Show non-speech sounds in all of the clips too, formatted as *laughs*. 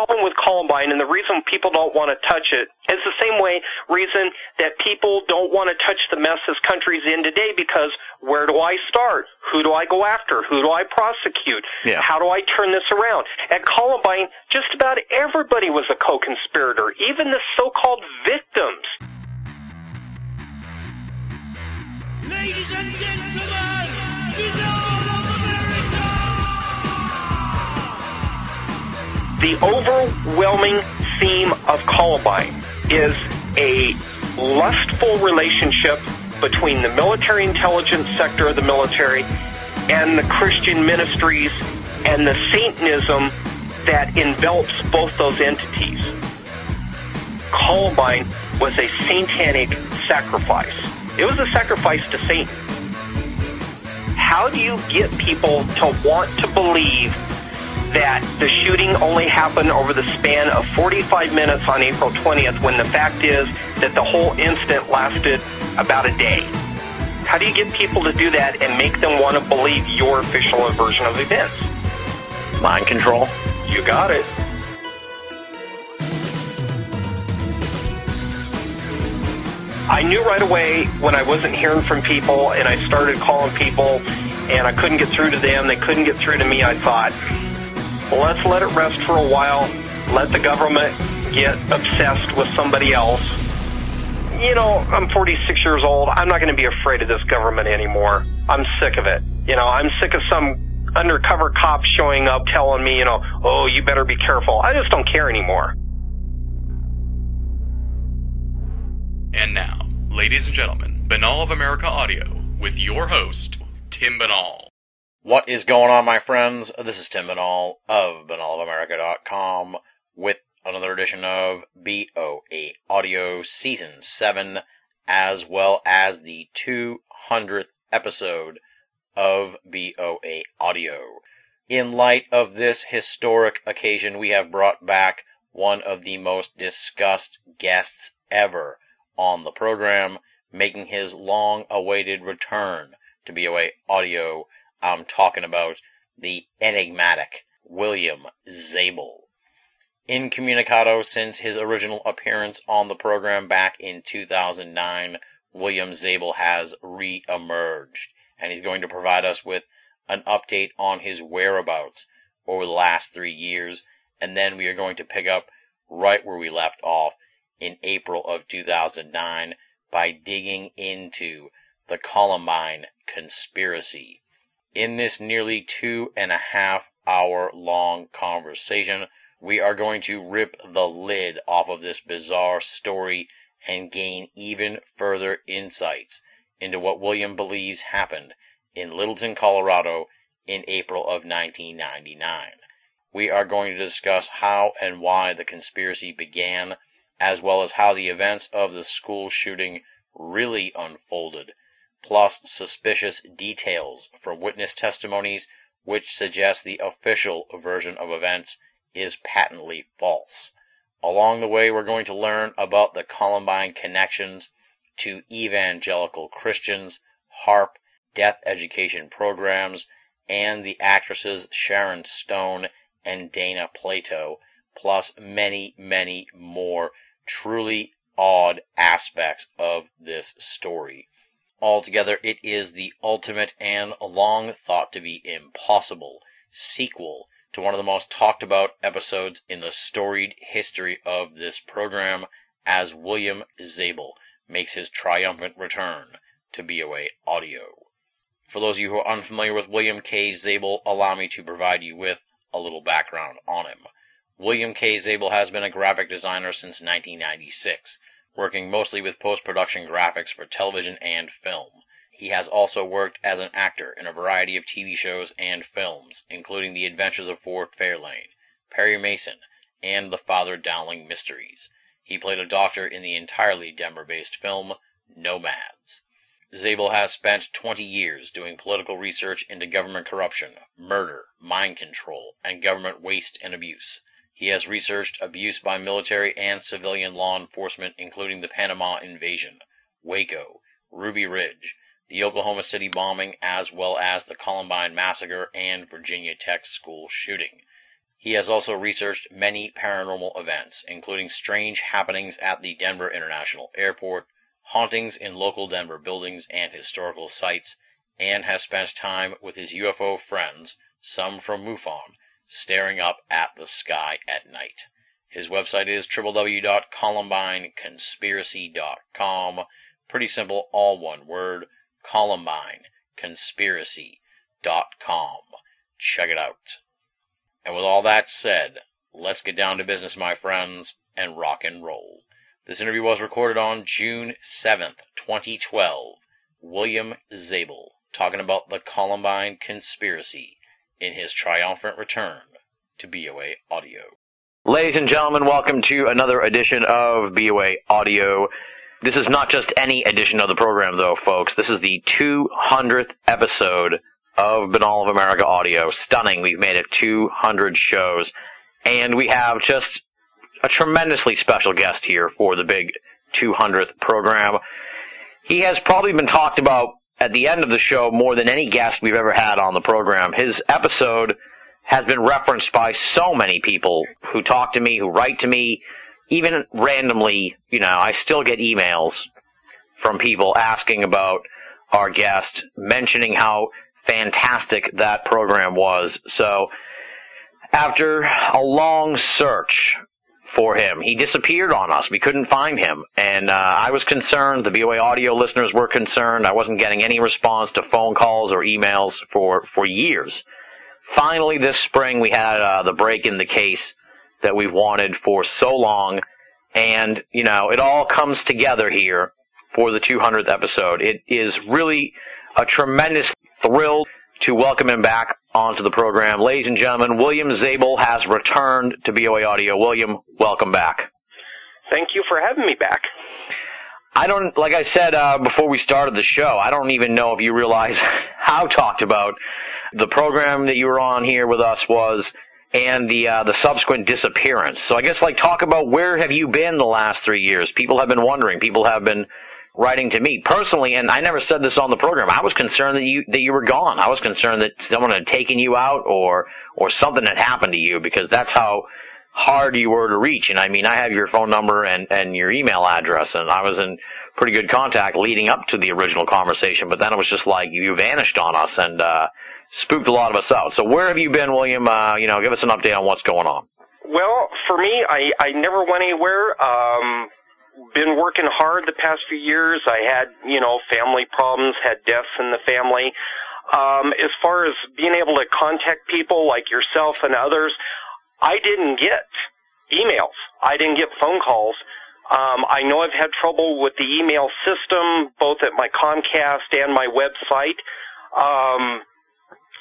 problem with Columbine and the reason people don't want to touch it is the same way reason that people don't want to touch the mess this country's in today because where do I start? Who do I go after? Who do I prosecute? Yeah. How do I turn this around? At Columbine, just about everybody was a co-conspirator, even the so-called victims. Ladies and gentlemen, The overwhelming theme of Columbine is a lustful relationship between the military intelligence sector of the military and the Christian ministries and the Satanism that envelops both those entities. Columbine was a satanic sacrifice. It was a sacrifice to Satan. How do you get people to want to believe that the shooting only happened over the span of 45 minutes on April 20th when the fact is that the whole incident lasted about a day? How do you get people to do that and make them want to believe your official version of events? Mind control. You got it. I knew right away when I wasn't hearing from people and I started calling people and I couldn't get through to them, they couldn't get through to me, I thought, let's let it rest for a while, let the government get obsessed with somebody else. You know, I'm 46 years old. I'm not going to be afraid of this government anymore. I'm sick of it. You know, I'm sick of some undercover cop showing up telling me, you know, oh, you better be careful. I just don't care anymore. And now, ladies and gentlemen, Binnall of America Audio with your host, Tim Binnall. What is going on, my friends? This is Tim Binnall of BinnallofAmerica.com with another edition of BOA Audio Season 7, as well as the 200th episode of BOA Audio. In light of this historic occasion, we have brought back one of the most discussed guests ever on the program, making his long awaited return to BOA Audio. I'm talking about the enigmatic William Zabel. Incommunicado since his original appearance on the program back in 2009, William Zabel has re-emerged, and he's going to provide us with an update on his whereabouts over the last three years, and then we are going to pick up right where we left off in April of 2009 by digging into the Columbine conspiracy. In this nearly two and a half hour long conversation, we are going to rip the lid off of this bizarre story and gain even further insights into what William believes happened in Littleton, Colorado in April of 1999. We are going to discuss how and why the conspiracy began, as well as how the events of the school shooting really unfolded, plus suspicious details from witness testimonies which suggest the official version of events is patently false. Along the way, we're going to learn about the Columbine connections to evangelical Christians, HAARP, death education programs, and the actresses Sharon Stone and Dana Plato, plus many, many more truly odd aspects of this story. Altogether, it is the ultimate and long thought to be impossible sequel to one of the most talked about episodes in the storied history of this program as William Zabel makes his triumphant return to BOA Audio. For those of you who are unfamiliar with William K. Zabel, allow me to provide you with a little background on him. William K. Zabel has been a graphic designer since 1996, working mostly with post-production graphics for television and film. He has also worked as an actor in a variety of TV shows and films, including The Adventures of Ford Fairlane, Perry Mason, and The Father Dowling Mysteries. He played a doctor in the entirely Denver-based film Nomads. Zabel has spent 20 years doing political research into government corruption, murder, mind control, and government waste and abuse. He has researched abuse by military and civilian law enforcement, including the Panama invasion, Waco, Ruby Ridge, the Oklahoma City bombing, as well as the Columbine massacre and Virginia Tech school shooting. He has also researched many paranormal events, including strange happenings at the Denver International Airport, hauntings in local Denver buildings and historical sites, and has spent time with his UFO friends, some from MUFON, staring up at the sky at night. His website is www.columbineconspiracy.com. Pretty simple, all one word, columbineconspiracy.com. Check it out. And with all that said, let's get down to business, my friends, and rock and roll. This interview was recorded on June 7th, 2012. William Zabel talking about the Columbine conspiracy in his triumphant return to BOA Audio. Ladies and gentlemen, welcome to another edition of BOA Audio. This is not just any edition of the program, though, folks. This is the 200th episode of Binnall of America Audio. Stunning. We've made it 200 shows. And we have just a tremendously special guest here for the big 200th program. He has probably been talked about at the end of the show more than any guest we've ever had on the program. His episode has been referenced by so many people who talk to me, who write to me, even randomly, you know, I still get emails from people asking about our guest, mentioning how fantastic that program was. So, after a long search for him, he disappeared on us. We couldn't find him, and uh, I was concerned. The BOA audio listeners were concerned. I wasn't getting any response to phone calls or emails for for years. Finally, this spring, we had uh, the break in the case that we've wanted for so long, and you know, it all comes together here for the 200th episode. It is really a tremendous thrilled to welcome him back onto the program. Ladies and gentlemen, William Zabel has returned to BOA Audio. William, welcome back. Thank you for having me back. I don't, like I said uh, before we started the show, I don't even know if you realize *laughs* how talked about the program that you were on here with us was and the uh, the subsequent disappearance. So I guess like talk about where have you been the last three years? People have been wondering. People have been writing to me personally, and I never said this on the program. I was concerned that you that you were gone. I was concerned that someone had taken you out or or something had happened to you because that's how hard you were to reach. And I mean, I have your phone number and and your email address, and I was in pretty good contact leading up to the original conversation. But then it was just like you vanished on us and uh, spooked a lot of us out. So where have you been, William? Uh, you know, give us an update on what's going on. Well, for me, I I never went anywhere. Um, been working hard the past few years. I had, you know, family problems, had deaths in the family. Um, as far as being able to contact people like yourself and others, I didn't get emails. I didn't get phone calls. Um, I know I've had trouble with the email system, both at my Comcast and my website. Um,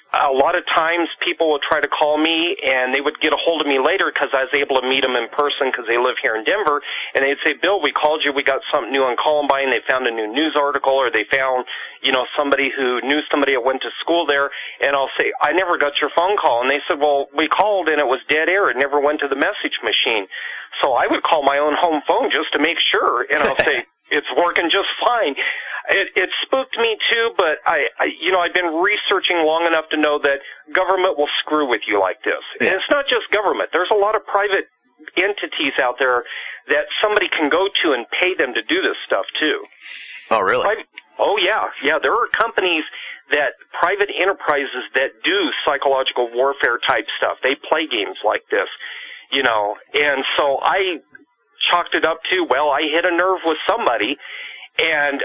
a lot of times people would try to call me and they would get a hold of me later because I was able to meet them in person because they live here in Denver and they'd say, Bill, we called you. We got something new on Columbine. They found a new news article or they found, you know, somebody who knew somebody that went to school there. And I'll say, I never got your phone call. And they said, well, we called and it was dead air. It never went to the message machine. So I would call my own home phone just to make sure. And I'll *laughs* say, it's working just fine. It, it spooked me too, but I, I, you know, I've been researching long enough to know that government will screw with you like this. And it's not just government. There's a lot of private entities out there that somebody can go to and pay them to do this stuff too. Oh, really? Private, oh yeah, yeah. There are companies that private enterprises that do psychological warfare type stuff. They play games like this, you know. And so I chalked it up to well, I hit a nerve with somebody, and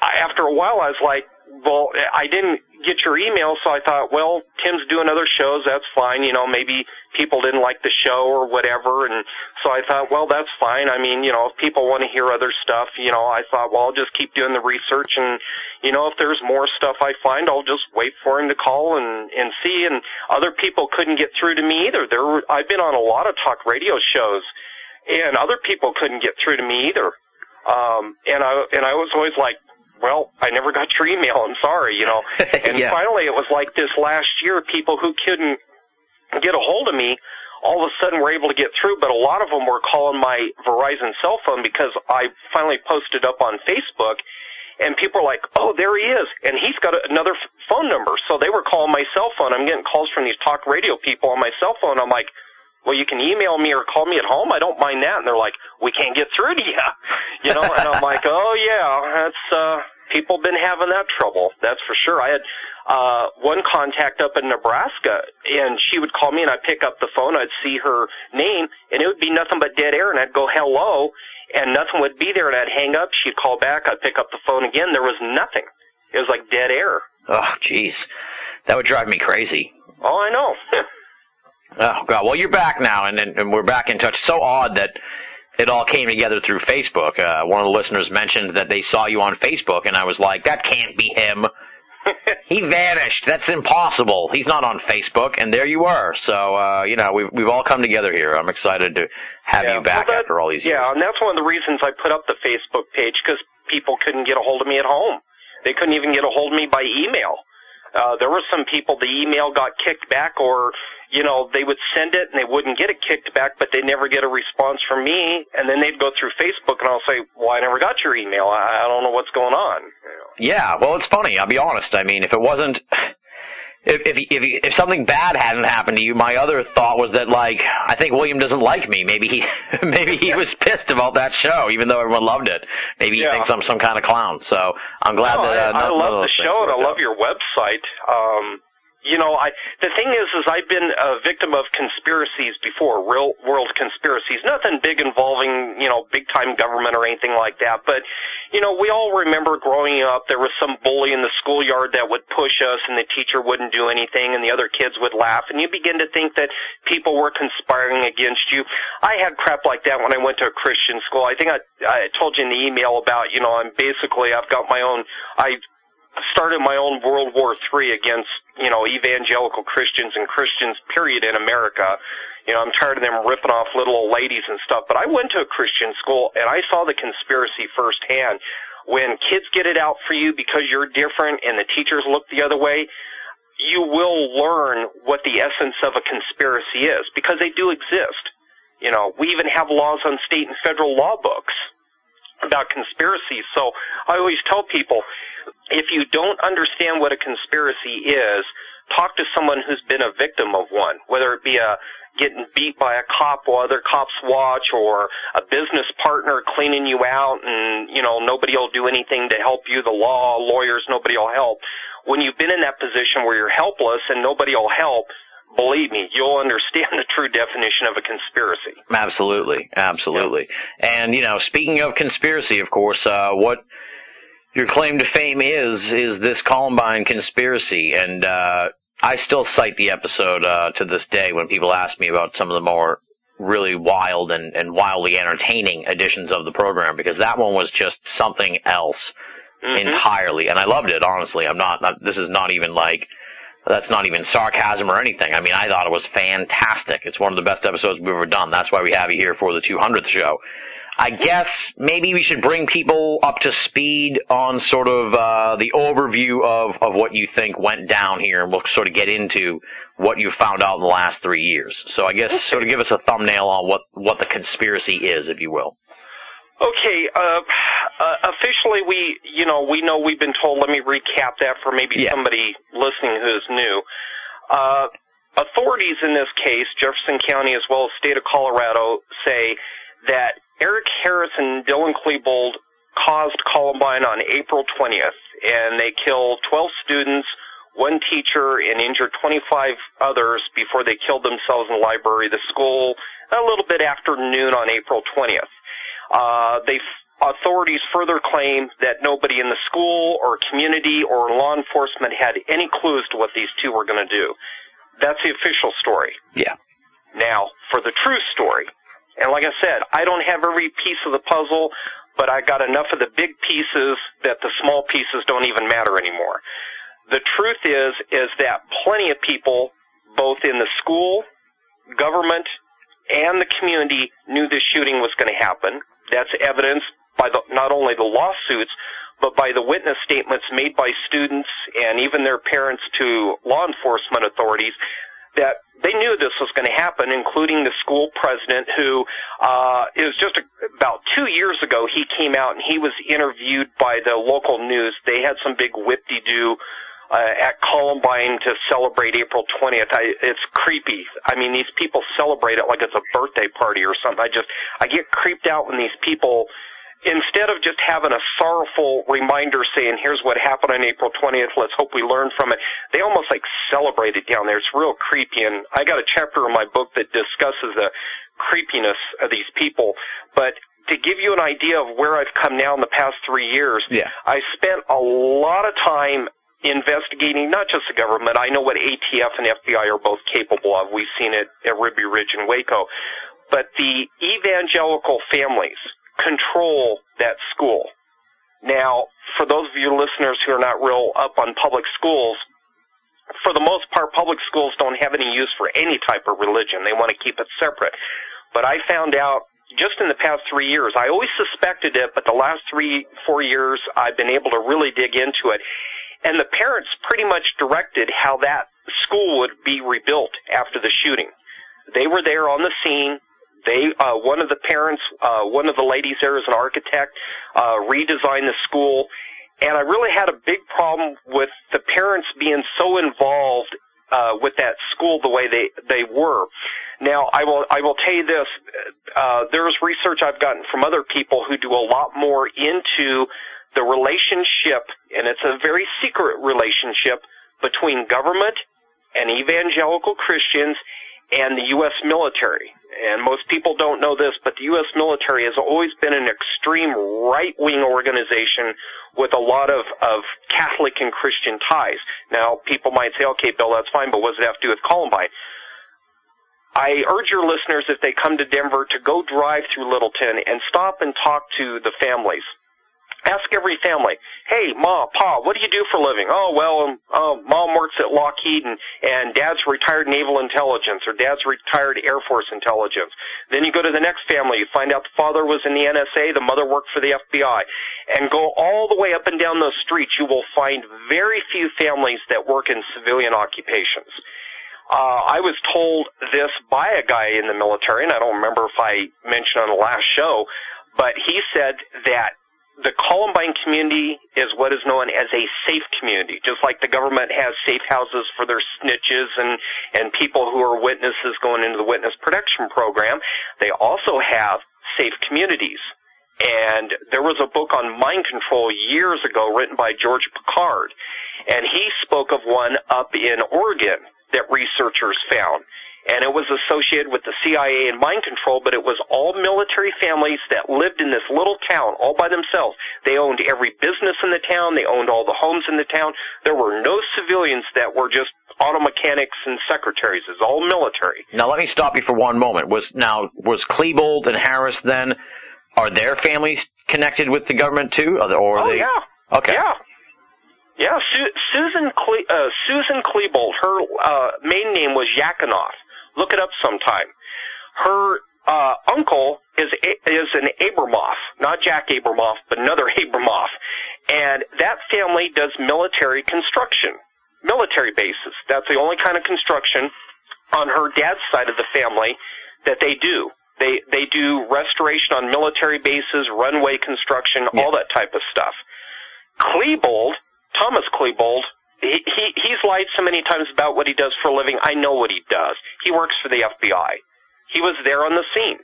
after a while, I was like, well, I didn't get your email, so I thought, well, Tim's doing other shows. That's fine. You know, maybe people didn't like the show or whatever. And so I thought, well, that's fine. I mean, you know, if people want to hear other stuff, you know, I thought, well, I'll just keep doing the research. And, you know, if there's more stuff I find, I'll just wait for him to call and, and see. And other people couldn't get through to me either. There were, I've been on a lot of talk radio shows and other people couldn't get through to me either. Um, and I, and I was always like, well, I never got your email. I'm sorry, you know. *laughs* And Yeah. finally, it was like this last year, people who couldn't get a hold of me, all of a sudden were able to get through. But a lot of them were calling my Verizon cell phone because I finally posted up on Facebook, and people are like, "Oh, there he is," and he's got another phone number. So they were calling my cell phone. I'm getting calls from these talk radio people on my cell phone. I'm like, well, you can email me or call me at home. I don't mind that. And they're like, we can't get through to you, *laughs* you know. and I'm like, oh yeah, that's uh, people been having that trouble. That's for sure. I had uh, one contact up in Nebraska, and she would call me, and I'd pick up the phone. I'd see her name, and it would be nothing but dead air, and I'd go hello, and nothing would be there, and I'd hang up. She'd call back. I'd pick up the phone again. There was nothing. It was like dead air. Oh, jeez, that would drive me crazy. Oh, I know. *laughs* Oh God! Well, you're back now, and, and and we're back in touch. So odd that it all came together through Facebook. Uh, one of the listeners mentioned that they saw you on Facebook, and I was like, that can't be him. *laughs* he vanished. That's impossible. He's not on Facebook, and there you were. So uh, you know, we've we've all come together here. I'm excited to have yeah, you back well, that, after all these years. Yeah, and that's one of the reasons I put up the Facebook page because people couldn't get a hold of me at home. They couldn't even get a hold of me by email. Uh, there were some people the email got kicked back or you know, they would send it and they wouldn't get it kicked back, but they never get a response from me. And then they'd go through Facebook and I'll say, well, I never got your email. I, I don't know what's going on. Yeah, well, it's funny. I'll be honest. I mean, if it wasn't, if, if, if, if something bad hadn't happened to you, my other thought was that like, I think William doesn't like me. Maybe he, *laughs* maybe he was pissed about that show, even though everyone loved it. Maybe he thinks I'm some kind of clown. So I'm glad No, that, uh, I, I none- none of love the show and I love out. your website. Um, you know, I the thing is, is I've been a victim of conspiracies before, real world conspiracies. Nothing big involving you know big time government or anything like that. But you know, we all remember growing up. There was some bully in the schoolyard that would push us, and the teacher wouldn't do anything, and the other kids would laugh, and you begin to think that people were conspiring against you. I had crap like that when I went to a Christian school. I think I I told you in the email about you know I'm basically I've got my own I started my own World War III against, you know, evangelical Christians and Christians, period, in America. You know, I'm tired of them ripping off little old ladies and stuff. But I went to a Christian school and I saw the conspiracy firsthand. When kids get it out for you because you're different and the teachers look the other way, you will learn what the essence of a conspiracy is because they do exist. You know, we even have laws on state and federal law books about conspiracies. So I always tell people, if you don't understand what a conspiracy is, talk to someone who's been a victim of one, whether it be a getting beat by a cop while other cops watch or a business partner cleaning you out and, you know, nobody will do anything to help you, the law, lawyers, nobody will help. When you've been in that position where you're helpless and nobody will help, believe me, you'll understand *laughs* the true definition of a conspiracy. Absolutely, absolutely. And you know, speaking of conspiracy, of course, uh, what your claim to fame is is this Columbine conspiracy, and uh, I still cite the episode uh, to this day when people ask me about some of the more really wild and, and wildly entertaining editions of the program because that one was just something else Mhm. entirely, and I loved it. Honestly, I'm not, not. This is not even like. That's not even sarcasm or anything. I mean, I thought it was fantastic. It's one of the best episodes we've ever done. That's why we have you here for the 200th show. I guess maybe we should bring people up to speed on sort of uh, the overview of, of what you think went down here, and we'll sort of get into what you found out in the last three years. So I guess sort of give us a thumbnail on what, what the conspiracy is, if you will. Okay, uh, uh, officially we, you know, we know we've been told, let me recap that for maybe Yeah. somebody listening who's new. Uh, authorities in this case, Jefferson County as well as state of Colorado, say that Eric Harris and Dylan Klebold caused Columbine on April 20th, and they killed 12 students, one teacher, and injured 25 others before they killed themselves in the library of the school a little bit after noon on April 20th. Uh, they authorities further claim that nobody in the school or community or law enforcement had any clues to what these two were going to do. That's the official story. Yeah. Now, for the true story, and like I said, I don't have every piece of the puzzle, but I got enough of the big pieces that the small pieces don't even matter anymore. The truth is, is that plenty of people, both in the school, government, and the community knew this shooting was going to happen. That's evidenced by the, not only the lawsuits, but by the witness statements made by students and even their parents to law enforcement authorities that they knew this was going to happen, including the school president who, uh, it was just a, about two years ago, he came out and he was interviewed by the local news. They had some big whip-de-doo, uh, at Columbine to celebrate April 20th. I, it's creepy. I mean, these people celebrate it like it's a birthday party or something. I just, I get creeped out when these people, instead of just having a sorrowful reminder saying, here's what happened on April 20th, let's hope we learn from it, they almost like celebrate it down there. It's real creepy. And I got a chapter in my book that discusses the creepiness of these people. But to give you an idea of where I've come now in the past three years, Yeah. I spent a lot of time investigating not just the government. I know what ATF and FBI are both capable of. We've seen it at Ruby Ridge and Waco. But the evangelical families control that school. Now, for those of you listeners who are not real up on public schools, for the most part, public schools don't have any use for any type of religion. They want to keep it separate. But I found out just in the past three years, I always suspected it, but the last three, four years, I've been able to really dig into it. And the parents pretty much directed how that school would be rebuilt after the shooting. They were there on the scene. They, uh, one of the parents, uh, one of the ladies there is an architect, uh, redesigned the school. And I really had a big problem with the parents being so involved, uh, with that school the way they, they were. Now, I will, I will tell you this, uh, there's research I've gotten from other people who do a lot more into the relationship, and it's a very secret relationship between government and evangelical Christians and the U.S. military. And most people don't know this, but the U.S. military has always been an extreme right-wing organization with a lot of, of Catholic and Christian ties. Now, people might say, okay, Bill, that's fine, but what does it have to do with Columbine? I urge your listeners, if they come to Denver, to go drive through Littleton and stop and talk to the families. Ask every family, hey, Ma, Pa, what do you do for a living? Oh, well, um, uh, Mom works at Lockheed and, and Dad's retired Naval Intelligence or Dad's retired Air Force Intelligence. Then you go to the next family, you find out the father was in the NSA, the mother worked for the FBI. And go all the way up and down those streets, you will find very few families that work in civilian occupations. Uh, I was told this by a guy in the military, and I don't remember if I mentioned on the last show, but he said that the Columbine community is what is known as a safe community, just like the government has safe houses for their snitches and, and people who are witnesses going into the witness protection program. They also have safe communities. And there was a book on mind control years ago written by George Picard. And he spoke of one up in Oregon that researchers found. And it was associated with the CIA and mind control, but it was all military families that lived in this little town all by themselves. They owned every business in the town. They owned all the homes in the town. There were no civilians that were just auto mechanics and secretaries. It's all military. Now let me stop you for one moment. Was now was Klebold and Harris then? Are their families connected with the government too, or are Oh they? yeah. Okay. Yeah. Yeah, Su- Susan Cle- uh, Susan Klebold. Her uh, maiden name was Yassenoff. Look it up sometime. Her uh, uncle is is an Abramoff, not Jack Abramoff, but another *laughs* Abramoff, and that family does military construction, military bases. That's the only kind of construction on her dad's side of the family that they do. They they do restoration on military bases, runway construction, all that type of stuff. Klebold, Thomas Klebold, he, he he's lied so many times about what he does for a living. I know what he does. He works for the FBI. He was there on the scene.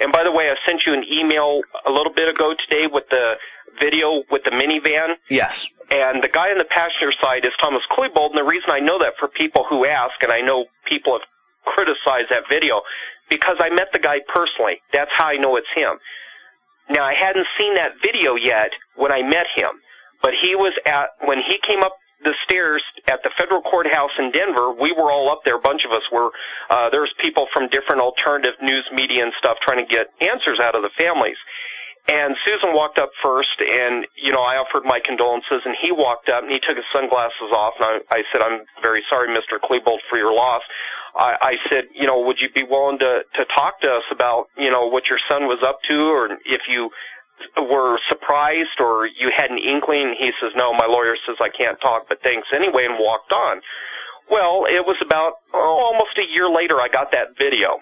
And by the way, I sent you an email a little bit ago today with the video with the minivan. Yes. And the guy on the passenger side is Thomas Klebold, and the reason I know that for people who ask, and I know people have criticized that video, because I met the guy personally. That's how I know it's him. Now, I hadn't seen that video yet when I met him, but he was at, when he came up the stairs at the federal courthouse in Denver, we were all up there, a bunch of us were, uh, there's people from different alternative news media and stuff trying to get answers out of the families. And Susan walked up first, and you know I offered my condolences, and he walked up and he took his sunglasses off, and I, I said, "I'm very sorry, Mr. Klebold, for your loss." I, I said, "You know, would you be willing to to talk to us about you know what your son was up to, or if you were surprised or you had an inkling?" He says, "No, my lawyer says I can't talk, but thanks anyway," and walked on. Well, it was about oh, almost a year later I got that video.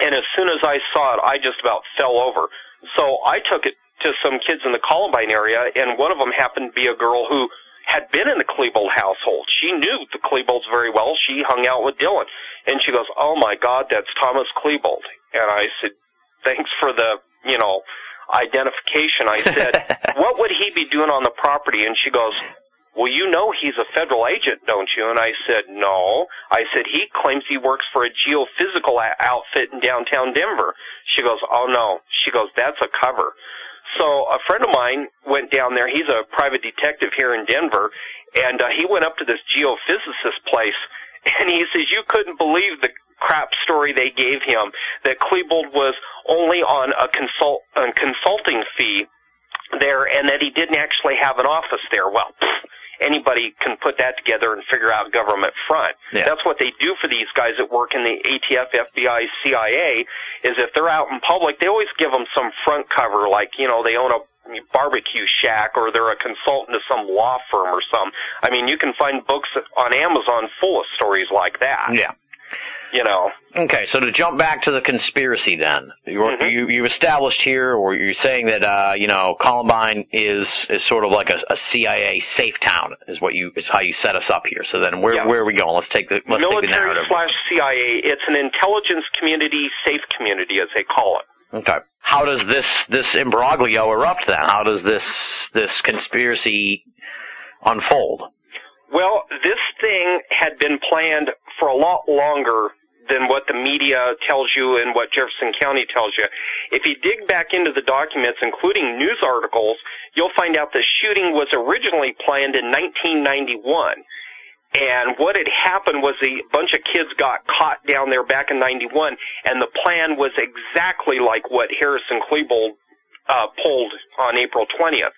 And as soon as I saw it, I just about fell over. So I took it to some kids in the Columbine area, and one of them happened to be a girl who had been in the Klebold household. She knew the Klebolds very well. She hung out with Dylan. And she goes, oh my God, that's Thomas Klebold. And I said, thanks for the, you know, identification. I said, *laughs* what would he be doing on the property? And she goes, well, you know he's a federal agent, don't you? And I said, no. I said, he claims he works for a geophysical a- outfit in downtown Denver. She goes, oh no. She goes, that's a cover. So a friend of mine went down there. He's a private detective here in Denver, and uh, he went up to this geophysicist place, and he says you couldn't believe the crap story they gave him that Klebold was only on a consult a consulting fee there, and that he didn't actually have an office there. Well. Pfft, anybody can put that together and figure out government front. Yeah. That's what they do for these guys that work in the ATF, FBI, CIA, is if they're out in public, they always give them some front cover, like, you know, they own a barbecue shack or they're a consultant to some law firm or some. I mean, you can find books on Amazon full of stories like that. Yeah. You know. Okay, so to jump back to the conspiracy, then you Mhm. you you established here, or you're saying that uh, you know Columbine is is sort of like a, a CIA safe town, is what you is how you set us up here. So then where Yeah. where are we going? Let's take the let's take the Military narrative. slash CIA. It's an intelligence community, safe community, as they call it. Okay. How does this this imbroglio erupt then? How does this this conspiracy unfold? Well, this thing had been planned for a lot longer than what the media tells you and what Jefferson County tells you. If you dig back into the documents, including news articles, you'll find out the shooting was originally planned in 1991. And what had happened was a bunch of kids got caught down there back in 91, and the plan was exactly like what Harris and Klebold uh, pulled on April 20th.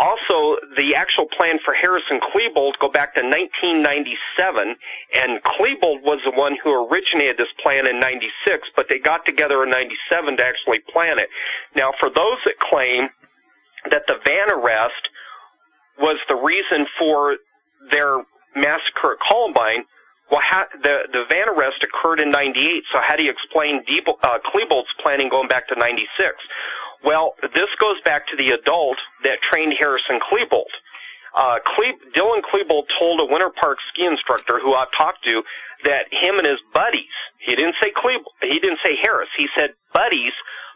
Also, the actual plan for Harris and Klebold go back to 1997, and Klebold was the one who originated this plan in 96, but they got together in 97 to actually plan it. Now, for those that claim that the van arrest was the reason for their massacre at Columbine, well, how, the the van arrest occurred in '98. So how do you explain Diebel, uh, Klebold's planning going back to '96? Well, this goes back to the adult that trained Harris and Klebold. Uh, Cle- Dylan Klebold told a Winter Park ski instructor who I've talked to that him and his buddies, he didn't say Klebold, he didn't say Harris, he said buddies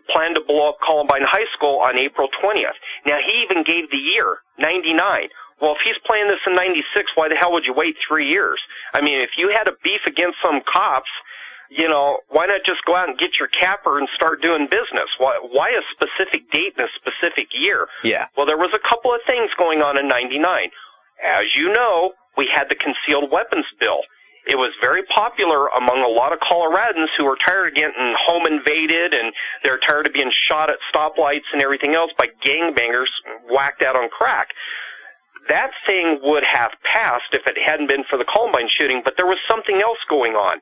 planned to blow up Columbine High School on April 20th. Now he even gave the year, 99. Well, if he's playing this in 96, why the hell would you wait three years? I mean, if you had a beef against some cops, you know, why not just go out and get your capper and start doing business? Why, why a specific date and a specific year? Yeah. Well, there was a couple of things going on in 99. As you know, we had the concealed weapons bill. It was very popular among a lot of Coloradans who were tired of getting home invaded and they're tired of being shot at stoplights and everything else by gangbangers whacked out on crack. That thing would have passed if it hadn't been for the Columbine shooting, but there was something else going on.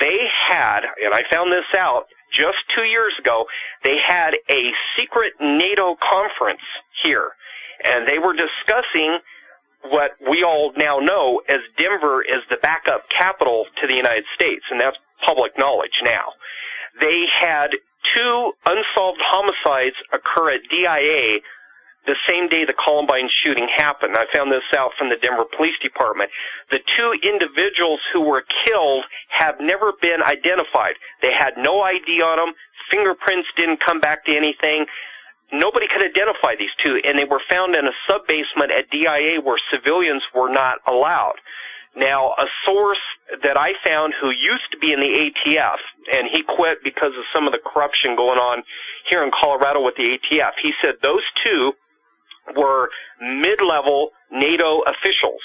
They had, and I found this out just two years ago, they had a secret NATO conference here, and they were discussing what we all now know as Denver is the backup capital to the United States, and that's public knowledge now. They had two unsolved homicides occur at DIA the same day the Columbine shooting happened. I found this out from the Denver Police Department. The two individuals who were killed have never been identified. They had no ID on them. Fingerprints didn't come back to anything. Nobody could identify these two, and they were found in a sub basement at DIA where civilians were not allowed. Now, a source that I found who used to be in the ATF, and he quit because of some of the corruption going on here in Colorado with the ATF, he said those two were mid-level NATO officials.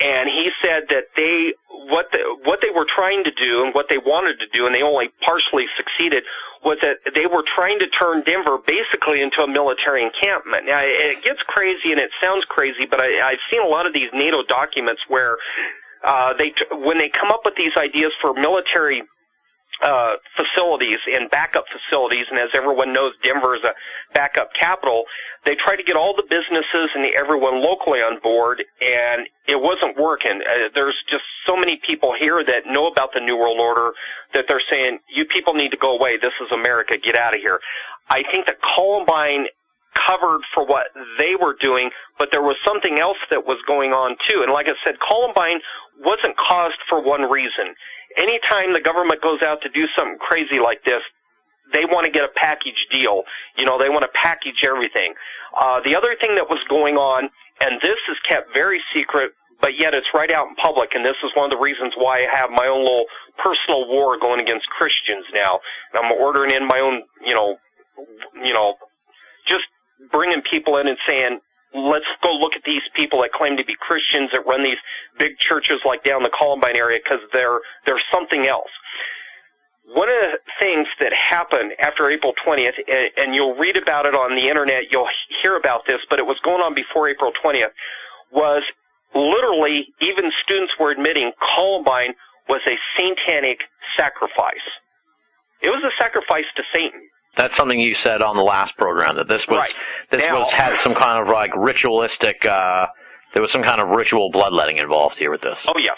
And he said that they, what the, what they were trying to do and what they wanted to do, and they only partially succeeded, was that they were trying to turn Denver basically into a military encampment. Now, it gets crazy and it sounds crazy, but I, I've seen a lot of these NATO documents where uh, they, when they come up with these ideas for military uh, facilities and backup facilities, and as everyone knows, Denver is a backup capital. They try to get all the businesses and everyone locally on board, and it wasn't working. Uh, there's just so many people here that know about the New World Order that they're saying, "You people need to go away. This is America. Get out of here." I think that Columbine covered for what they were doing, but there was something else that was going on too. And like I said, Columbine wasn't caused for one reason. Anytime the government goes out to do something crazy like this, they want to get a package deal. You know, they want to package everything. Uh, the other thing that was going on, and this is kept very secret, but yet it's right out in public, and this is one of the reasons why I have my own little personal war going against Christians now. And I'm ordering in my own, you know, you know, just bringing people in and saying, let's go look at these people that claim to be Christians that run these big churches like down the Columbine area because they're they're something else. One of the things that happened after April 20th, and, you'll read about it on the internet, you'll hear about this, but it was going on before April 20th, was literally even students were admitting Columbine was a satanic sacrifice. It was a sacrifice to Satan. That's something you said on the last program that this was Right. this Now- was had some kind of like ritualistic. uh There was some kind of ritual bloodletting involved here with this. Oh yes.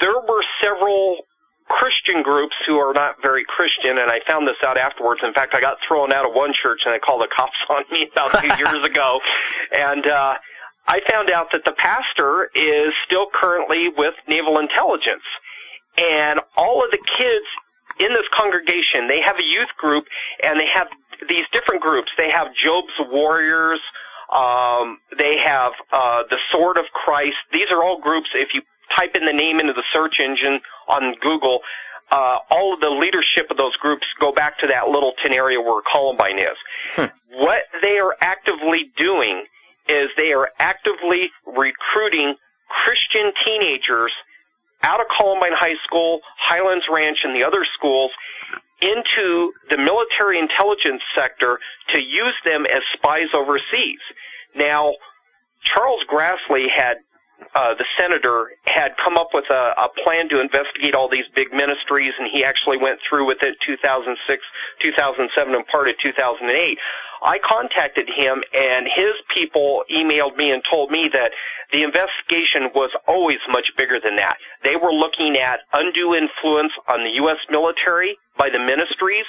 There were several Christian groups who are not very Christian, and I found this out afterwards. In fact, I got thrown out of one church, and they called the cops *laughs* on me about two *laughs* years ago. And uh, I found out that the pastor is still currently with Naval Intelligence, and all of the kids in this congregation, they have a youth group, and they have these different groups. They have Job's Warriors. Um, they have uh, the Sword of Christ. These are all groups. If you type in the name into the search engine on Google, uh, all of the leadership of those groups go back to that little Littleton area where Columbine is. What they are actively doing is they are actively recruiting Christian teenagers out of Columbine High School, Highlands Ranch, and the other schools into the military intelligence sector to use them as spies overseas. Now, Charles Grassley had uh, the senator had come up with a, a plan to investigate all these big ministries, and he actually went through with it 2006, 2007, and part of 2008. I contacted him, and his people emailed me and told me that the investigation was always much bigger than that. They were looking at undue influence on the U.S. military by the ministries,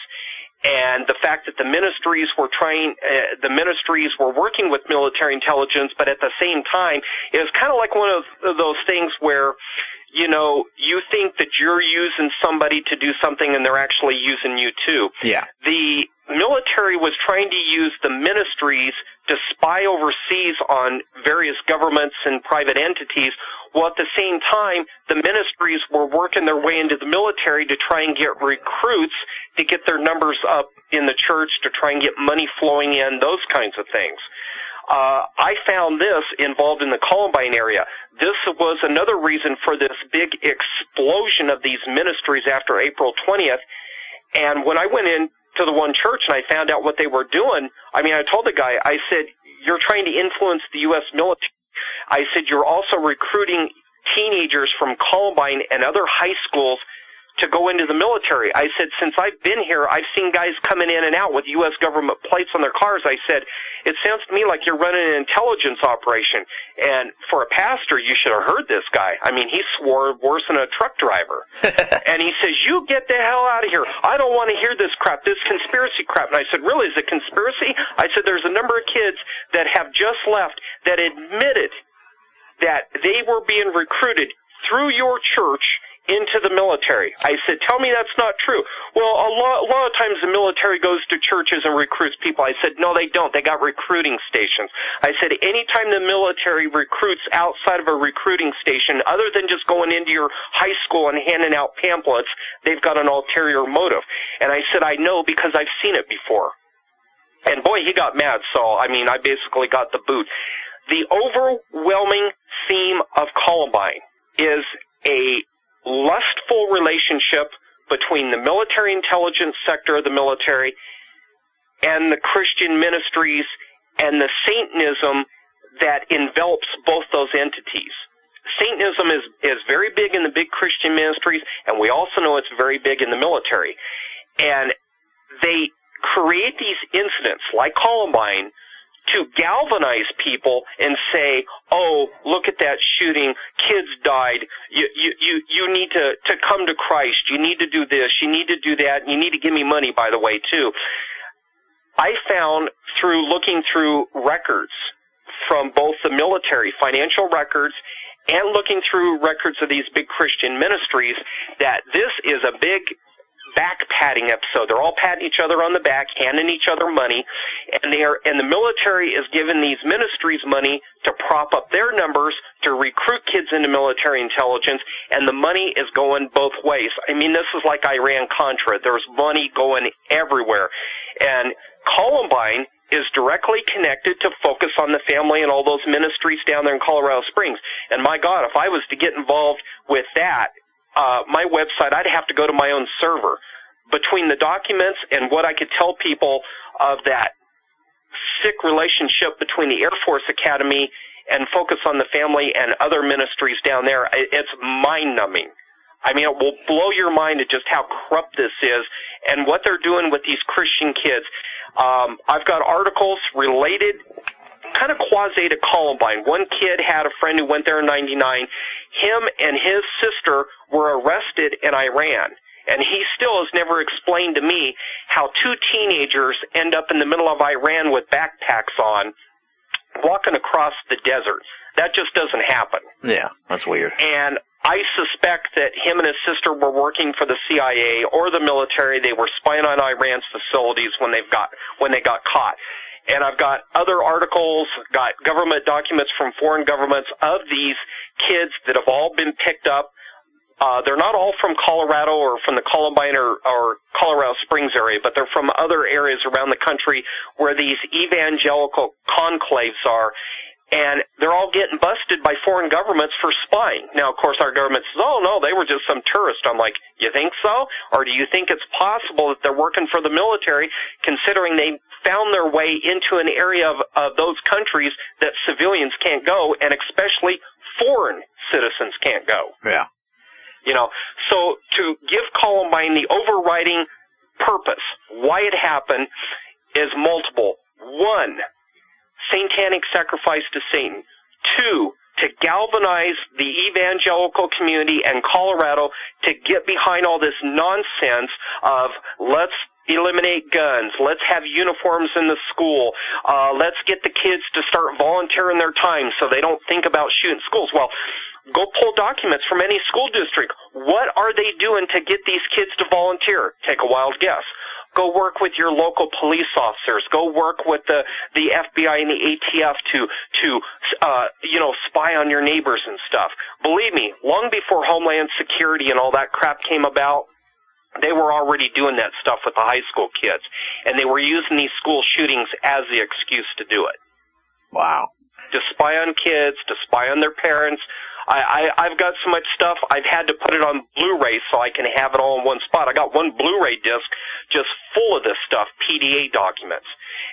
and the fact that the ministries were trying, uh, the ministries were working with military intelligence, but at the same time, it was kind of like one of those things where, you know, you think that you're using somebody to do something and they're actually using you too. Yeah. The military was trying to use the ministries to spy overseas on various governments and private entities, while at the same time, the ministries were working their way into the military to try and get recruits to get their numbers up in the church, to try and get money flowing in, those kinds of things. Uh, I found this involved in the Columbine area. This was another reason for this big explosion of these ministries after April 20th. And when I went in to the one church and I found out what they were doing, I mean, I told the guy, I said, you're trying to influence the U.S. military. I said, you're also recruiting teenagers from Columbine and other high schools to go into the military. I said, since I've been here, I've seen guys coming in and out with U.S. government plates on their cars. I said, it sounds to me like you're running an intelligence operation. And for a pastor, you should have heard this guy. I mean, he swore worse than a truck driver. *laughs* and he says, you get the hell out of here. I don't want to hear this crap, this conspiracy crap. And I said, really, is it conspiracy? I said, there's a number of kids that have just left that admitted that they were being recruited through your church into the military. I said, tell me that's not true. Well, a lot, a lot of times the military goes to churches and recruits people. I said, no, they don't. They got recruiting stations. I said, anytime the military recruits outside of a recruiting station, other than just going into your high school and handing out pamphlets, they've got an ulterior motive. And I said, I know because I've seen it before. And boy, he got mad, so I mean, I basically got the boot. The overwhelming theme of Columbine is a lustful relationship between the military intelligence sector of the military and the Christian ministries and the Satanism that envelops both those entities. Satanism is, is very big in the big Christian ministries, and we also know it's very big in the military. And they create these incidents like Columbine to galvanize people and say, "Oh, look at that shooting! Kids died. You you you you need to to come to Christ. You need to do this. You need to do that. You need to give me money, by the way, too." I found through looking through records from both the military, financial records, and looking through records of these big Christian ministries that this is a big back patting episode. They're all patting each other on the back, handing each other money, and they are and the military is giving these ministries money to prop up their numbers to recruit kids into military intelligence, and the money is going both ways. I mean, this is like Iran Contra. There's money going everywhere, and Columbine is directly connected to focus on the family and all those ministries down there in Colorado Springs. And my God, if I was to get involved with that, uh, my website, I'd have to go to my own server. Between the documents and what I could tell people of that sick relationship between the Air Force Academy and focus on the family and other ministries down there, it's mind numbing. I mean, it will blow your mind at just how corrupt this is and what they're doing with these Christian kids. Um, I've got articles related, kind of quasi to Columbine. One kid had a friend who went there in 99. Him and his sister were arrested in Iran. And he still has never explained to me how two teenagers end up in the middle of Iran with backpacks on, walking across the desert. That just doesn't happen. Yeah, that's weird. And I suspect that him and his sister were working for the CIA or the military. They were spying on Iran's facilities when they've got when they got caught. And I've got other articles, got government documents from foreign governments of these kids that have all been picked up. Uh, they're not all from Colorado or from the Columbine or, or Colorado Springs area, but they're from other areas around the country where these evangelical conclaves are and they're all getting busted by foreign governments for spying. Now, of course, our government says, "Oh no, they were just some tourist." I'm like, "You think so? Or do you think it's possible that they're working for the military, considering they found their way into an area of, of those countries that civilians can't go, and especially foreign citizens can't go?" Yeah. You know, so to give Columbine the overriding purpose, why it happened, is multiple. One, satanic sacrifice to Satan. Two, to galvanize the evangelical community and Colorado to get behind all this nonsense of let's eliminate guns, let's have uniforms in the school, uh, let's get the kids to start volunteering their time so they don't think about shooting schools. Well, go pull documents from any school district. What are they doing to get these kids to volunteer? Take a wild guess. Go work with your local police officers. Go work with the the FBI and the ATF to to uh, you know spy on your neighbors and stuff. Believe me, long before Homeland Security and all that crap came about, they were already doing that stuff with the high school kids, and they were using these school shootings as the excuse to do it. Wow. To spy on kids, to spy on their parents, I, I I've got so much stuff I've had to put it on Blu-ray so I can have it all in one spot. I got one Blu-ray disc just full of this stuff, PDA documents.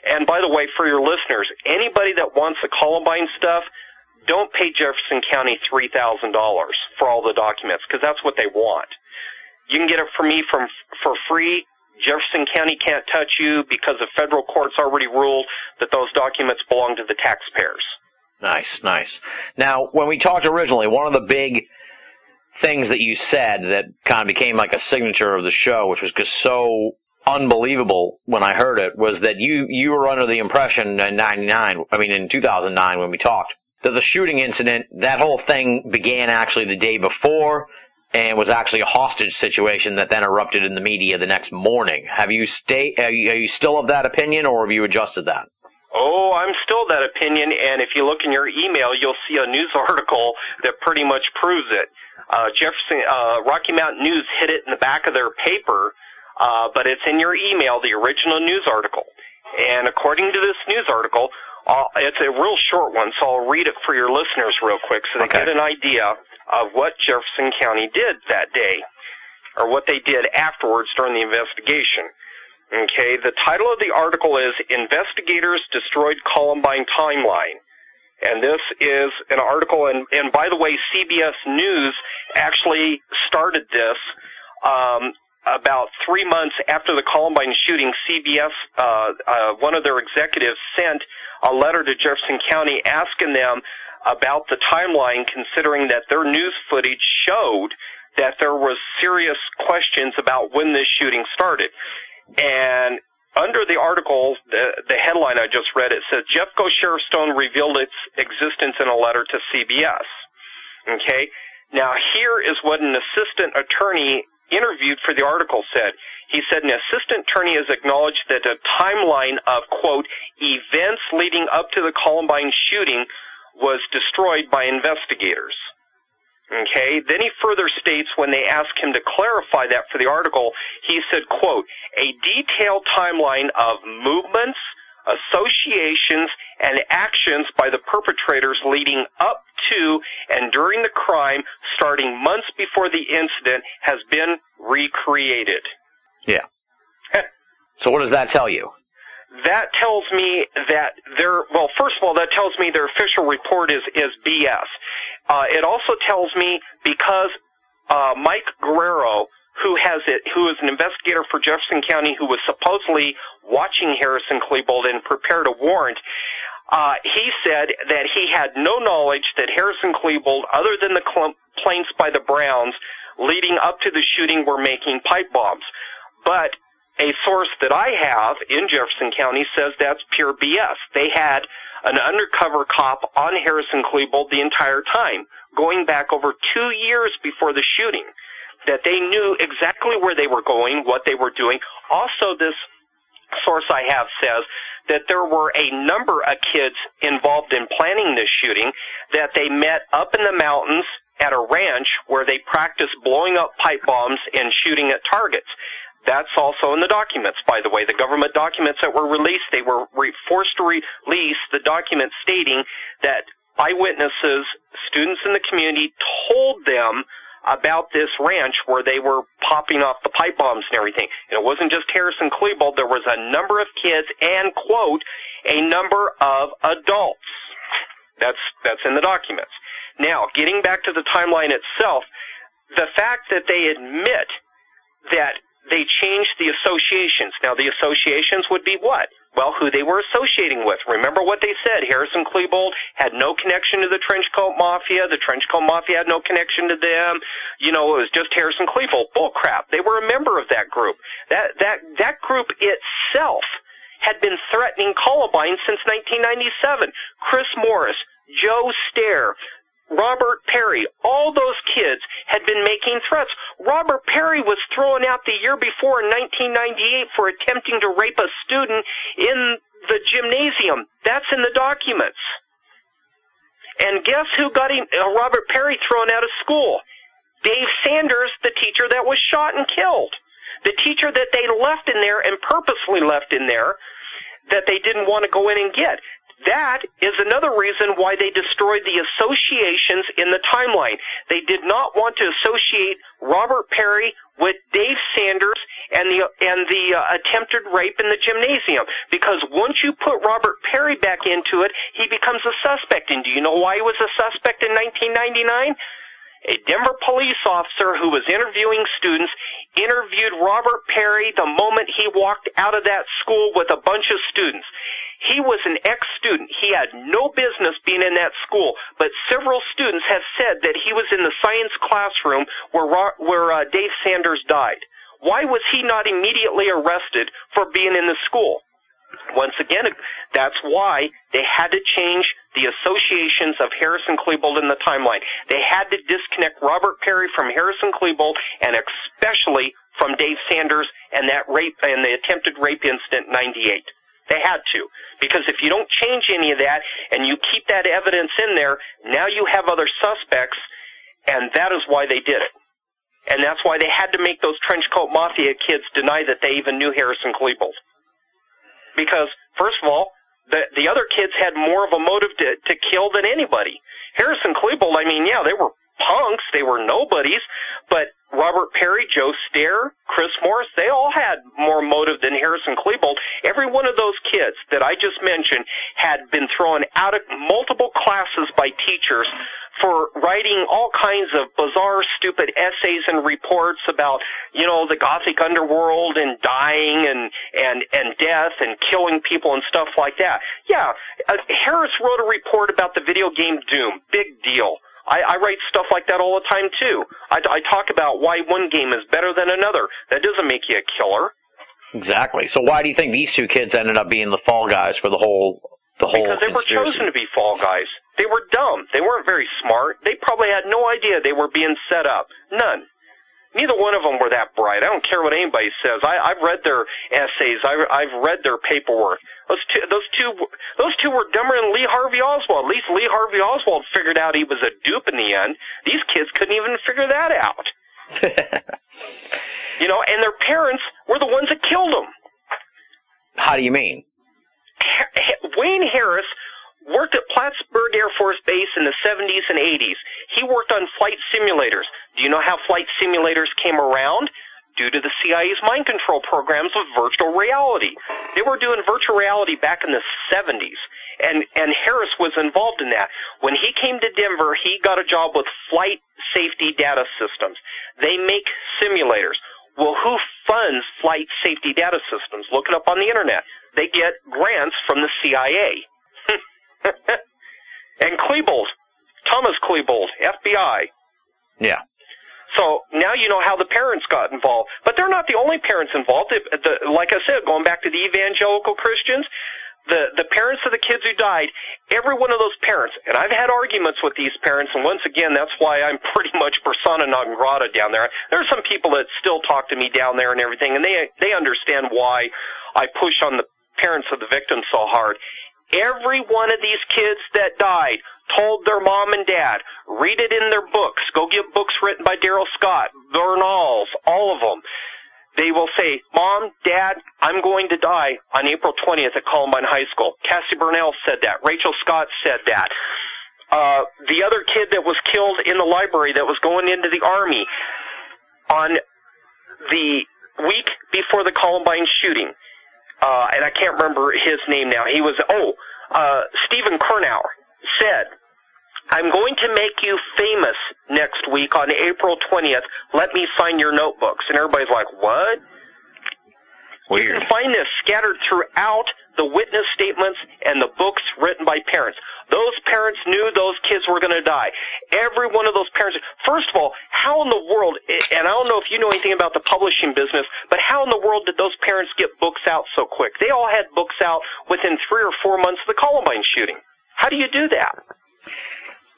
And by the way, for your listeners, anybody that wants the Columbine stuff, don't pay Jefferson County three thousand dollars for all the documents because that's what they want. You can get it from me from for free. Jefferson County can't touch you because the federal courts already ruled that those documents belong to the taxpayers. Nice, nice. Now, when we talked originally, one of the big things that you said that kind of became like a signature of the show, which was just so unbelievable when I heard it, was that you you were under the impression in '99, I mean in 2009 when we talked, that the shooting incident, that whole thing began actually the day before and was actually a hostage situation that then erupted in the media the next morning. Have you stay? Are you, are you still of that opinion, or have you adjusted that? Oh, I'm still that opinion, and if you look in your email, you'll see a news *laughs* article that pretty much proves it. Uh, Jefferson, uh, Rocky Mountain News hit it in the back of their paper, uh, but it's in your email, the original news article. And according to this news article, uh, it's a real short one, so I'll read it for your listeners real quick so they Okay. get an idea of what Jefferson County did that day, or what they did afterwards during the investigation. Okay, the title of the article is Investigators Destroyed Columbine Timeline. And this is an article, and, and by the way, CBS News actually started this um, about three months after the Columbine shooting. CBS, uh, uh, one of their executives, sent a letter to Jefferson County asking them about the timeline, considering that their news footage showed that there was serious questions about when this shooting started. And under the article, the, the headline I just read, it says Jeffco Sheriff Stone revealed its existence in a letter to CBS. Okay? Now here is what an assistant attorney interviewed for the article said. He said an assistant attorney has acknowledged that a timeline of, quote, events leading up to the Columbine shooting was destroyed by investigators. Okay, then he further states when they asked him to clarify that for the article, he said, quote, a detailed timeline of movements, associations, and actions by the perpetrators leading up to and during the crime starting months before the incident has been recreated. Yeah. so what does that tell you? That tells me that their well, first of all, that tells me their official report is is BS. Uh, it also tells me because uh, Mike Guerrero, who has it, who is an investigator for Jefferson County, who was supposedly watching Harris and Klebold and prepared a warrant. Uh, he said that he had no knowledge that Harris and Klebold, other than the complaints by the Browns leading up to the shooting, were making pipe bombs. But a source that I have in Jefferson County says that's pure BS. They had an undercover cop on Harris and Klebold the entire time, going back over two years before the shooting, that they knew exactly where they were going, what they were doing. Also, this source I have says that there were a number of kids involved in planning this shooting, that they met up in the mountains at a ranch where they practiced blowing up pipe bombs and shooting at targets. That's also in the documents, by the way. The government documents that were released, they were re- forced to release the document stating that eyewitnesses, students in the community told them about this ranch where they were popping off the pipe bombs and everything. And it wasn't just Harris and Klebold. There was a number of kids and, quote, a number of adults. That's, that's in the documents. Now, getting back to the timeline itself, the fact that they admit that they changed the associations. Now, the associations would be what? Well, who they were associating with. Remember what they said. Harris and Klebold had no connection to the Trenchcoat Mafia. The Trenchcoat Mafia had no connection to them. You know, it was just Harris and Klebold. Bull crap. They were a member of that group. That, that, that group itself had been threatening Columbine since 1997. Chris Morris, Joe Stair, Robert Perry, all those kids had been making threats. Robert Perry was thrown out the year before in 1998 for attempting to rape a student in the gymnasium. That's in the documents. And guess who got him, uh, Robert Perry thrown out of school? Dave Sanders, the teacher that was shot and killed. The teacher that they left in there and purposely left in there that they didn't want to go in and get. That is another reason why they destroyed the associations in the timeline. They did not want to associate Robert Perry with Dave Sanders and the and the uh, attempted rape in the gymnasium because once you put Robert Perry back into it, he becomes a suspect. And do you know why he was a suspect in 1999? A Denver police officer who was interviewing students interviewed Robert Perry the moment he walked out of that school with a bunch of students. He was an ex-student. He had no business being in that school, but several students have said that he was in the science classroom where where uh, Dave Sanders died. Why was he not immediately arrested for being in the school? Once again, that's why they had to change the associations of Harris and Klebold in the timeline. They had to disconnect Robert Perry from Harris and Klebold and especially from Dave Sanders and that rape and the attempted rape incident in 98. They had to. Because if you don't change any of that and you keep that evidence in there, now you have other suspects, and that is why they did it. And that's why they had to make those trench coat mafia kids deny that they even knew Harris and Klebold. Because, first of all, the the other kids had more of a motive to to kill than anybody. Harris and Klebold, I mean, yeah, they were punks, they were nobodies, but Robert Perry, Joe Stair, Chris Morris, they all had more motive than Harris and Klebold. Every one of those kids that I just mentioned had been thrown out of multiple classes by teachers for writing all kinds of bizarre, stupid essays and reports about, you know, the gothic underworld and dying and, and, and death and killing people and stuff like that. Yeah, uh, Harris wrote a report about the video game Doom. Big deal. I, I write stuff like that all the time too. I, I talk about why one game is better than another. That doesn't make you a killer. Exactly. So why do you think these two kids ended up being the fall guys for the whole the whole because they were chosen to be fall guys. They were dumb. They weren't very smart. They probably had no idea they were being set up. None. Neither one of them were that bright. I don't care what anybody says. I, I've read their essays. I, I've read their paperwork. Those two, those two, those two were dumber than Lee Harvey Oswald. At least Lee Harvey Oswald figured out he was a dupe in the end. These kids couldn't even figure that out. *laughs* You know, and their parents were the ones that killed them. How do you mean? Wayne Harris worked at Plattsburgh Air Force Base in the 70s and 80s. He worked on flight simulators. Do you know how flight simulators came around? Due to the CIA's mind control programs of virtual reality. They were doing virtual reality back in the 70s. And, and Harris was involved in that. When he came to Denver, he got a job with Flight Safety Data Systems. They make simulators. Well, who funds Flight Safety Data Systems? Look it up on the internet. They get grants from the CIA. *laughs* *laughs* and Klebold, Thomas Klebold, FBI. Yeah. So now you know how the parents got involved. But they're not the only parents involved. The, the, like I said, going back to the evangelical Christians, the, the parents of the kids who died, every one of those parents, and I've had arguments with these parents, and once again, that's why I'm *laughs* pretty much persona non grata down there. There are some people that still talk to me down there and everything, and they, they understand why I push on the parents of the victims so hard. Every one of these kids that died told their mom and dad, read it in their books. Go get books written by Darrell Scott, Bernalls, all of them. They will say, Mom, Dad, I'm going to die on April 20th at Columbine High School. Cassie Bernall said that. Rachel Scott said that. Uh, the other kid that was killed in the library that was going into the army on the week before the Columbine shooting, uh, and I can't remember his name now. He was, oh, uh, Stephen Curnow said, I'm going to make you famous next week on April 20th. Let me sign your notebooks. And everybody's like, what? You can find this scattered throughout the witness statements and the books written by parents. Those parents knew those kids were going to die. Every one of those parents. First of all, how in the world, and I don't know if you know anything about the publishing business, but how in the world did those parents get books out so quick? They all had books out within three or four months of the Columbine shooting. How do you do that?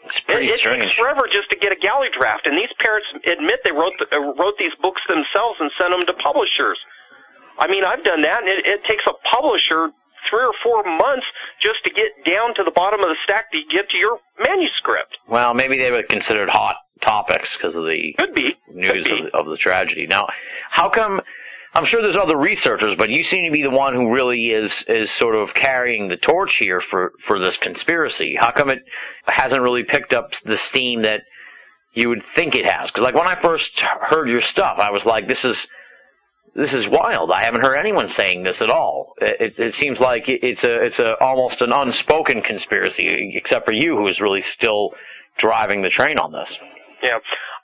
It's It, pretty it strange. takes forever just to get a galley draft, and these parents admit they wrote the, uh, wrote these books themselves and sent them to publishers. I mean, I've done that, and it, it takes a publisher three or four months just to get down to the bottom of the stack to get to your manuscript. Well, maybe they were considered hot topics because of the Could be. Could news be. of, of the tragedy. Now, how come? I'm sure there's other researchers, but you seem to be the one who really is is sort of carrying the torch here for for this conspiracy. How come it hasn't really picked up the steam that you would think it has? Because like when I first heard your stuff, I was like, this is this is wild. I haven't heard anyone saying this at all. It, it, it seems like it's a it's a almost an unspoken conspiracy, except for you, who is really still driving the train on this. Yeah.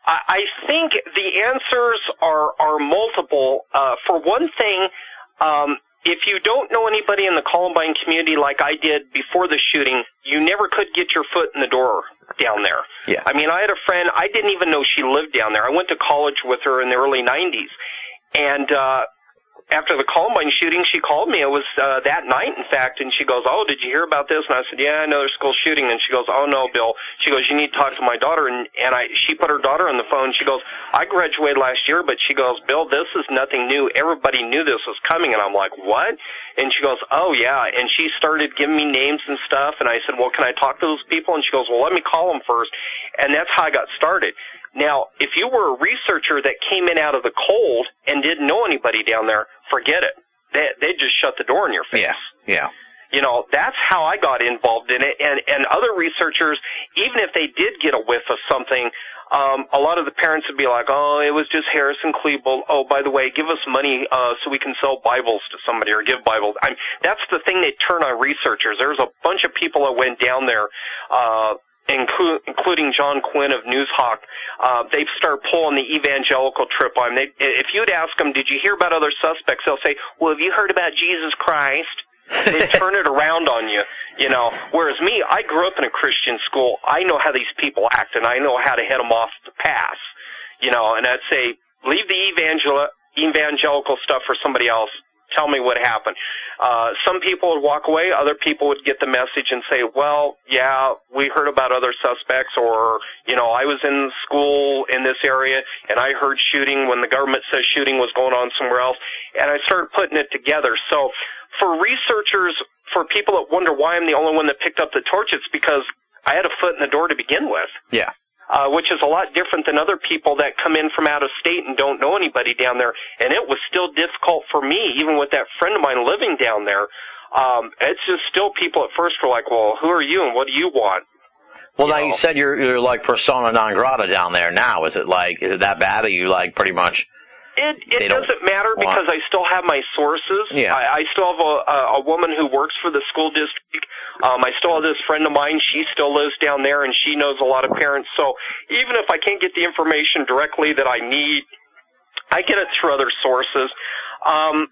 I, I think the answers are are multiple. Uh, for one thing, um, if you don't know anybody in the Columbine community like I did before the shooting, you never could get your foot in the door down there. Yeah. I mean, I had a friend. I didn't even know she lived down there. I went to college with her in the early '90s, and uh, after the Columbine shooting, she called me. It was uh, that night, in fact, and she goes, "Oh, did you hear about this?" And I said, "Yeah, I know another school shooting." And she goes, "Oh no, Bill." She goes, "You need to talk to my daughter." And and I, she put her daughter on the phone. She goes, "I graduated last year, but she goes, Bill, this is nothing new. Everybody knew this was coming." And I'm like, "What?" And she goes, "Oh yeah." And she started giving me names and stuff. And I said, "Well, can I talk to those people?" And she goes, "Well, let me call them first. And that's how I got started. Now, if you were a researcher that came in out of the cold and didn't know anybody down there, forget it. They they just shut the door in your face. Yeah, yeah. You know, that's how I got involved in it. And and other researchers, even if they did get a whiff of something, um, a lot of the parents would be like, "Oh, it was just Harris and Klebold. Oh, by the way, give us money uh, so we can sell Bibles to somebody or give Bibles." I mean, that's the thing they turn on researchers. There's a bunch of people that went down there. Uh, inclu- including John Quinn of Newshawk, uh, they start pulling the evangelical trip on. They, if you'd ask them, "Did you hear about other suspects?" They'll say, "Well, have you heard about Jesus Christ?" they *laughs* turn it around on you, you know. Whereas me, I grew up in a Christian school. I know how these people act, and I know how to head them off the pass, you know. And I'd say, leave the evangel evangelical stuff for somebody else. tell me what happened. Uh, some people would walk away, other people would get the message and say, well, yeah, we heard about other suspects or, you know, I was in school in this area and I heard shooting when the government says shooting was going on somewhere else. And I started putting it together. So for researchers, for people that wonder why I'm the only one that picked up the torch, it's because I had a foot in the door to begin with Yeah. Uh, which is a lot different than other people that come in from out of state and don't know anybody down there. And it was still difficult for me, even with that friend of mine living down there. Um, it's just still people at first were like, well, who are you and what do you want? Well, You now know. you said you're you're like persona non grata down there now. Is it like is it that bad? Are you like pretty much? It it doesn't matter want- because I still have my sources. Yeah. I, I still have a, a a woman who works for the school district. Um, I still have this friend of mine. She still lives down there, and she knows a lot of parents. So even if I can't get the information directly that I need, I get it through other sources. Um,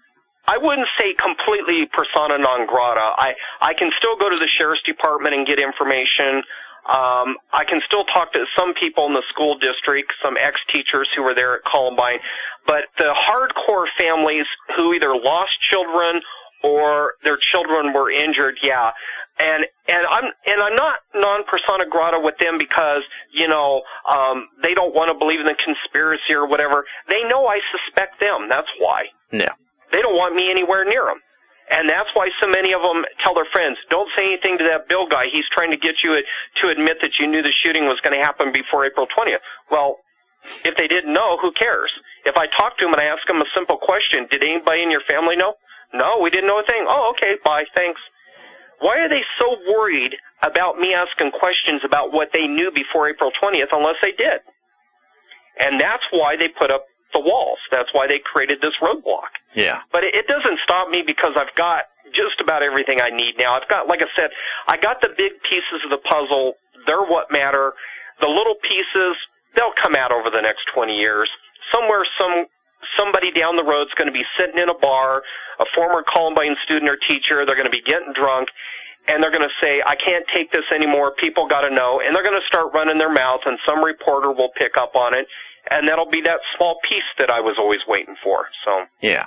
I wouldn't say completely persona non grata. I I can still go to the sheriff's department and get information. Um, I can still talk to some people in the school district, some ex-teachers who were there at Columbine, but the hardcore families who either lost children or their children were injured, yeah. And and I'm and I'm not non persona grata with them because you know um, they don't want to believe in the conspiracy or whatever. They know I suspect them. That's why Yeah. they don't want me anywhere near them. And that's why so many of them tell their friends, don't say anything to that Bill guy. He's trying to get you to admit that you knew the shooting was going to happen before April 20th. Well, if they didn't know, who cares? If I talk to them and I ask them a simple question, did anybody in your family know? No, we didn't know a thing. Oh, okay, bye, thanks. Why are they so worried about me asking questions about what they knew before April 20th unless they did? And that's why they put up the walls. That's why they created this roadblock. Yeah. But it, it doesn't stop me because I've got just about everything I need now. I've got, like I said, I got the big pieces of the puzzle. They're what matter. The little pieces, they'll come out over the next 20 years. Somewhere, some, somebody down the road's going to be sitting in a bar, a former Columbine student or teacher, they're going to be getting drunk, and they're going to say, I can't take this anymore, people got to know, and they're going to start running their mouth, and some reporter will pick up on it, and that'll be that small piece that I was always waiting for. So, Yeah.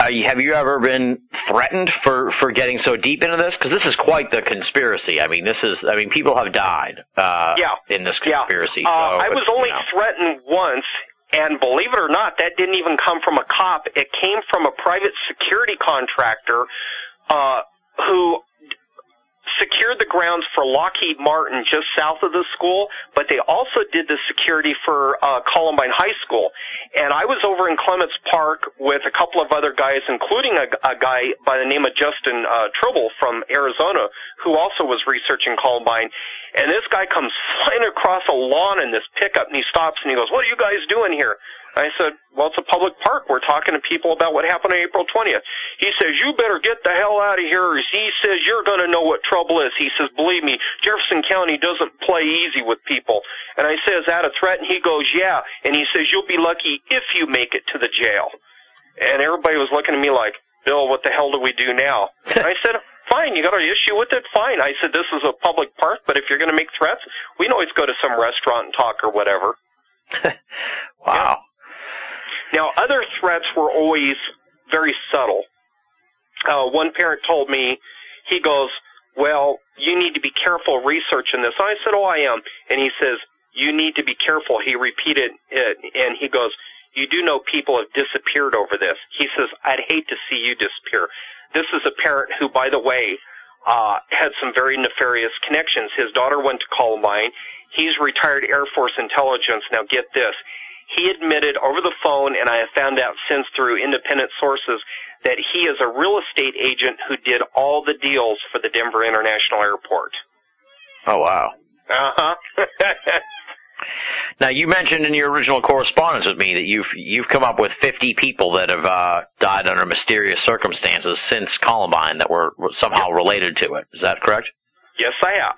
Uh, have you ever been threatened for for getting so deep into this? Because this is quite the conspiracy. I mean, this is. I mean, people have died. Uh, Yeah. In this yeah, conspiracy. uh, so, I but, was only you know. threatened once, and believe it or not, that didn't even come from a cop. It came from a private security contractor uh, who secured the grounds for Lockheed Martin just south of the school, but they also did the security for uh, Columbine High School. And I was over in Clements Park with a couple of other guys, including a, a guy by the name of Justin uh, Tribble from Arizona, who also was researching Columbine. And this guy comes *laughs* flying across a lawn in this pickup, and he stops and he goes, "What are you guys doing here?" I said, well, it's a public park. We're talking to people about what happened on April 20th. He says, you better get the hell out of here. He says, you're going to know what trouble is. He says, believe me, Jefferson County doesn't play easy with people. And I says, that a threat? And he goes, yeah. And he says, you'll be lucky if you make it to the jail. And everybody was looking at me like, Bill, what the hell do we do now? And I *laughs* said, fine, you got an issue with it? Fine. I said, this is a public park, but if you're going to make threats, we can always go to some restaurant and talk or whatever. *laughs* wow. Now, other threats were always very subtle. Uh, one parent told me, he goes, well, you need to be careful researching this. I said, oh, I am. And he says, you need to be careful. He repeated it, and he goes, you do know people have disappeared over this. He says, I'd hate to see you disappear. This is a parent who, by the way, uh, had some very nefarious connections. His daughter went to Columbine. He's retired Air Force intelligence. Now get this. He admitted over the phone, and I have found out since through independent sources, that he is a real estate agent who did all the deals for the Denver International Airport. Oh wow. Uh huh. *laughs* Now you mentioned in your original correspondence with me that you've you've come up with 50 people that have uh, died under mysterious circumstances since Columbine that were somehow related to it. Is that correct? yes, I have.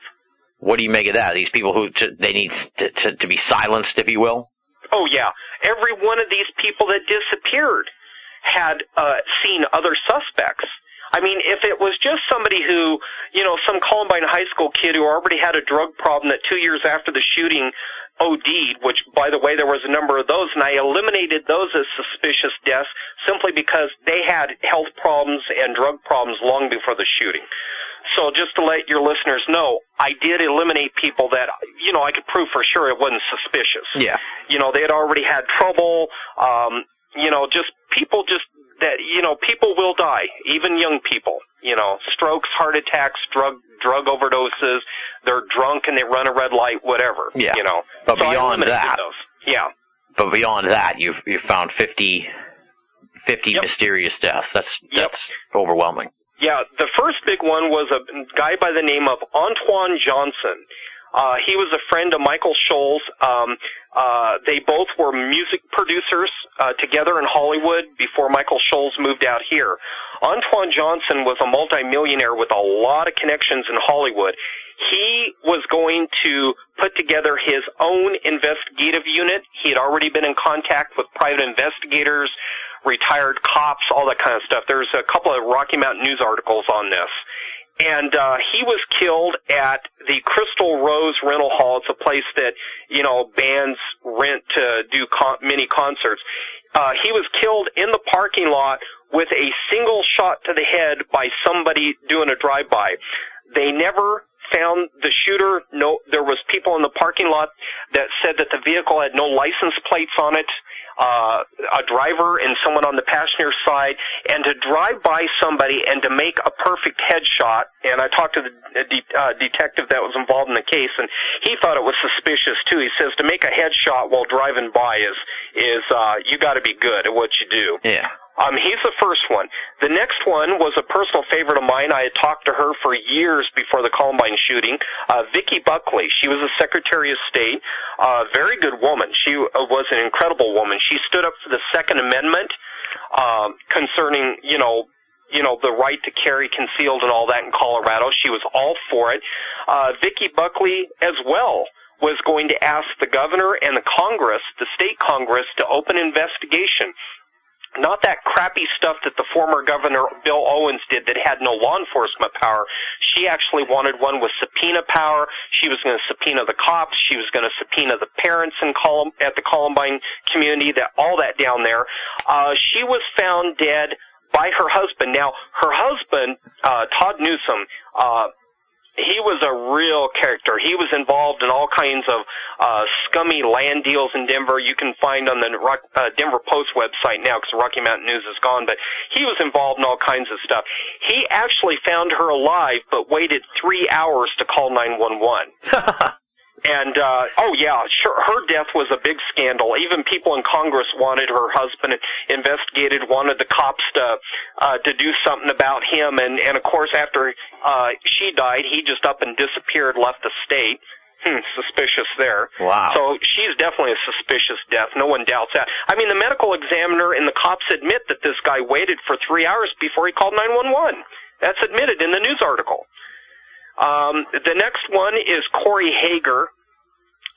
What do you make of that? These people who t- they need to, to, to be silenced, if you will. Oh yeah, every one of these people that disappeared had uh, seen other suspects. I mean, if it was just somebody who, you know, some Columbine high school kid who already had a drug problem that two years after the shooting OD'd, which, by the way, there was a number of those, and I eliminated those as suspicious deaths simply because they had health problems and drug problems long before the shooting. So just to let your listeners know, I did eliminate people that, you know, I could prove for sure it wasn't suspicious. Yeah. You know, they had already had trouble, um, you know, just people just that, you know, people will die, even young people, you know, strokes, heart attacks, drug, drug overdoses, they're drunk and they run a red light, whatever. Yeah. You know. But so beyond that- those. Yeah. But beyond that, you've you found 50, 50 Yep. mysterious deaths. That's Yep. that's overwhelming. Yeah, the first big one was a guy by the name of Antoine Johnson. Uh, he was a friend of Michael Shoels. Um, uh, they both were music producers uh, together in Hollywood before Michael Shoels moved out here. Antoine Johnson was a multimillionaire with a lot of connections in Hollywood. He was going to put together his own investigative unit. He had already been in contact with private investigators, retired cops, all that kind of stuff. There's a couple of Rocky Mountain News articles on this. And uh, he was killed at the Crystal Rose Rental Hall. It's a place that you know bands rent to do con- mini concerts. Uh, he was killed in the parking lot with a single shot to the head by somebody doing a drive-by. They never found the shooter. No, there was people in the parking lot that said that the vehicle had no license plates on it. Uh, a driver and someone on the passenger side, and to drive by somebody and to make a perfect headshot. And I talked to the de- uh, detective that was involved in the case, and he thought it was suspicious too. He says to make a headshot while driving by is is uh, you got to be good at what you do. Yeah. Um, he's the first one. The next one was a personal favorite of mine. I had talked to her for years before the Columbine shooting. Uh, Vicki Buckley. She was a Secretary of State. Uh, very good woman. She uh, was an incredible woman. She stood up for the Second Amendment, um, concerning, you know, you know, the right to carry concealed and all that in Colorado. She was all for it. Uh, Vicki Buckley as well was going to ask the governor and the Congress, the state Congress, to open investigation not that crappy stuff that the former governor Bill Owens did that had no law enforcement power. She actually wanted one with subpoena power. She was going to subpoena the cops. She was going to subpoena the parents in Colum- at the Columbine community. That all that down there. Uh, she was found dead by her husband. Now, her husband, uh, Todd Newsom, uh, he was a real character. He was involved in all kinds of uh, scummy land deals in Denver. You can find on the Rock, uh, Denver Post website now because Rocky Mountain News is gone. But he was involved in all kinds of stuff. He actually found her alive, but waited three hours to call nine one one. *laughs* And uh oh yeah, sure her death was a big scandal. Even people in Congress wanted her husband investigated, wanted the cops to uh to do something about him and and of course after uh she died, he just up and disappeared, left the state. Hmm, suspicious there. Wow. So she's definitely a suspicious death. No one doubts that. I mean, the medical examiner and the cops admit that this guy waited for three hours before he called 911. That's admitted in the news article. Um, the next one is Corey Hager.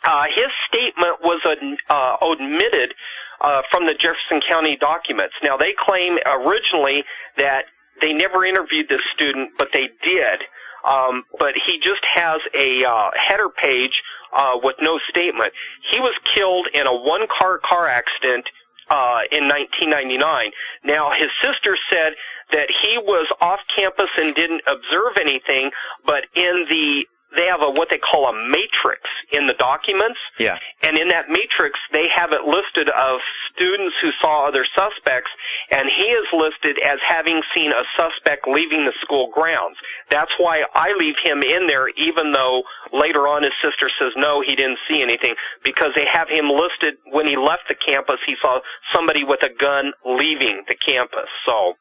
Uh, his statement was uh, omitted uh, from the Jefferson County documents. Now, they claim originally that they never interviewed this student, but they did. Um, but he just has a uh, header page uh, with no statement. He was killed in a one-car car accident uh, in 1999. Now, his sister said that he was off campus and didn't observe anything, but in the they have a what they call a matrix in the documents. Yeah. And in that matrix, they have it listed of students who saw other suspects, and he is listed as having seen a suspect leaving the school grounds. That's why I leave him in there, even though later on his sister says no, he didn't see anything, because they have him listed when he left the campus, he saw somebody with a gun leaving the campus. So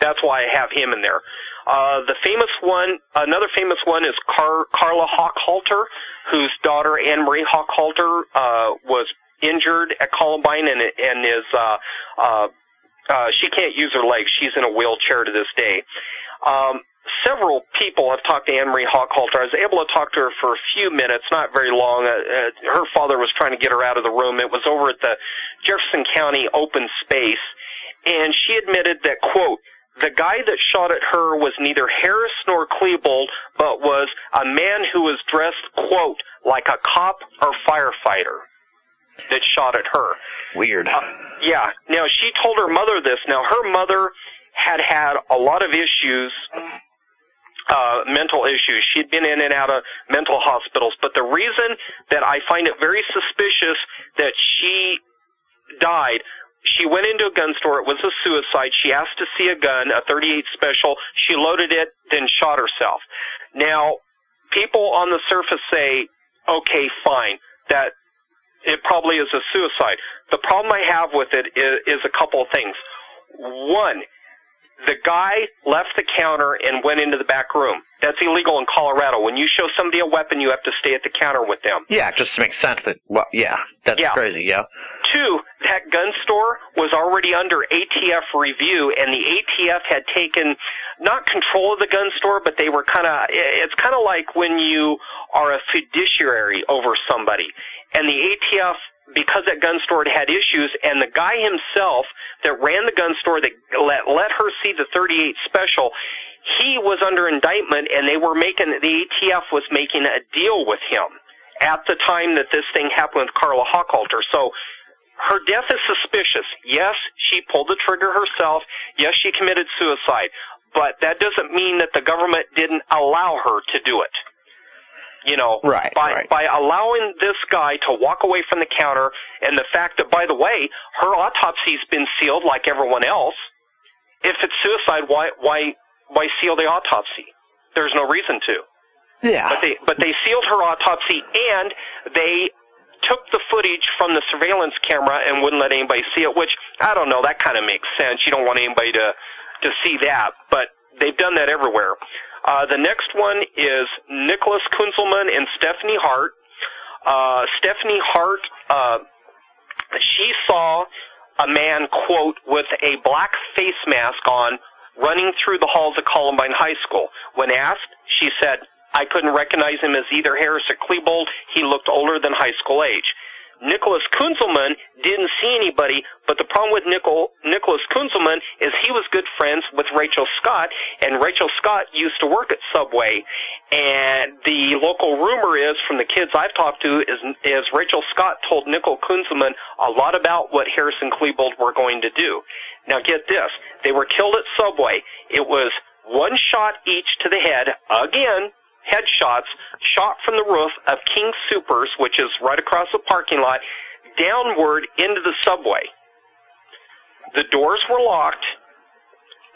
that's why I have him in there. Uh, the famous one, another famous one is Car- Carla Hochhalter, whose daughter Anne Marie Hochhalter uh, was injured at Columbine and and is uh, uh, uh, she can't use her legs. She's in a wheelchair to this day. Um, several people have talked to Anne Marie Hochhalter. I was able to talk to her for a few minutes, not very long. Uh, uh, her father was trying to get her out of the room. It was over at the Jefferson County open space, and she admitted that quote the guy that shot at her was neither Harris nor Klebold, but was a man who was dressed, quote, like a cop or firefighter that shot at her. Weird. Uh, yeah. Now she told her mother this. Now her mother had had a lot of issues, uh, mental issues. She'd been in and out of mental hospitals. But the reason that I find it very suspicious that she died she went into a gun store. It was a suicide. She asked to see a gun, a 38 special. She loaded it, then shot herself. Now, people on the surface say, okay, fine, that it probably is a suicide. The problem I have with it is, is a couple of things. One, the guy left the counter and went into the back room. That's illegal in Colorado. When you show somebody a weapon, you have to stay at the counter with them. Yeah, just makes sense that, well, yeah, that's Yeah. crazy, yeah. Two, that gun store was already under ATF review, and the ATF had taken not control of the gun store, but they were kind of. It's kind of like when you are a fiduciary over somebody, and the ATF. Because that gun store had had issues, and the guy himself that ran the gun store that let let her see the 38 special, he was under indictment, and they were making the ATF was making a deal with him at the time that this thing happened with Carla Hochhalter. So her death is suspicious. Yes, she pulled the trigger herself. Yes, she committed suicide. But that doesn't mean that the government didn't allow her to do it. You know, Right, by right. by allowing this guy to walk away from the counter, and the fact that, by the way, her autopsy's been sealed like everyone else. If it's suicide, why why why seal the autopsy? There's no reason to. Yeah. But they but they sealed her autopsy and they took the footage from the surveillance camera and wouldn't let anybody see it, which I don't know, that kind of makes sense. You don't want anybody to to see that, but they've done that everywhere. Uh, the next one is Nicholas Kunselman and Stephanie Hart. Uh, Stephanie Hart, uh, she saw a man, quote, with a black face mask on running through the halls of Columbine High School. When asked, she said, I couldn't recognize him as either Harris or Klebold. He looked older than high school age. Nicholas Kunselman didn't see anybody, but the problem with Nicol, Nicholas Kunselman is he was good friends with Rachel Scott, and Rachel Scott used to work at Subway. And the local rumor is, from the kids I've talked to, is, is Rachel Scott told Nicole Kunselman a lot about what Harris and Klebold were going to do. Now get this, they were killed at Subway. It was one shot each to the head, again, headshots shot from the roof of King Soopers, which is right across the parking lot, downward into the subway. The doors were locked.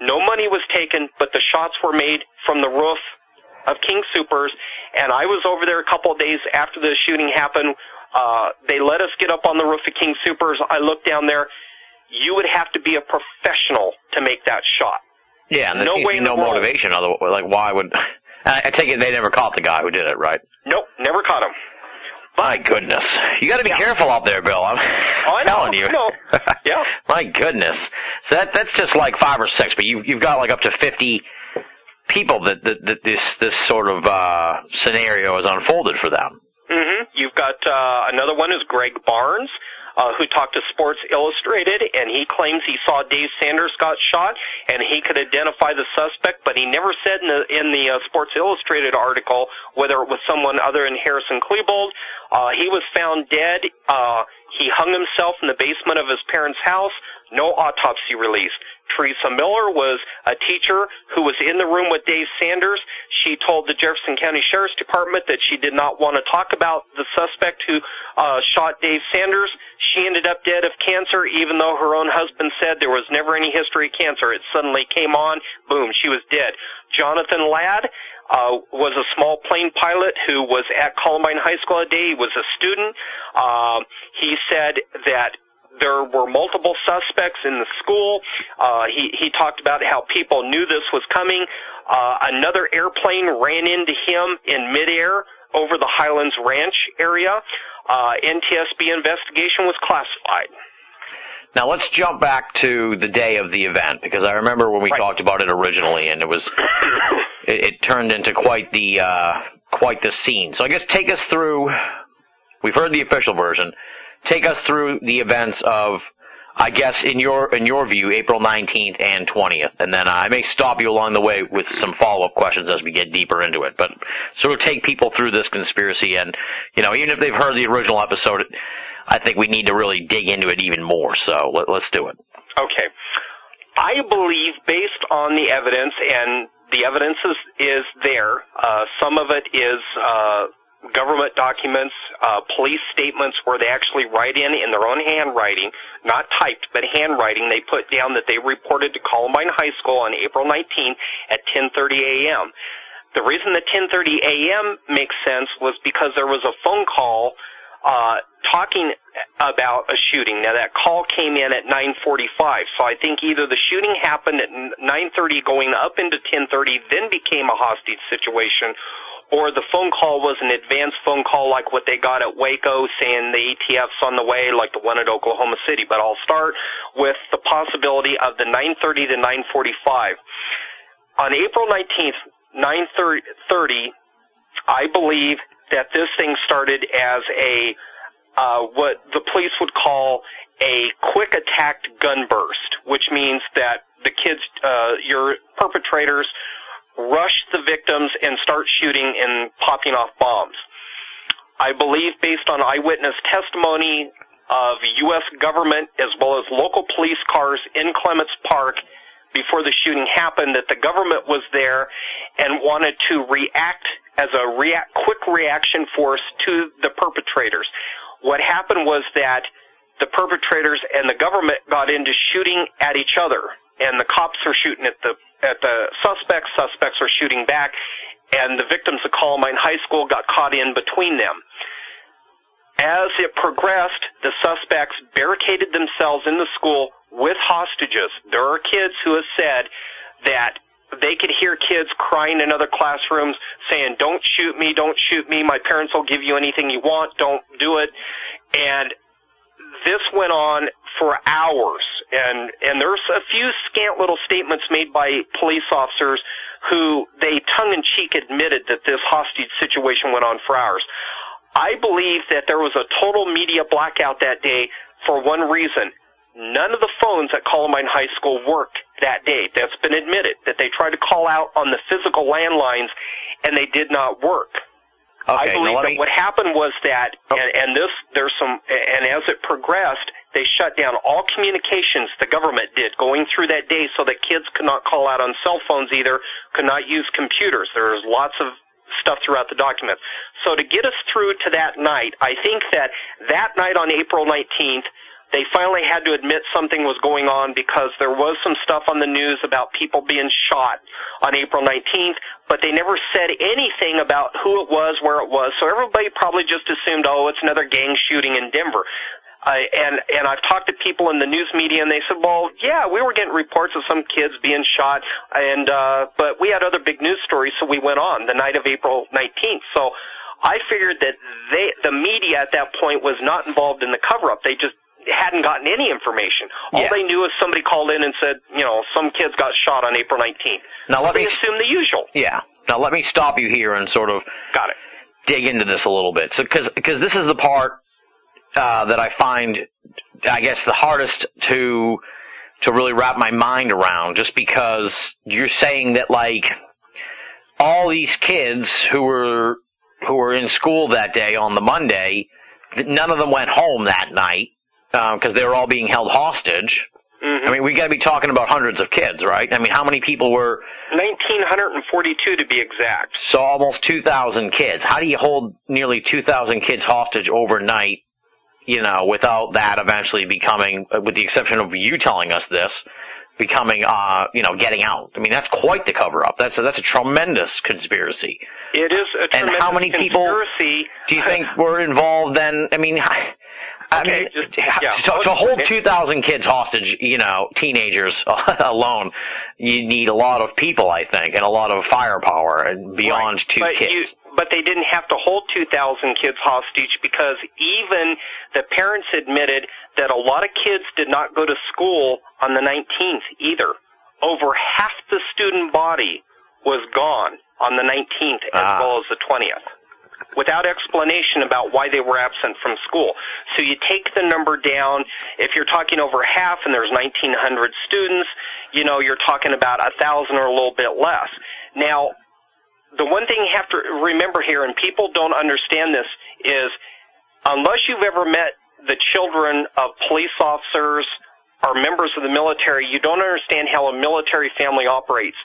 No money was taken, but the shots were made from the roof of King Soopers. And I was over there a couple of days after the shooting happened. Uh, they let us get up on the roof of King Soopers. I looked down there. You would have to be a professional to make that shot. yeah, and no way no world. motivation. Otherwise, like, why would. I, I take it they never caught the guy who did it, right? Nope, never caught him. My goodness. You gotta be Yeah. careful out there, Bill. I'm Oh, I know, telling you. I know. *laughs* Yeah. My goodness. So that that's just like five or six, but you you've got like up to fifty people that that, that this this sort of uh scenario has unfolded for them. Mm-hmm. You've got uh, another one is Greg Barnes, uh, who talked to Sports Illustrated, and he claims he saw Dave Sanders got shot, and he could identify the suspect, but he never said in the in the uh, Sports Illustrated article whether it was someone other than Harris and Klebold. Uh, he was found dead. Uh, he hung himself in the basement of his parents' house. No autopsy released. Teresa Miller was a teacher who was in the room with Dave Sanders. She told the Jefferson County Sheriff's Department that she did not want to talk about the suspect who uh, shot Dave Sanders. She ended up dead of cancer, even though her own husband said there was never any history of cancer. It suddenly came on. Boom, she was dead. Jonathan Ladd uh, was a small plane pilot who was at Columbine High School that day. He was a student. Uh, he said that there were multiple suspects in the school. Uh, he, he talked about how people knew this was coming. Uh, another airplane ran into him in midair over the Highlands Ranch area. Uh, NTSB investigation was classified. Now let's jump back to the day of the event because I remember when we Right. talked about it originally, and it was *coughs* it, it turned into quite the uh, quite the scene. So I guess take us through. We've heard the official version. Take us through the events of I guess in your in your view, April 19th and 20th, and then I may stop you along the way with some follow up questions as we get deeper into it. But sort of take people through this conspiracy, and you know, even if they've heard the original episode, I think we need to really dig into it even more. So let, let's do it. Okay. I believe, based on the evidence, and the evidence is, is there, uh, some of it is uh, government documents, uh, police statements where they actually write in in their own handwriting, not typed, but handwriting. They put down that they reported to Columbine High School on April 19th at 10:30 a.m. The reason the 10:30 a.m. makes sense was because there was a phone call uh, talking about a shooting. Now that call came in at 9:45, so I think either the shooting happened at 9:30, going up into 10:30, then became a hostage situation, or the phone call was an advanced phone call like what they got at Waco, saying the ATF's on the way, like the one at Oklahoma City. But I'll start with the possibility of the 9:30 to 9:45. On April 19th, 9:30, I believe that this thing started as a uh, what the police would call a quick attack gun burst, which means that the kids, uh, your perpetrators, rush the victims and start shooting and popping off bombs. I believe, based on eyewitness testimony of U.S. government as well as local police cars in Clements Park before the shooting happened, that the government was there and wanted to react as a react, quick reaction force to the perpetrators. What happened was that the perpetrators and the government got into shooting at each other, and the cops are shooting at the at the suspects. Suspects are shooting back, and the victims of Columbine High School got caught in between them. As it progressed, the suspects barricaded themselves in the school with hostages. There are kids who have said that they could hear kids crying in other classrooms saying, don't shoot me, don't shoot me, my parents will give you anything you want, don't do it. And this went on for hours and and there's a few scant little statements made by police officers who they tongue in cheek admitted that this hostage situation went on for hours. I believe that there was a total media blackout that day for one reason. None of the phones at Columbine High School worked that day. That's been admitted. That they tried to call out on the physical landlines and they did not work. Okay, I believe let that what happened was that, Oh. and, and this, there's some, and as it progressed, they shut down all communications the government did going through that day so that kids could not call out on cell phones either, could not use computers. There's lots of stuff throughout the document. So to get us through to that night, I think that that night on April 19th, they finally had to admit something was going on because there was some stuff on the news about people being shot on April 19th, but they never said anything about who it was, where it was. So everybody probably just assumed, oh, it's another gang shooting in Denver. I, and and I've talked to people in the news media, and they said, "Well, yeah, we were getting reports of some kids being shot, and uh, but we had other big news stories, so we went on the night of April 19th." So I figured that they, the media at that point, was not involved in the cover-up. They just hadn't gotten any information. All Yeah. they knew is somebody called in and said, you know, some kids got shot on April 19th. now let They me assume the usual. yeah. Now let me stop you here and sort of Got it. dig into this a little bit. So, because because this is the part uh, that I find, I guess, the hardest to to really wrap my mind around. Just because you're saying that like all these kids who were who were in school that day on the Monday, none of them went home that night because they were all being held hostage. hmm I mean, we got to be talking about hundreds of kids, right? I mean, how many people were 1942 to be exact. so almost 2,000 kids. How do you hold nearly 2,000 kids hostage overnight, you know, without that eventually becoming, with the exception of you telling us this, becoming, uh, you know, getting out? I mean, that's quite the cover up. That's a, that's a tremendous conspiracy. It is a And tremendous how many people. Do you think were involved then? I mean, *laughs* I Okay, mean, just- yeah. to, to hold 2,000 kids hostage, you know, teenagers *laughs* alone, you need a lot of people, I think, and a lot of firepower and beyond Right. two but kids. You, but they didn't have to hold 2,000 kids hostage because even the parents admitted that a lot of kids did not go to school on the 19th either. Over half the student body was gone on the 19th as Ah. well as the 20th. Without explanation about why they were absent from school. So you take the number down. If you're talking over half and there's 1,900 students, you know, you're talking about a thousand or a little bit less. Now, the one thing you have to remember here, and people don't understand this, is unless you've ever met the children of police officers or members of the military, you don't understand how a military family operates.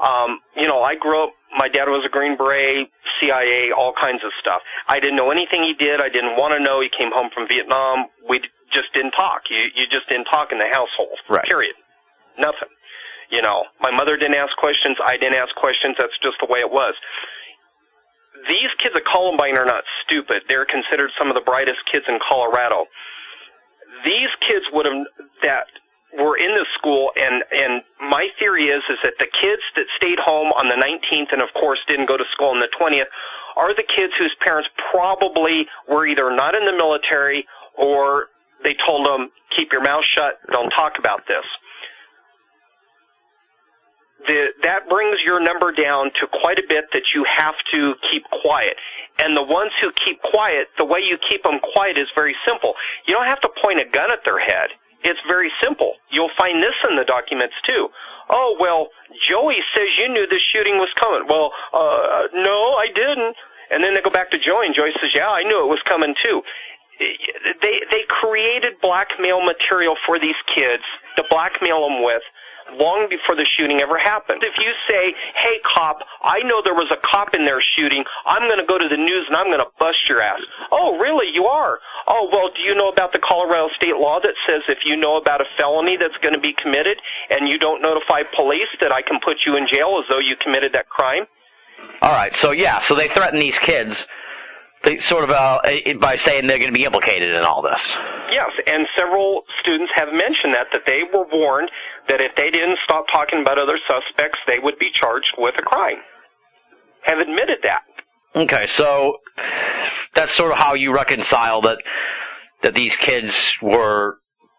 Um, you know, I grew up, my dad was a Green Beret, CIA, all kinds of stuff. I didn't know anything he did. I didn't want to know. He came home from Vietnam. We just didn't talk. You, you just didn't talk in the household. Right. Period. Nothing. You know, my mother didn't ask questions. I didn't ask questions. That's just the way it was. These kids at Columbine are not stupid. They're considered some of the brightest kids in Colorado. These kids would have that were in the school and and my theory is is that the kids that stayed home on the 19th and of course didn't go to school on the 20th are the kids whose parents probably were either not in the military or they told them keep your mouth shut don't talk about this the, that brings your number down to quite a bit that you have to keep quiet. And the ones who keep quiet, the way you keep them quiet is very simple. You don't have to point a gun at their head. It's very simple. You'll find this in the documents too. Oh, well, Joey says you knew the shooting was coming. Well, uh, no, I didn't. And then they go back to Joey and Joey says, yeah, I knew it was coming too. They, they created blackmail material for these kids to blackmail them with long before the shooting ever happened. If you say, hey cop, I know there was a cop in there shooting, I'm gonna go to the news and I'm gonna bust your ass. Oh, really? You are? Oh, well, do you know about the Colorado state law that says if you know about a felony that's gonna be committed and you don't notify police that I can put you in jail as though you committed that crime? All right, so yeah, so they threaten these kids, they sort of uh, by saying they're going to be implicated in all this. Yes, and several students have mentioned that that they were warned that if they didn't stop talking about other suspects, they would be charged with a crime. Have admitted that. Okay, so that's sort of how you reconcile that that these kids were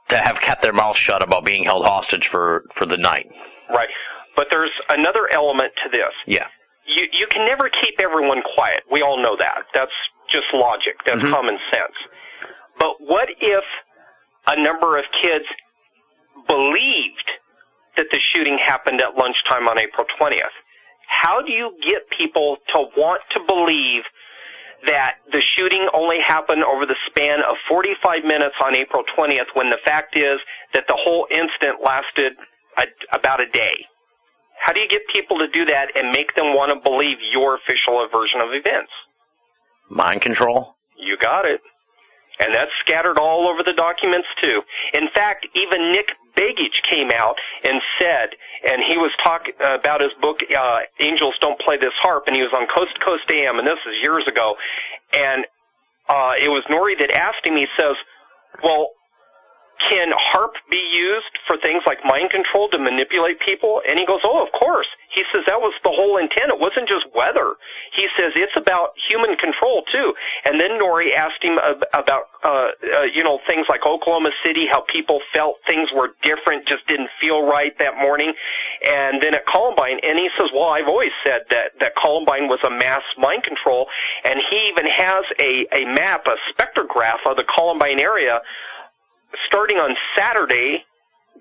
to have kept their mouths shut about being held hostage for for the night. Right. But there's another element to this. Yeah. You you can never keep everyone quiet. We all know that. That's just logic. That's Mhm. common sense. But what if a number of kids believed that the shooting happened at lunchtime on April 20th? How do you get people to want to believe that the shooting only happened over the span of 45 minutes on April 20th when the fact is that the whole incident lasted a, about a day? How do you get people to do that and make them want to believe your official version of events? Mind control. You got it. And that's scattered all over the documents too. In fact, even Nick Begich came out and said, and he was talking about his book, uh, Angels Don't Play This HAARP, and he was on Coast to Coast AM, and this is years ago. And, uh, it was Noory that asked him, he says, well, can HAARP be used for things like mind control to manipulate people? And he goes, oh, of course. He says that was the whole intent. It wasn't just weather. He says it's about human control too. And then Noory asked him about, uh, uh, you know, things like Oklahoma City, how people felt things were different, just didn't feel right that morning. And then at Columbine, and he says, well, I've always said that, that Columbine was a mass mind control. And he even has a, a map, a spectrograph of the Columbine area starting on Saturday,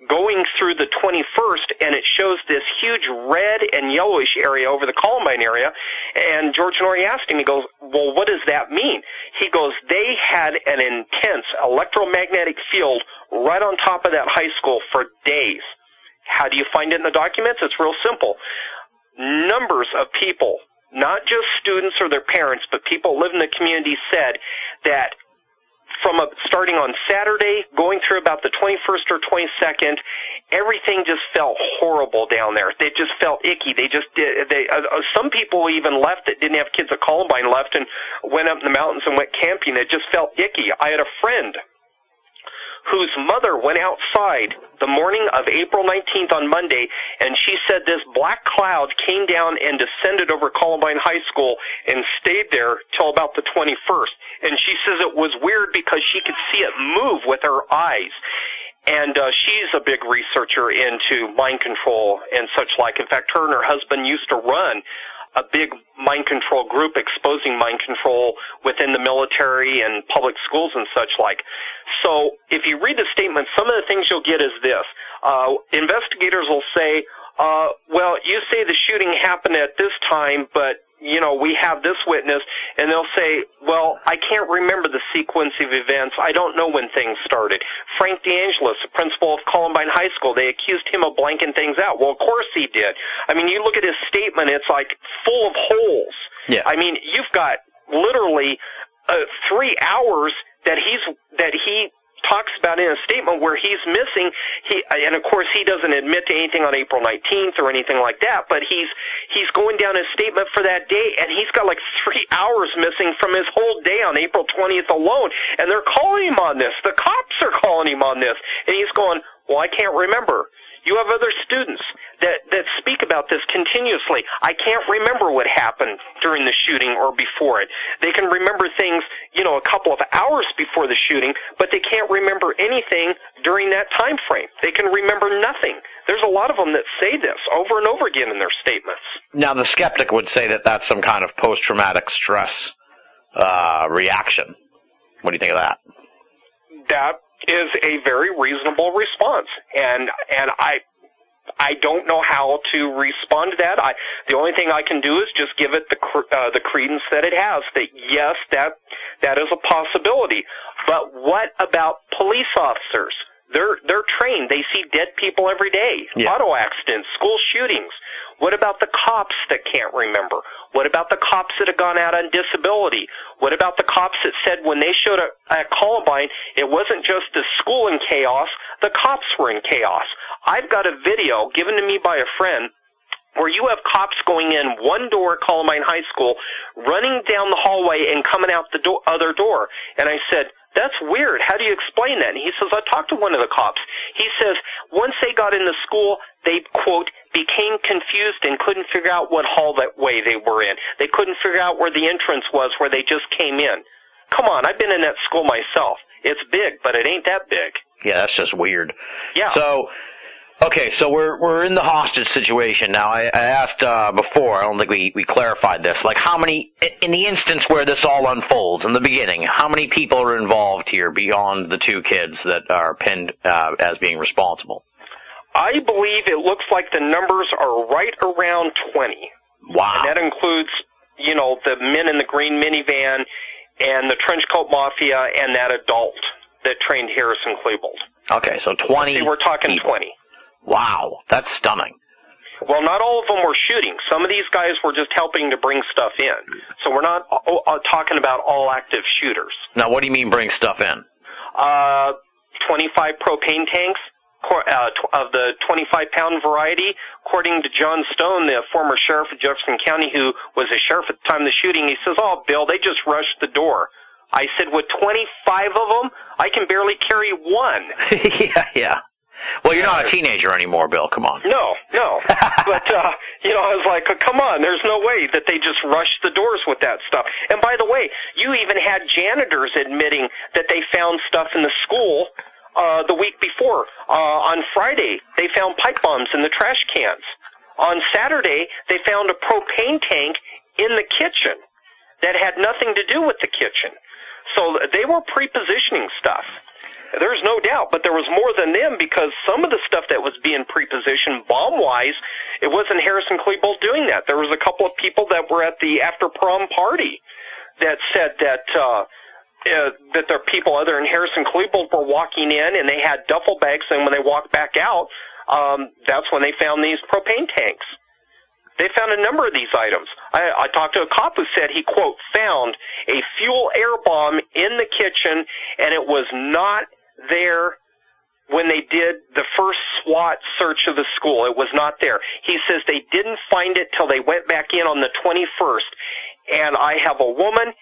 going through the 21st, and it shows this huge red and yellowish area over the Columbine area. And George Noory asked him, he goes, well, what does that mean? He goes, they had an intense electromagnetic field right on top of that high school for days. How do you find it in the documents? It's real simple. Numbers of people, not just students or their parents, but people living in the community said that from a, starting on Saturday, going through about the 21st or 22nd, everything just felt horrible down there. They just felt icky. They just did. They uh, uh, some people even left that didn't have kids at Columbine left and went up in the mountains and went camping. It just felt icky. I had a friend whose mother went outside the morning of April 19th on Monday, and she said this black cloud came down and descended over Columbine High School and stayed there till about the 21st. And she says it was weird because she could see it move with her eyes. And uh, she's a big researcher into mind control and such like. In fact, her and her husband used to run a big mind control group exposing mind control within the military and public schools and such like. So if you read the statement, some of the things you'll get is this. Uh, investigators will say, uh, well, you say the shooting happened at this time, but you know, we have this witness, and they'll say, well, I can't remember the sequence of events. I don't know when things started. Frank DeAngelis, the principal of Columbine High School, they accused him of blanking things out. Well, of course he did. I mean, you look at his statement, it's like full of holes. Yeah. I mean, you've got literally uh, three hours that he's that he talks about in a statement where he's missing he and of course he doesn't admit to anything on April 19th or anything like that but he's he's going down his statement for that day and he's got like 3 *laughs* hours missing from his whole day on April 20th alone and they're calling him on this. The cops are calling him on this and he's going well I can't remember you have other students that, that speak about this continuously. I can't remember what happened during the shooting or before it. They can remember things, you know, a couple of hours before the shooting, but they can't remember anything during that time frame. They can remember nothing. There's a lot of them that say this over and over again in their statements. Now, the skeptic would say that that's some kind of post-traumatic stress uh, reaction. What do you think of that? That is a very reasonable response, and and I I don't know how to respond to that. I the only thing I can do is just give it the uh, the credence that it has. That yes, that that is a possibility. But what about police officers? They're they're trained. They see dead people every day. Yeah. Auto accidents, school shootings. What about the cops that can't remember? What about the cops that have gone out on disability? What about the cops that said when they showed up at Columbine, it wasn't just the school in chaos, the cops were in chaos. I've got a video given to me by a friend where you have cops going in one door at Columbine High School, running down the hallway and coming out the do- other door. And I said, that's weird. How do you explain that? And he says, I talked to one of the cops. He says, once they got into school, they, quote, became confused and couldn't figure out what hallway they were in. They couldn't figure out where the entrance was where they just came in. Come on, I've been in that school myself. It's big, but it ain't that big. Yeah, that's just weird. Yeah. So, okay, so we're we're in the hostage situation now. I, I asked uh, before. I don't think we we clarified this. Like, how many in the instance where this all unfolds in the beginning? How many people are involved here beyond the two kids that are pinned uh, as being responsible? I believe it looks like the numbers are right around 20. Wow. And that includes, you know, the men in the green minivan and the trench coat mafia and that adult that trained Harris and Klebold. Okay, so twenty. We're talking people. 20. Wow, that's stunning. Well, not all of them were shooting. Some of these guys were just helping to bring stuff in. So we're not uh, uh, talking about all active shooters. Now, what do you mean bring stuff in? Uh, 25 propane tanks uh, of the 25 pound variety. According to John Stone, the former sheriff of Jefferson County, who was a sheriff at the time of the shooting, he says, "Oh, Bill, they just rushed the door." I said, "With 25 of them, I can barely carry one." *laughs* yeah, yeah. Well, you're not a teenager anymore, Bill. Come on. No, no. *laughs* but uh, you know, I was like, come on, there's no way that they just rushed the doors with that stuff. And by the way, you even had janitors admitting that they found stuff in the school uh the week before. Uh on Friday, they found pipe bombs in the trash cans. On Saturday, they found a propane tank in the kitchen that had nothing to do with the kitchen. So they were pre-positioning stuff. There's no doubt, but there was more than them because some of the stuff that was being pre-positioned bomb-wise, it wasn't Harris and Klebold doing that. There was a couple of people that were at the after prom party that said that uh, uh, that there are people other than Harris and Klebold were walking in and they had duffel bags, and when they walked back out, um, that's when they found these propane tanks. They found a number of these items. I, I talked to a cop who said he quote found a fuel air bomb in the kitchen, and it was not there when they did the first SWAT search of the school. It was not there. He says they didn't find it till they went back in on the 21st. And I have a woman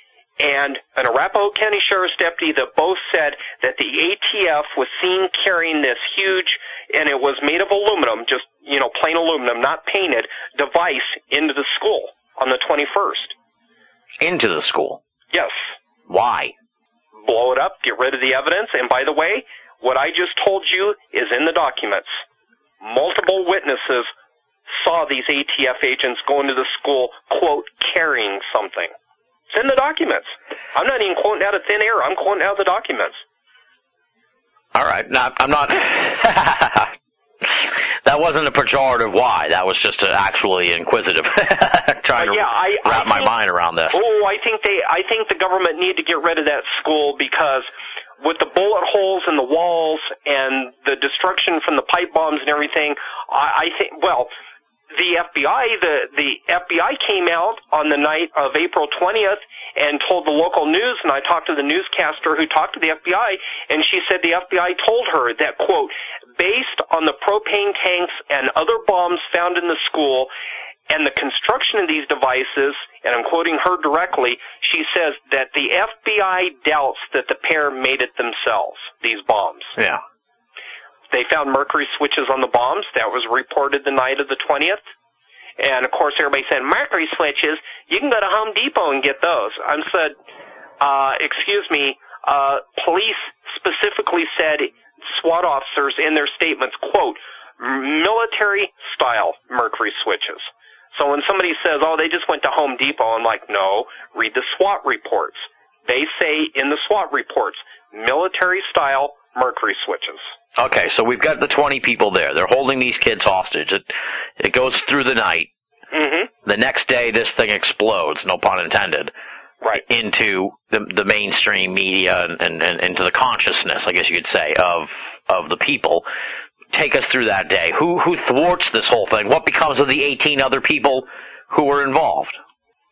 and an Arapahoe County Sheriff's deputy that both said that the ATF was seen carrying this huge, and it was made of aluminum, just, you know, plain aluminum, not painted, device into the school on the 21st. Into the school. Yes. Why? Blow it up, get rid of the evidence, and by the way, what I just told you is in the documents. Multiple witnesses saw these ATF agents go into the school, quote, carrying something. It's in the documents. I'm not even quoting out of thin air. I'm quoting out of the documents. All right. No, I'm not. *laughs* that wasn't a pejorative why. That was just a actually inquisitive, *laughs* trying Uh, to yeah, I- I wrap my think- mind around this. Oh, I think they. I think the government need to get rid of that school because with the bullet holes in the walls and the destruction from the pipe bombs and everything, I, I think. Well, the FBI, the the FBI came out on the night of April 20th and told the local news, and I talked to the newscaster who talked to the FBI, and she said the FBI told her that quote, based on the propane tanks and other bombs found in the school, and the construction of these devices, and I'm quoting her directly, she says that the FBI doubts that the pair made it themselves, these bombs. Yeah. They found mercury switches on the bombs. That was reported the night of the 20th. And of course, everybody said, mercury switches, you can go to Home Depot and get those. I said, uh, excuse me, uh, police specifically said, SWAT officers in their statements, quote, military style mercury switches. So when somebody says, oh, they just went to Home Depot, I'm like, no, read the SWAT reports. They say in the SWAT reports, military style mercury switches. Okay, so we've got the 20 people there. They're holding these kids hostage. It, it goes through the night. hmm The next day, this thing explodes, no pun intended, Right. into the, the mainstream media and, and, and into the consciousness, I guess you could say, of, of the people. Take us through that day. Who, who thwarts this whole thing? What becomes of the 18 other people who were involved?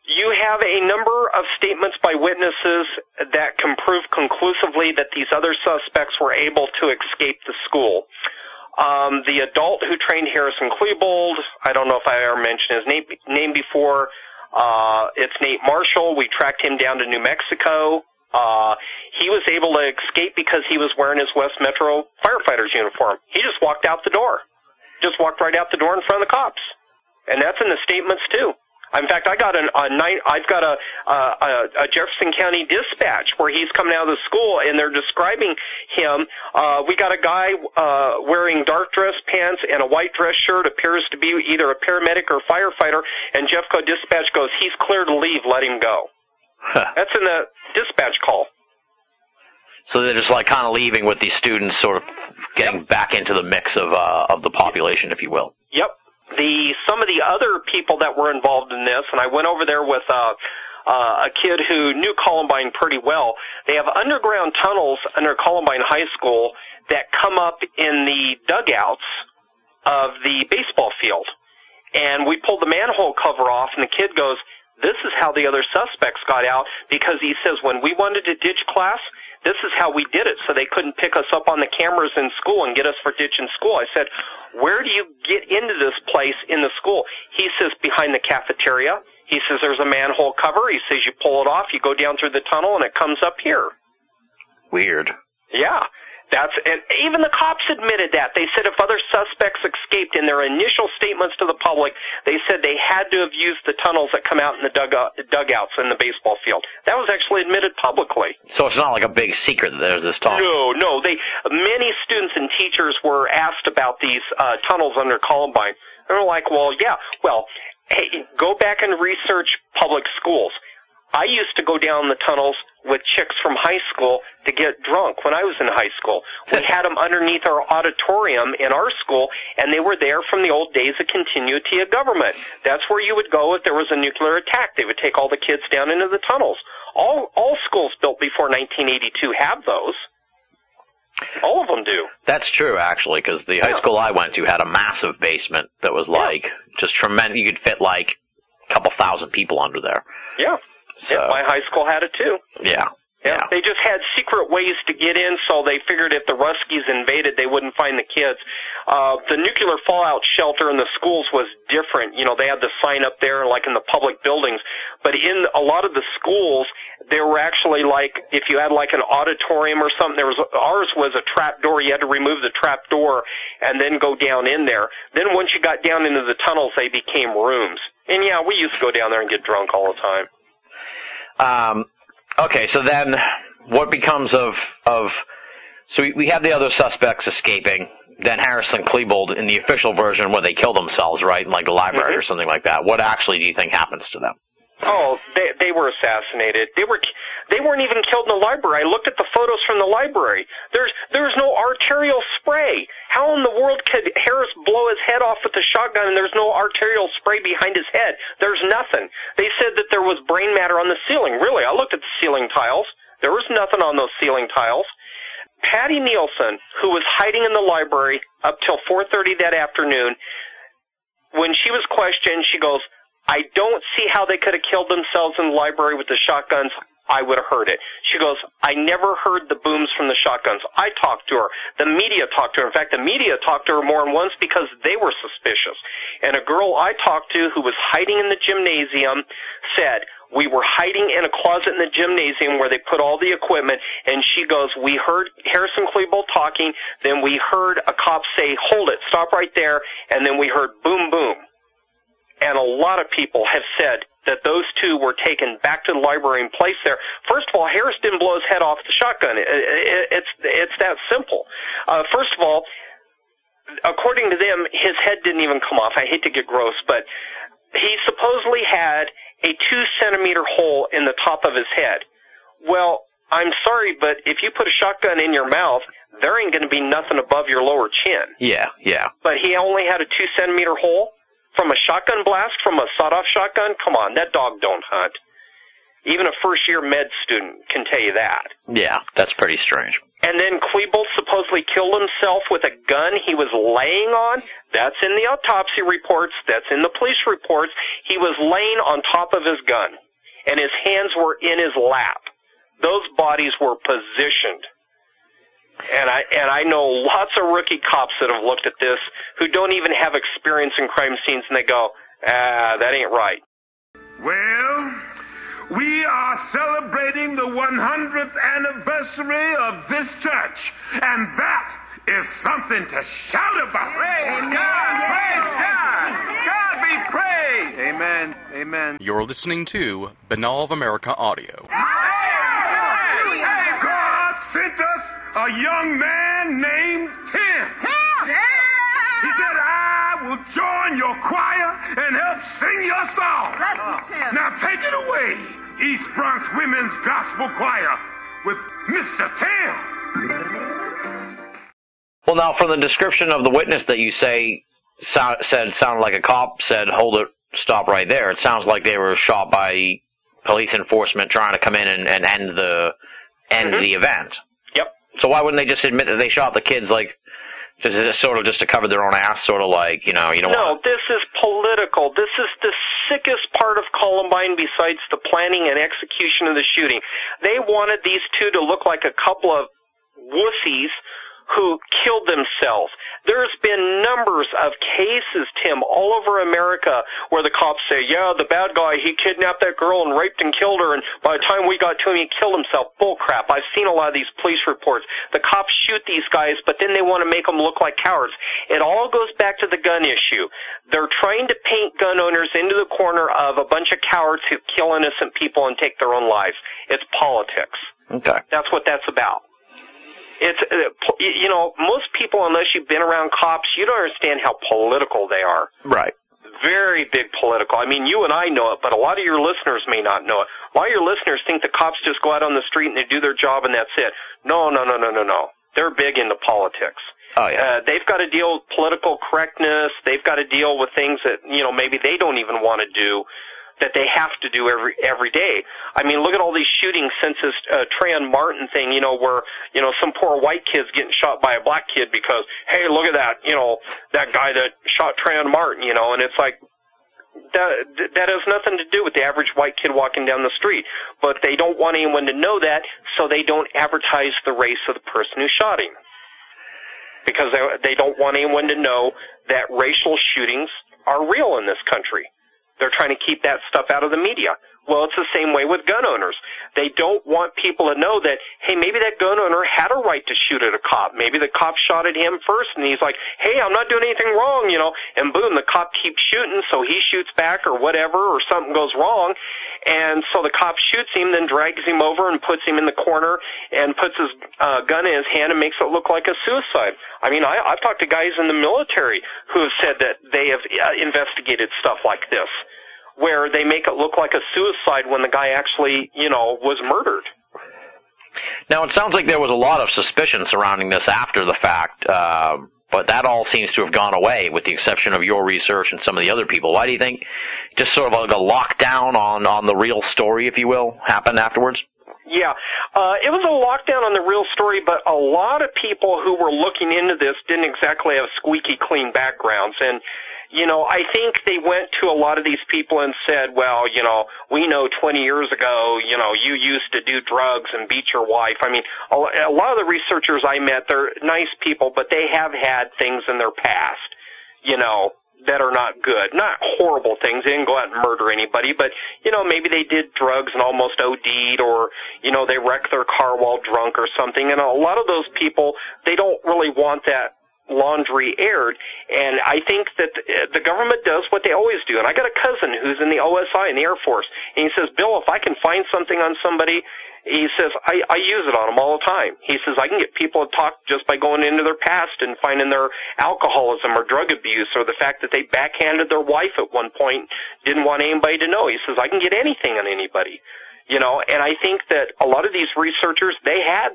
You have a number of statements by witnesses that can prove conclusively that these other suspects were able to escape the school. Um, the adult who trained Harris and Klebold, I don't know if I ever mentioned his name, name before. Uh, it's Nate Marshall. We tracked him down to New Mexico. Uh, he was able to escape because he was wearing his West Metro firefighter's uniform. He just walked out the door. Just walked right out the door in front of the cops. And that's in the statements too. In fact, I got an, a night. I've got a, a a Jefferson County dispatch where he's coming out of the school and they're describing him. Uh, we got a guy uh, wearing dark dress pants and a white dress shirt, appears to be either a paramedic or firefighter. And Jeffco dispatch goes, "He's clear to leave. Let him go." That's in the dispatch call. So they're just like kind of leaving with these students sort of getting back into the mix of, uh, of the population, if you will. Yep. The some of the other people that were involved in this, and I went over there with uh, uh, a kid who knew Columbine pretty well. They have underground tunnels under Columbine High School that come up in the dugouts of the baseball field. And we pulled the manhole cover off, and the kid goes, "This is how the other suspects got out." Because he says when we wanted to ditch class, this is how we did it so they couldn't pick us up on the cameras in school and get us for ditching school. I said, where do you get into this place in the school? He says, behind the cafeteria. He says, there's a manhole cover. He says, you pull it off, you go down through the tunnel, and it comes up here. Weird. Yeah. That's and even the cops admitted that. They said if other suspects escaped in their initial statements to the public, they said they had to have used the tunnels that come out in the dugout, dugouts in the baseball field. That was actually admitted publicly. So it's not like a big secret that there's this talk. No, no. They many students and teachers were asked about these uh, tunnels under Columbine. They were like, "Well, yeah. Well, hey, go back and research public schools." I used to go down the tunnels with chicks from high school to get drunk when I was in high school. We had them underneath our auditorium in our school, and they were there from the old days of continuity of government. That's where you would go if there was a nuclear attack. They would take all the kids down into the tunnels. All all schools built before 1982 have those. All of them do. That's true, actually, because the high school I went to had a massive basement that was like just tremendous. You could fit like a couple thousand people under there. Yeah. So yeah. My high school had it too. yeah, Yeah. They just had secret ways to get in, so they figured if the Ruskies invaded, they wouldn't find the kids. Uh, the nuclear fallout shelter in the schools was different. You know, they had the sign up there, like in the public buildings. But in a lot of the schools, there were actually like, if you had like an auditorium or something, there was, ours was a trap door. You had to remove the trap door and then go down in there. Then once you got down into the tunnels, they became rooms. And yeah, we used to go down there and get drunk all the time. Um, okay, so then what becomes of of? So we, we have the other suspects escaping. Then Harris and Klebold in the official version where they kill themselves, right, in like the library Mhm. or something like that. What actually do you think happens to them? Oh, they they were assassinated. They were they weren't even killed in the library. I looked at the photos from the library. There's there's no arterial spray. How in the world could Harris blow his head off with a shotgun and there's no arterial spray behind his head? There's nothing. They said that there was brain matter on the ceiling. Really, I looked at the ceiling tiles. There was nothing on those ceiling tiles. Patty Nielsen, who was hiding in the library up till 4:30 that afternoon, when she was questioned, she goes, I don't see how they could have killed themselves in the library with the shotguns. I would have heard it. She goes, I never heard the booms from the shotguns. I talked to her. The media talked to her. In fact, the media talked to her more than once because they were suspicious. And a girl I talked to who was hiding in the gymnasium said, we were hiding in a closet in the gymnasium where they put all the equipment and she goes, we heard Harris and Klebold talking, then we heard a cop say, hold it, stop right there, and then we heard boom boom and a lot of people have said that those two were taken back to the library and placed there. First of all, Harris didn't blow his head off the shotgun. It, it, it's it's that simple. Uh, first of all, according to them, his head didn't even come off. I hate to get gross, but he supposedly had a two centimeter hole in the top of his head. Well, I'm sorry, but if you put a shotgun in your mouth, there ain't going to be nothing above your lower chin. Yeah, yeah. But he only had a two centimeter hole from a shotgun blast from a sawed-off shotgun. Come on, that dog don't hunt. Even a first-year med student can tell you that. Yeah, that's pretty strange. And then Klebold supposedly killed himself with a gun he was laying on. That's in the autopsy reports. That's in the police reports. He was laying on top of his gun, and his hands were in his lap. Those bodies were positioned. And I and I know lots of rookie cops that have looked at this who don't even have experience in crime scenes, and they go, "Ah, that ain't right." Well, we are celebrating the 100th anniversary of this church, and that is something to shout about. Praise God! Praise God! God be praised! Amen. Amen. You're listening to Binnall of America Audio. God sent us a young man named Tim. Tim! He said, I will join your choir and help sing your song. Bless you, Tim. Now take it away, East Bronx Women's Gospel Choir with Mr. Tim. Well, now from the description of the witness that you say sound, said sounded like a cop said, "Hold it, stop right there." It sounds like they were shot by police enforcement trying to come in and, and end the end Mhm. the event. Yep. So why wouldn't they just admit that they shot the kids, like just, just sort of just to cover their own ass, sort of like you know, you know No, what? this is political. This is the sickest part of Columbine besides the planning and execution of the shooting. They wanted these two to look like a couple of wussies who killed themselves. There's been numbers of cases, Tim, all over America where the cops say, yeah, the bad guy, he kidnapped that girl and raped and killed her, and by the time we got to him, he killed himself. Bull crap. I've seen a lot of these police reports. The cops shoot these guys, but then they want to make them look like cowards. It all goes back to the gun issue. They're trying to paint gun owners into the corner of a bunch of cowards who kill innocent people and take their own lives. It's politics. Okay. That's what that's about. It's uh, you know most people unless you've been around cops, you don't understand how political they are. Right. Very big political. I mean, you and I know it, but a lot of your listeners may not know it. A lot of your listeners think the cops just go out on the street and they do their job and that's it. No, no, no, no, no, no. They're big into politics. Oh yeah. Uh, they've got to deal with political correctness. They've got to deal with things that you know maybe they don't even want to do, that they have to do every every day. I mean, look at all these shootings since this uh, Trayvon Martin thing. You know, where you know some poor white kid's getting shot by a black kid because hey, look at that. You know, that guy that shot Trayvon Martin. You know, and it's like that that has nothing to do with the average white kid walking down the street. But they don't want anyone to know that, so they don't advertise the race of the person who shot him because they, they don't want anyone to know that racial shootings are real in this country. They're trying to keep that stuff out of the media. Well, it's the same way with gun owners. They don't want people to know that, hey, maybe that gun owner had a right to shoot at a cop. Maybe the cop shot at him first and he's like, hey, I'm not doing anything wrong, you know, and boom, the cop keeps shooting, so he shoots back or whatever, or something goes wrong. And so the cop shoots him, then drags him over and puts him in the corner and puts his uh, gun in his hand and makes it look like a suicide. I mean, I, I've talked to guys in the military who have said that they have uh, investigated stuff like this, where they make it look like a suicide when the guy actually, you know, was murdered. Now it sounds like there was a lot of suspicion surrounding this after the fact, uh, but that all seems to have gone away, with the exception of your research and some of the other people. Why do you think just sort of like a lockdown on on the real story, if you will, happened afterwards? Yeah, uh, it was a lockdown on the real story, but a lot of people who were looking into this didn't exactly have squeaky clean backgrounds, and you know, I think they went to a lot of these people and said, well, you know, we know 20 years ago, you know, you used to do drugs and beat your wife. I mean, a lot of the researchers I met, they're nice people, but they have had things in their past, you know, that are not good. Not horrible things. They didn't go out and murder anybody, but, you know, maybe they did drugs and almost OD'd or, you know, they wrecked their car while drunk or something. And a lot of those people, they don't really want that laundry aired. And I think that uh, the government does what they always do. And I got a cousin who's in the OSI in the Air Force, and he says, Bill, if I can find something on somebody, he says, I, I use it on them all the time. He says, I can get people to talk just by going into their past and finding their alcoholism or drug abuse or the fact that they backhanded their wife at one point, didn't want anybody to know. He says, I can get anything on anybody you know and i think that a lot of these researchers they had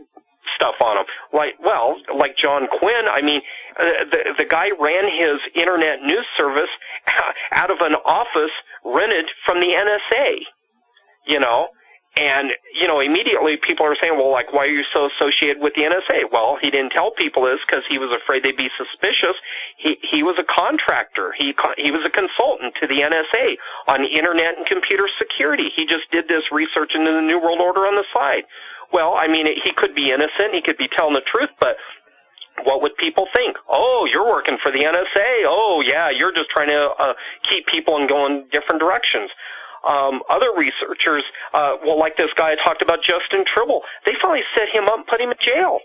stuff on them. Like, well, like John Quinn. I mean, uh, the the guy ran his internet news service *laughs* out of an office rented from the NSA. You know, and you know, immediately people are saying, well, like, why are you so associated with the NSA? Well, he didn't tell people this because he was afraid they'd be suspicious. He he was a contractor. He he was a consultant to the NSA on internet and computer security. He just did this research into the New World Order on the side. Well, I mean, he could be innocent. He could be telling the truth, but what would people think? Oh, you're working for the NSA. Oh, yeah, you're just trying to uh, keep people in going different directions. Um, other researchers, uh, well, like this guy I talked about, Justin Tribble, they finally set him up and put him in jail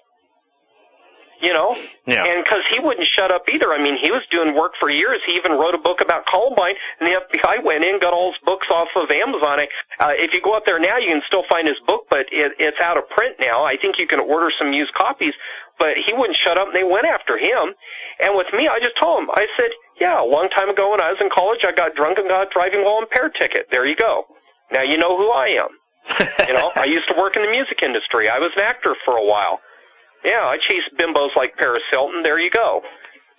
you know? Yeah. And because he wouldn't shut up either. I mean, he was doing work for years. He even wrote a book about Columbine, and the FBI went in, got all his books off of Amazon. Uh, if you go up there now, you can still find his book, but it, it's out of print now. I think you can order some used copies, but he wouldn't shut up, and they went after him. And with me, I just told him, I said, yeah, a long time ago when I was in college, I got drunk and got a driving while impaired ticket. There you go. Now you know who I am. you know, I used to work in the music industry. I was an actor for a while. Yeah, I chased bimbos like Paris Hilton. There you go.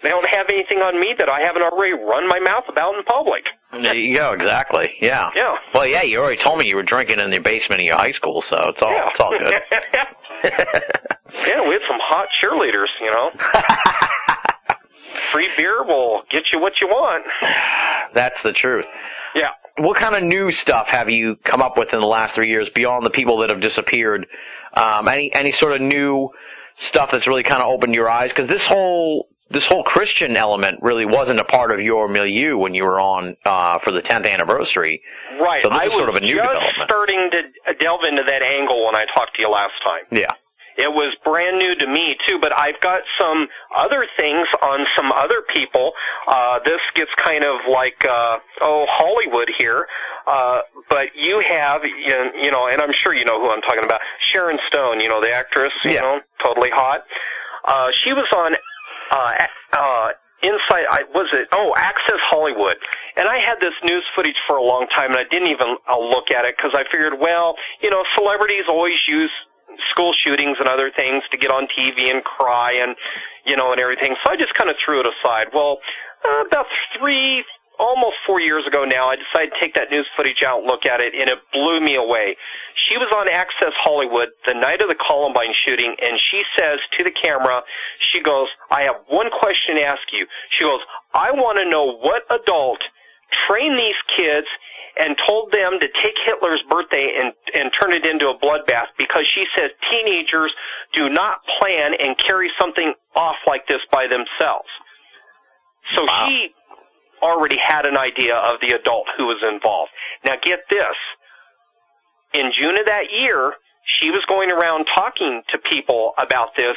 They don't have anything on me that I haven't already run my mouth about in public. There you go, exactly. Yeah. Yeah. Well, yeah, you already told me you were drinking in the basement of your high school, so it's all yeah. it's all good. *laughs* yeah, we had some hot cheerleaders, you know. *laughs* Free beer will get you what you want. That's the truth. Yeah. What kind of new stuff have you come up with in the last three years beyond the people that have disappeared? Um, any any sort of new stuff that's really kind of opened your eyes? Because this whole this whole Christian element really wasn't a part of your milieu when you were on uh, for the 10th anniversary. Right. So this I is sort of a new just development. starting to delve into that angle when I talked to you last time. Yeah. It was brand new to me too, but I've got some other things on some other people. Uh, this gets kind of like, uh, oh, Hollywood here. Uh, but you have, you know, and I'm sure you know who I'm talking about. Sharon Stone, you know, the actress, you Yeah. know, totally hot. Uh, she was on, uh, uh, Inside, I was it? Oh, Access Hollywood. And I had this news footage for a long time, and I didn't even uh, look at it because I figured, well, you know, celebrities always use school shootings and other things to get on TV and cry and you know and everything. So I just kind of threw it aside. Well, uh, about three, almost four years ago now, I decided to take that news footage out look at it, and it blew me away. She was on Access Hollywood the night of the Columbine shooting, and she says to the camera, she goes, "I have one question to ask you." She goes, "I want to know what adult trained these kids." And told them to take Hitler's birthday and and turn it into a bloodbath because she says teenagers do not plan and carry something off like this by themselves. So Wow. she already had an idea of the adult who was involved. Now get this. In June of that year, she was going around talking to people about this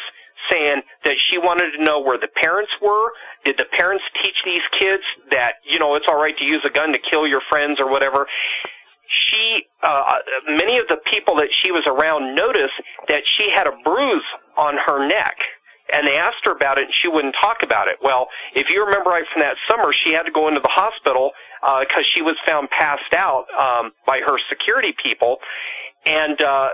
saying that she wanted to know where the parents were. Did the parents teach these kids that, you know, it's alright to use a gun to kill your friends or whatever? she, uh, many of the people that she was around noticed that she had a bruise on her neck. And they asked her about it, and she wouldn't talk about it. Well, if you remember right from that summer, she had to go into the hospital because she was found passed out um, by her security people, and uh,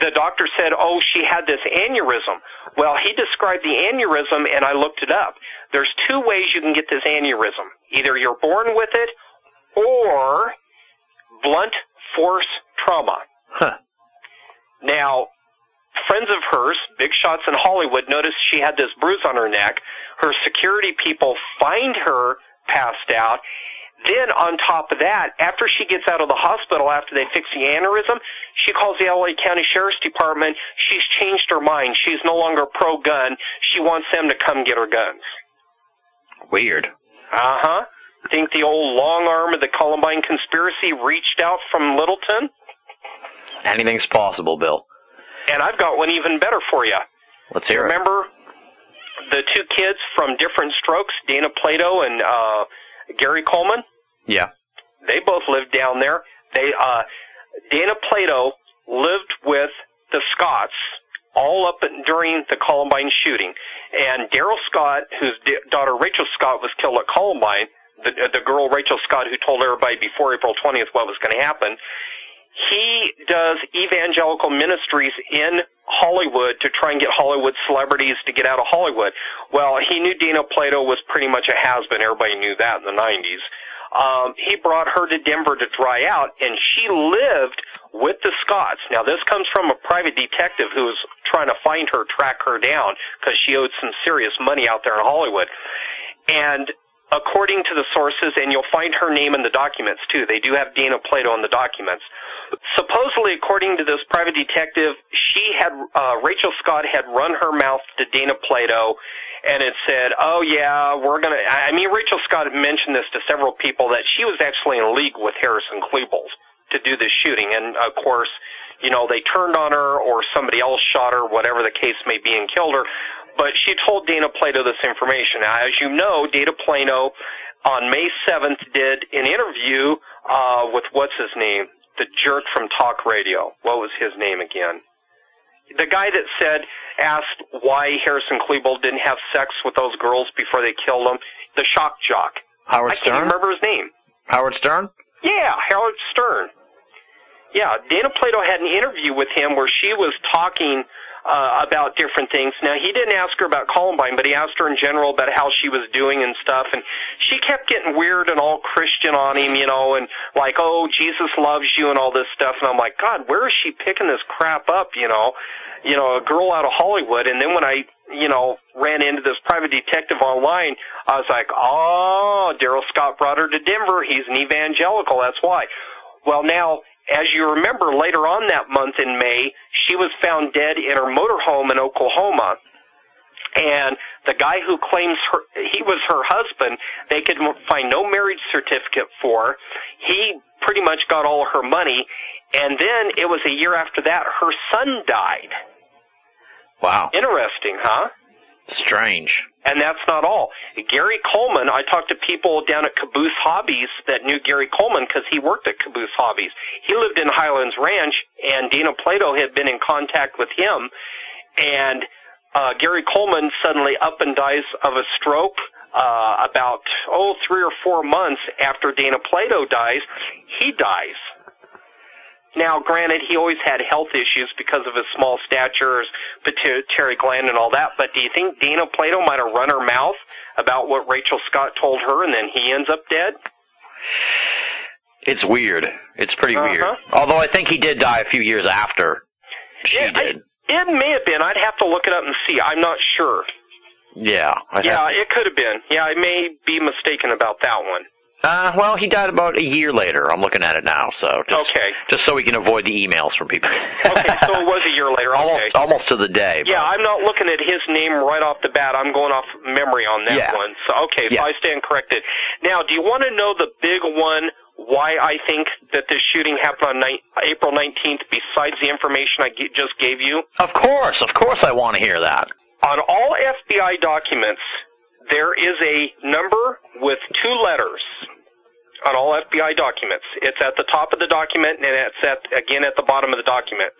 the doctor said, "Oh, she had this aneurysm." Well, he described the aneurysm, and I looked it up. There's two ways you can get this aneurysm: either you're born with it, or blunt force trauma. Huh. Now, friends of hers, big shots in Hollywood, noticed she had this bruise on her neck. Her security people find her passed out. Then on top of that, after she gets out of the hospital after they fix the aneurysm, she calls the LA County Sheriff's Department. She's changed her mind. She's no longer pro gun. She wants them to come get her guns. Weird. Uh huh. Think the old long arm of the Columbine conspiracy reached out from Littleton? Anything's possible, Bill. And I've got one even better for you. Let's hear it. Remember the two kids from Diff'rent Strokes, Dana Plato and uh, Gary Coleman? Yeah. They both lived down there. They uh, Dana Plato lived with the Scotts all up during the Columbine shooting, and Darrell Scott, whose d- daughter Rachel Scott was killed at Columbine, the the girl Rachel Scott who told everybody before April 20th what was going to happen. He does evangelical ministries in Hollywood to try and get Hollywood celebrities to get out of Hollywood. Well, he knew Dana Plato was pretty much a has-been. Everybody knew that in the 90s. Um, he brought her to Denver to dry out, and she lived with the Scotts. Now, this comes from a private detective who was trying to find her, track her down, because she owed some serious money out there in Hollywood. And according to the sources, and you'll find her name in the documents too. They do have Dana Plato in the documents. Supposedly, according to this private detective, she had uh, Rachel Scott had run her mouth to Dana Plato, and it said, "Oh yeah, we're gonna." I mean, Rachel Scott had mentioned this to several people that she was actually in league with Harris and Klebold to do this shooting, and of course, you know, they turned on her or somebody else shot her, whatever the case may be, and killed her. But she told Dana Plato this information. Now, as you know, Dana Plato on May 7th did an interview uh, with what's his name, the jerk from talk radio. What was his name again? The guy that said, asked why Harris and Klebold didn't have sex with those girls before they killed him. The shock jock. Howard I can't remember his name. Howard Stern? Yeah, Howard Stern. Yeah, Dana Plato had an interview with him where she was talking uh, about different things. Now, he didn't ask her about Columbine, but he asked her in general about how she was doing and stuff. And she kept getting weird and all Christian on him, you know, and like, oh, Jesus loves you and all this stuff. And I'm like, God, where is she picking this crap up, you know? You know, a girl out of Hollywood. And then when I, you know, ran into this private detective online, I was like, oh, Darrell Scott brought her to Denver. He's an evangelical. That's why. Well, now, as you remember, later on that month in May, she was found dead in her motorhome in Oklahoma. And the guy who claims her, he was her husband, they could find no marriage certificate for. He pretty much got all her money. And then it was a year after that, her son died. Wow. Interesting, huh? Strange. And that's not all. Gary Coleman, I talked to people down at Caboose Hobbies that knew Gary Coleman because he worked at Caboose Hobbies. He lived in Highlands Ranch, and Dana Plato had been in contact with him. And uh, Gary Coleman suddenly up and dies of a stroke uh, about, oh, three or four months after Dana Plato dies. He dies. Now, granted, he always had health issues because of his small stature, his pituitary gland, and all that. But do you think Dana Plato might have run her mouth about what Rachel Scott told her, and then he ends up dead? It's weird. It's pretty Uh-huh. weird. Although I think he did die a few years after she Yeah, I- did. It may have been. I'd have to look it up and see. I'm not sure. yeah. I'd Yeah, it could have been. Yeah, I may be mistaken about that one. Uh, well, he died about a year later. I'm looking at it now, so just, Okay. just so we can avoid the emails from people. Okay, so it was a year later. *laughs* Okay. almost almost to the day. Yeah, I'm not looking at his name right off the bat. I'm going off memory on that Yeah. one. So okay, Yeah. so I stand corrected. Now, do you want to know the big one? Why I think that this shooting happened on ni- April 19th, besides the information I g- just gave you? Of course, of course, I want to hear that. On all FBI documents, there is a number with two letters. on all FBI documents. It's at the top of the document and it's at, again at the bottom of the document.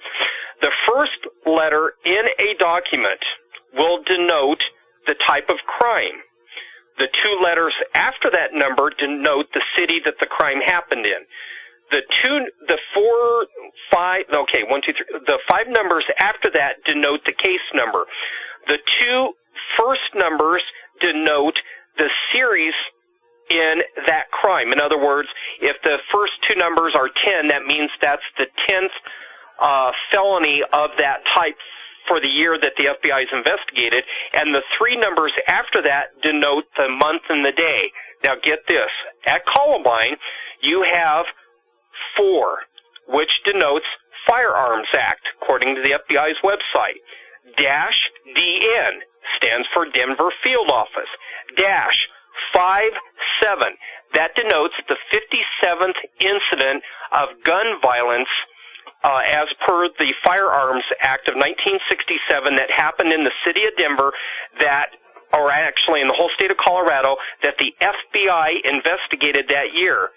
The first letter in a document will denote the type of crime. The two letters after that number denote the city that the crime happened in. The two, the four, five, okay, one, two, three, the five numbers after that denote the case number. The two first numbers denote the series in that crime. In other words, if the first two numbers are 10, that means that's the 10th uh, felony of that type for the year that the FBI has investigated, and the three numbers after that denote the month and the day. Now get this. At Columbine, you have four, which denotes Firearms Act, according to the FBI's website. Dash DN stands for Denver Field Office. Dash 5-7. That denotes the 57th incident of gun violence uh, as per the Firearms Act of 1967 that happened in the city of Denver that or actually in the whole state of Colorado that the FBI investigated that year.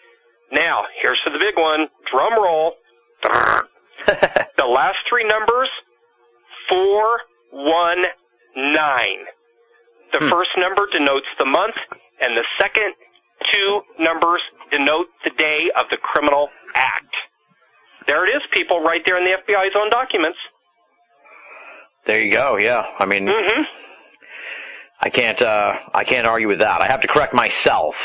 Now, here's to the big one. Drum roll. *laughs* the last three numbers, 419. The Hmm. first number denotes the month, and the second two numbers denote the day of the criminal act. There it is, people, right there in the FBI's own documents. There you go. Yeah. I mean, hmm I can't. Uh, I can't argue with that. I have to correct myself.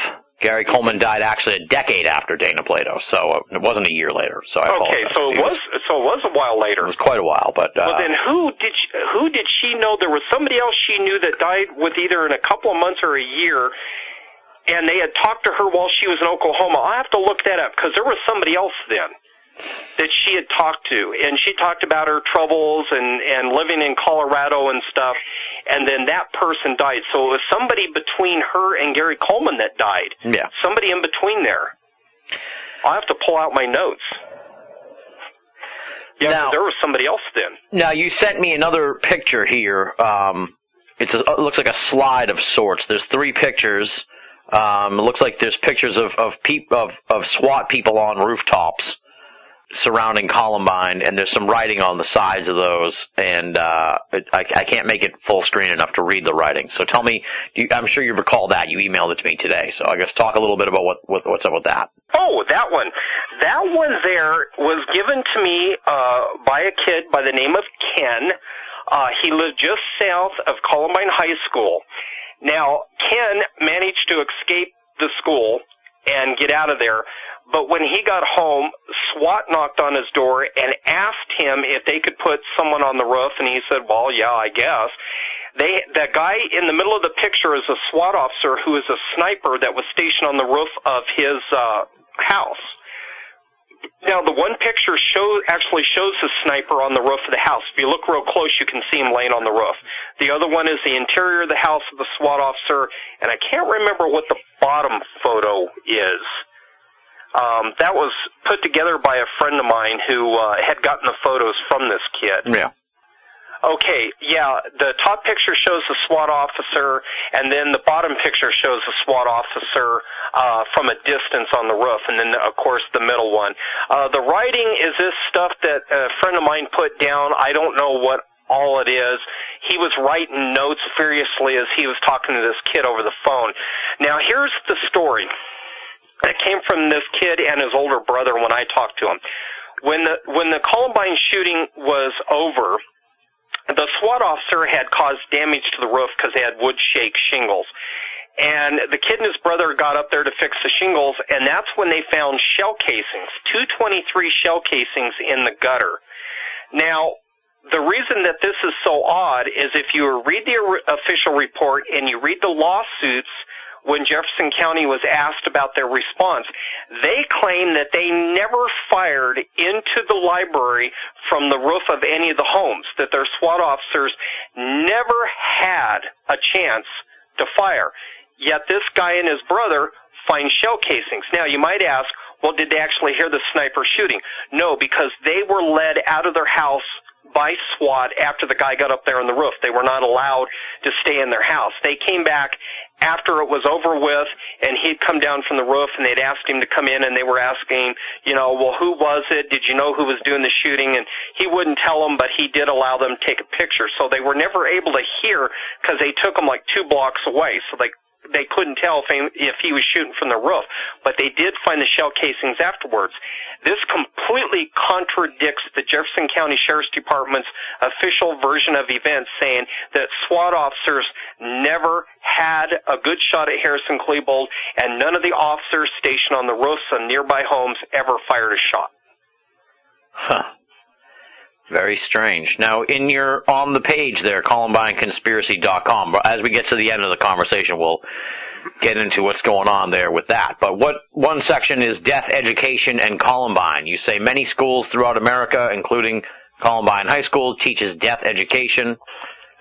Gary Coleman died actually a decade after Dana Plato, so it wasn't a year later. So I Okay, so it was so it was a while later. It was quite a while, but uh, Well, then who did she, who did she know there was somebody else she knew that died with either in a couple of months or a year, and they had talked to her while she was in Oklahoma. I'll have to look that up because there was somebody else then that she had talked to, and she talked about her troubles and and living in Colorado and stuff, and then that person died. So it was somebody between her and Gary Coleman that died. yeah. Somebody in between there. I'll have to pull out my notes. Yeah, Now- there was somebody else then. Now you sent me another picture here. Um, it's a, it looks like a slide of sorts. There's three pictures. Um, it looks like there's pictures of of peop, of of SWAT people on rooftops surrounding Columbine, and there's some writing on the sides of those. And uh, I, I can't make it full screen enough to read the writing. So tell me, do you, I'm sure you recall that you emailed it to me today. So I guess talk a little bit about what, what what's up with that. Oh, that one. That one there was given to me uh, by a kid by the name of Ken. Uh, he lived just south of Columbine High School. Now, Ken managed to escape the school and get out of there, but when he got home, SWAT knocked on his door and asked him if they could put someone on the roof, and he said, "Well, yeah, I guess." They, the guy in the middle of the picture is a SWAT officer who is a sniper that was stationed on the roof of his uh, house. Now, the one picture show actually shows the sniper on the roof of the house. If you look real close, you can see him laying on the roof. The other one is the interior of the house of the SWAT officer, and I can't remember what the bottom photo is. Um, that was put together by a friend of mine who uh, had gotten the photos from this kid. Yeah. Okay, yeah, the top picture shows the SWAT officer, and then the bottom picture shows the SWAT officer uh, from a distance on the roof, and then, of course, the middle one. Uh, the writing is this stuff that a friend of mine put down. I don't know what all it is. He was writing notes furiously as he was talking to this kid over the phone. Now, here's the story that came from this kid and his older brother when I talked to him. When the when the Columbine shooting was over, the SWAT officer had caused damage to the roof because they had wood shake shingles. And the kid and his brother got up there to fix the shingles, and that's when they found shell casings, 223 shell casings in the gutter. Now, the reason that this is so odd is if you read the official report and you read the lawsuits when Jefferson County was asked about their response, they claim that they never fired into the library from the roof of any of the homes, that their SWAT officers never had a chance to fire. Yet this guy and his brother find shell casings. Now you might ask, well, did they actually hear the sniper shooting? No, because they were led out of their house by SWAT after the guy got up there on the roof. They were not allowed to stay in their house. They came back after it was over with and he'd come down from the roof and they'd asked him to come in and they were asking, you know, well, who was it? Did you know who was doing the shooting? And he wouldn't tell them, but he did allow them to take a picture. So they were never able to hear because they took them like two blocks away. So they they couldn't tell if he, was shooting from the roof, but they did find the shell casings afterwards. This completely contradicts the Jefferson County Sheriff's Department's official version of events saying that SWAT officers never had a good shot at Harris and Klebold and none of the officers stationed on the roofs of nearby homes ever fired a shot. Huh. Very strange. Now, in your on the page there, ColumbineConspiracy.com. As we get to the end of the conversation, we'll get into what's going on there with that. But what one section is death education and Columbine. You say many schools throughout America, including Columbine High School, teaches death education.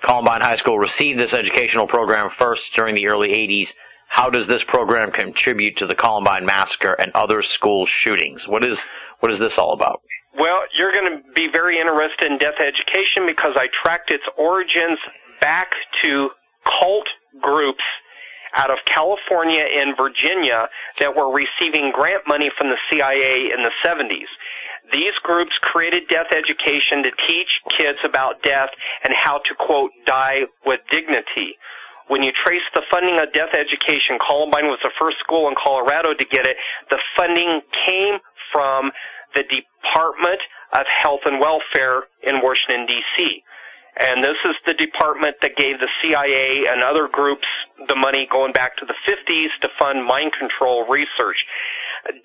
Columbine High School received this educational program first during the early 80s. How does this program contribute to the Columbine massacre and other school shootings? What is what is this all about? Well, you're going to be very interested in death education because I tracked its origins back to cult groups out of California and Virginia that were receiving grant money from the CIA in the 70s. These groups created death education to teach kids about death and how to quote, die with dignity. When you trace the funding of death education, Columbine was the first school in Colorado to get it. The funding came from the Department of Health and Welfare in Washington, D.C. And this is the department that gave the CIA and other groups the money going back to the 50s to fund mind control research.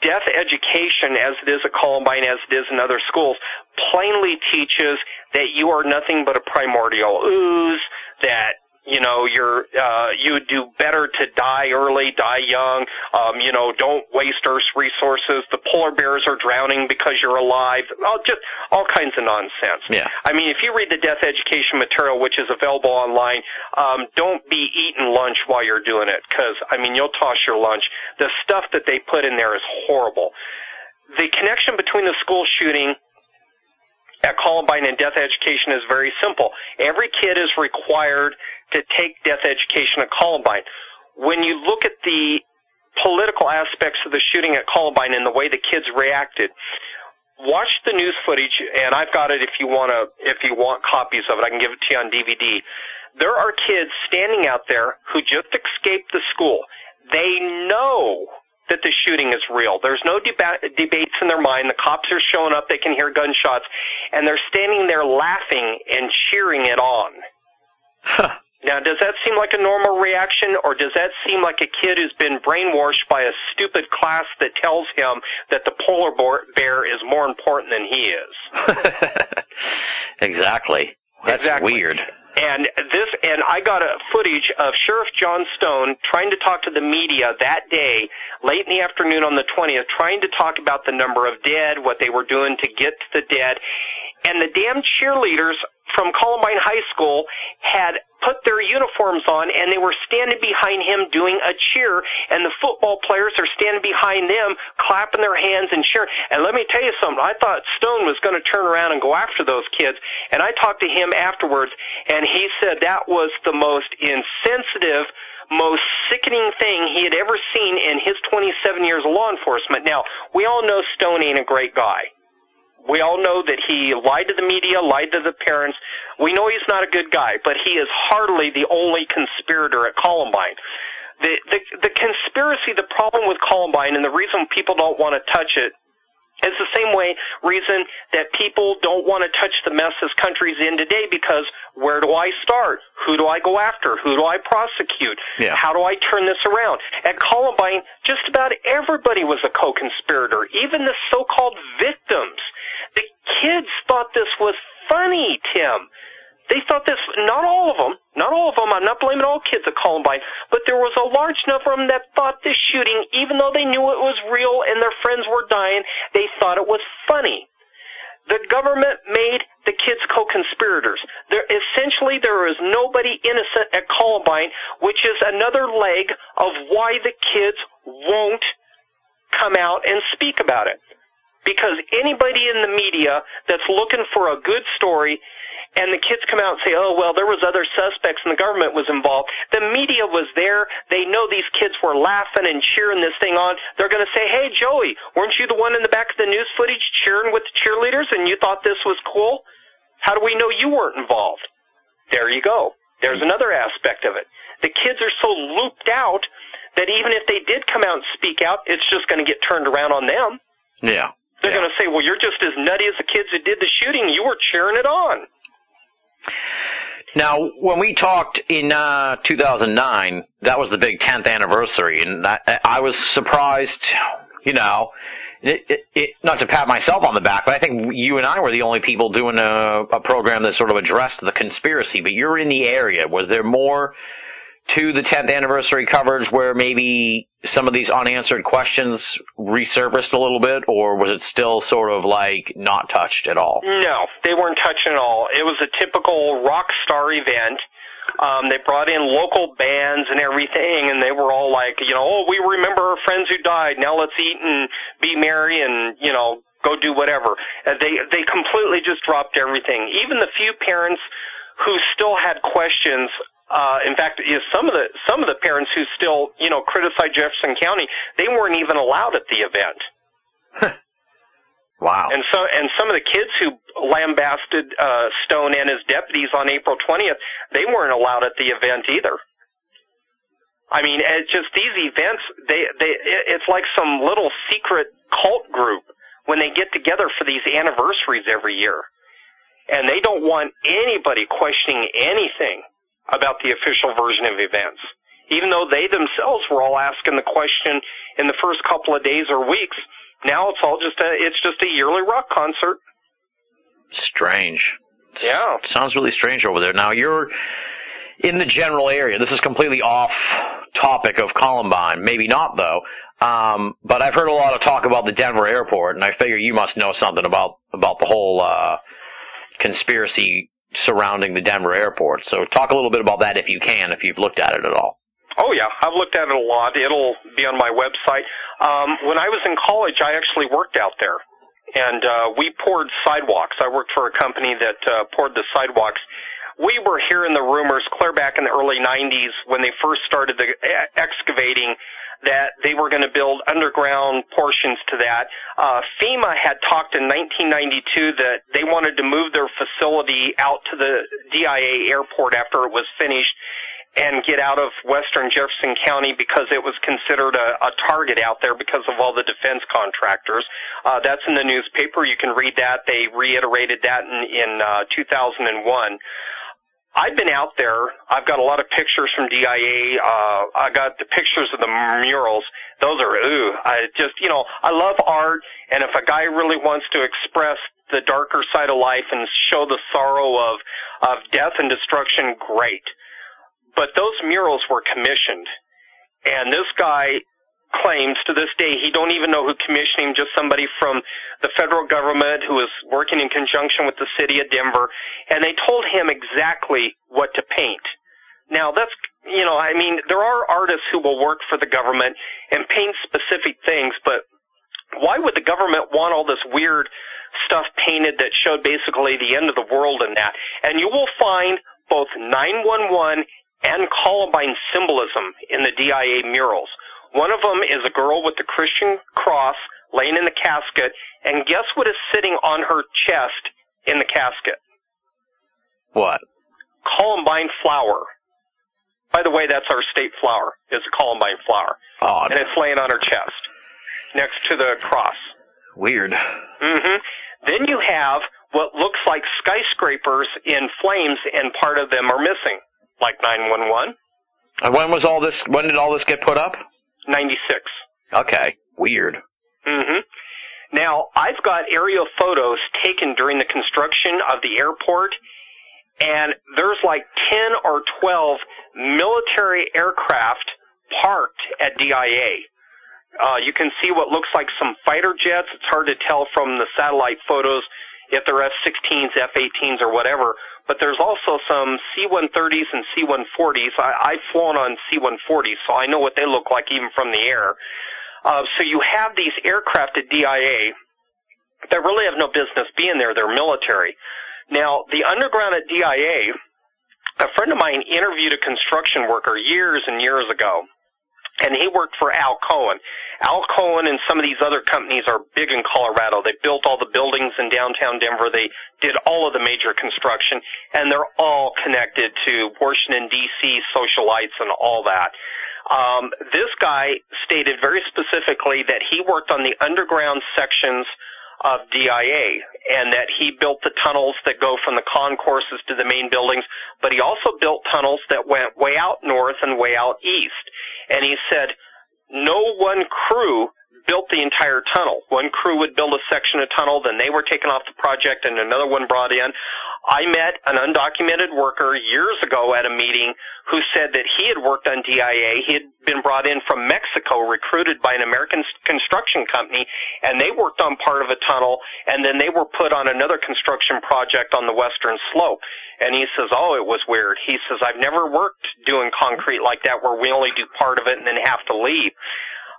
Death education, as it is at Columbine, as it is in other schools, plainly teaches that you are nothing but a primordial ooze, that you know you're uh you do better to die early die young. Um you know don't waste earth's resources. The polar bears are drowning because you're alive. All just all kinds of nonsense. Yeah. i mean if you read the death education material which is available online um don't be eating lunch while you're doing it cuz i mean you'll toss your lunch. The stuff that they put in there is horrible. The connection between the school shooting at Columbine and death education is very simple. Every kid is required to take death education at Columbine. When you look at the political aspects of the shooting at Columbine and the way the kids reacted, watch the news footage and I've got it if you want to if you want copies of it I can give it to you on DVD. There are kids standing out there who just escaped the school. They know that the shooting is real. There's no deba- debates in their mind. The cops are showing up. They can hear gunshots, and they're standing there laughing and cheering it on. Huh. Now, does that seem like a normal reaction, or does that seem like a kid who's been brainwashed by a stupid class that tells him that the polar bear is more important than he is? *laughs* exactly. That's Exactly. weird. And this, and I got a footage of Sheriff John Stone trying to talk to the media that day, late in the afternoon on the 20th, trying to talk about the number of dead, what they were doing to get to the dead. And the damn cheerleaders from Columbine High School had put their uniforms on and they were standing behind him doing a cheer and the football players are standing behind them clapping their hands and cheering. And let me tell you something, I thought Stone was going to turn around and go after those kids and I talked to him afterwards and he said that was the most insensitive most sickening thing he had ever seen in his 27 years of law enforcement. Now, we all know Stone ain't a great guy. We all know that he lied to the media, lied to the parents. We know he's not a good guy, but he is hardly the only conspirator at Columbine. The, the, the conspiracy, the problem with Columbine, and the reason people don't want to touch it is the same way reason that people don't want to touch the mess this country's in today because where do I start? Who do I go after? Who do I prosecute? Yeah. How do I turn this around? At Columbine, just about everybody was a co-conspirator, even the so-called victims. The kids thought this was funny, Tim. They thought this, not all of them, not all of them, I'm not blaming all kids at Columbine, but there was a large number of them that thought this shooting, even though they knew it was real and their friends were dying, they thought it was funny. The government made the kids co-conspirators. There, essentially, there is nobody innocent at Columbine, which is another leg of why the kids won't come out and speak about it. Because anybody in the media that's looking for a good story and the kids come out and say, "Oh well, there was other suspects and the government was involved." The media was there. They know these kids were laughing and cheering this thing on. They're going to say, "Hey, Joey, weren't you the one in the back of the news footage cheering with the cheerleaders and you thought this was cool? How do we know you weren't involved?" There you go. There's another aspect of it. The kids are so looped out that even if they did come out and speak out, it's just going to get turned around on them. Yeah. They're Yeah. going to say, "Well, you're just as nutty as the kids who did the shooting. You were cheering it on." Now, when we talked in uh, 2009, that was the big 10th anniversary, and I, I was surprised, you know, it, it, it, not to pat myself on the back, but I think you and I were the only people doing a, a program that sort of addressed the conspiracy. But you're in the area. Was there more to the 10th anniversary coverage where maybe some of these unanswered questions resurfaced a little bit, or was it still sort of like not touched at all? No, they weren't touching at all. It was a typical rock star event. Um, they brought in local bands and everything, and they were all like, you know, oh, we remember our friends who died. Now let's eat and be merry, and you know, go do whatever. Uh, they they completely just dropped everything. Even the few parents who still had questions. Uh, in fact, is some of the some of the parents who still, you know, criticize Jefferson County, they weren't even allowed at the event. *laughs* Wow. And so, and some of the kids who lambasted uh, Stone and his deputies on April 20th, they weren't allowed at the event either. I mean, it's just these events, they, they, it- it's like some little secret cult group when they get together for these anniversaries every year. And they don't want anybody questioning anything about the official version of events. Even though they themselves were all asking the question in the first couple of days or weeks, now it's all just a, it's just a yearly rock concert. Strange. Yeah. Sounds really strange over there. Now you're in the general area. This is completely off topic of Columbine. Maybe not though. Um, but I've heard a lot of talk about the Denver airport, and I figure you must know something about about the whole uh, conspiracy surrounding the Denver airport. So talk a little bit about that if you can, if you've looked at it at all. Oh yeah, I've looked at it a lot. It'll be on my website. Um, when I was in college, I actually worked out there, and uh, we poured sidewalks. I worked for a company that uh, poured the sidewalks. We were hearing the rumors clear back in the early '90s when they first started the e- excavating that they were going to build underground portions to that. Uh, FEMA had talked in 1992 that they wanted to move their facility out to the DIA airport after it was finished and get out of western Jefferson County because it was considered a, a target out there because of all the defense contractors. Uh, that's in the newspaper. You can read that. They reiterated that in, in uh, 2001. I've been out there. I've got a lot of pictures from DIA. Uh, I got the pictures of the murals. Those are ooh. I just you know I love art, and if a guy really wants to express the darker side of life and show the sorrow of of death and destruction, great. But those murals were commissioned, and this guy claims to this day he don't even know who commissioned him, just somebody from the federal government who was working in conjunction with the city of Denver, and they told him exactly what to paint. Now that's, you know, I mean, there are artists who will work for the government and paint specific things, but why would the government want all this weird stuff painted that showed basically the end of the world and that? And you will find both 911 and Columbine symbolism in the DIA murals. One of them is a girl with the Christian cross laying in the casket, and guess what is sitting on her chest in the casket? What? Columbine flower. By the way, that's our state flower, is a Columbine flower. Odd. And it's laying on her chest, next to the cross. Weird. Mm-hmm. Then you have what looks like skyscrapers in flames, and part of them are missing, like 911, And when was all this? When did all this get put up? 96. Okay. Weird. hmm Now, I've got aerial photos taken during the construction of the airport, and there's like 10 or 12 military aircraft parked at DIA. Uh, you can see what looks like some fighter jets. It's hard to tell from the satellite photos if they're F-16s, F-18s, or whatever. But there's also some C-130s and C-140s. I, I've flown on C-140s, so I know what they look like even from the air. Uh, so you have these aircraft at DIA that really have no business being there. They're military. Now, the underground at DIA, a friend of mine interviewed a construction worker years and years ago, and he worked for Al Cohen. Al Cohen and some of these other companies are big in Colorado. They built all the buildings in downtown Denver. They did all of the major construction, and they're all connected to Washington D.C. socialites and all that. Um, this guy stated very specifically that he worked on the underground sections of DIA and that he built the tunnels that go from the concourses to the main buildings, but he also built tunnels that went way out north and way out east. And he said no one crew built the entire tunnel. One crew would build a section of tunnel, then they were taken off the project and another one brought in. I met an undocumented worker years ago at a meeting who said that he had worked on DIA. He had been brought in from Mexico, recruited by an American construction company, and they worked on part of a tunnel, and then they were put on another construction project on the western slope. And he says, oh, it was weird. He says, I've never worked doing concrete like that where we only do part of it and then have to leave.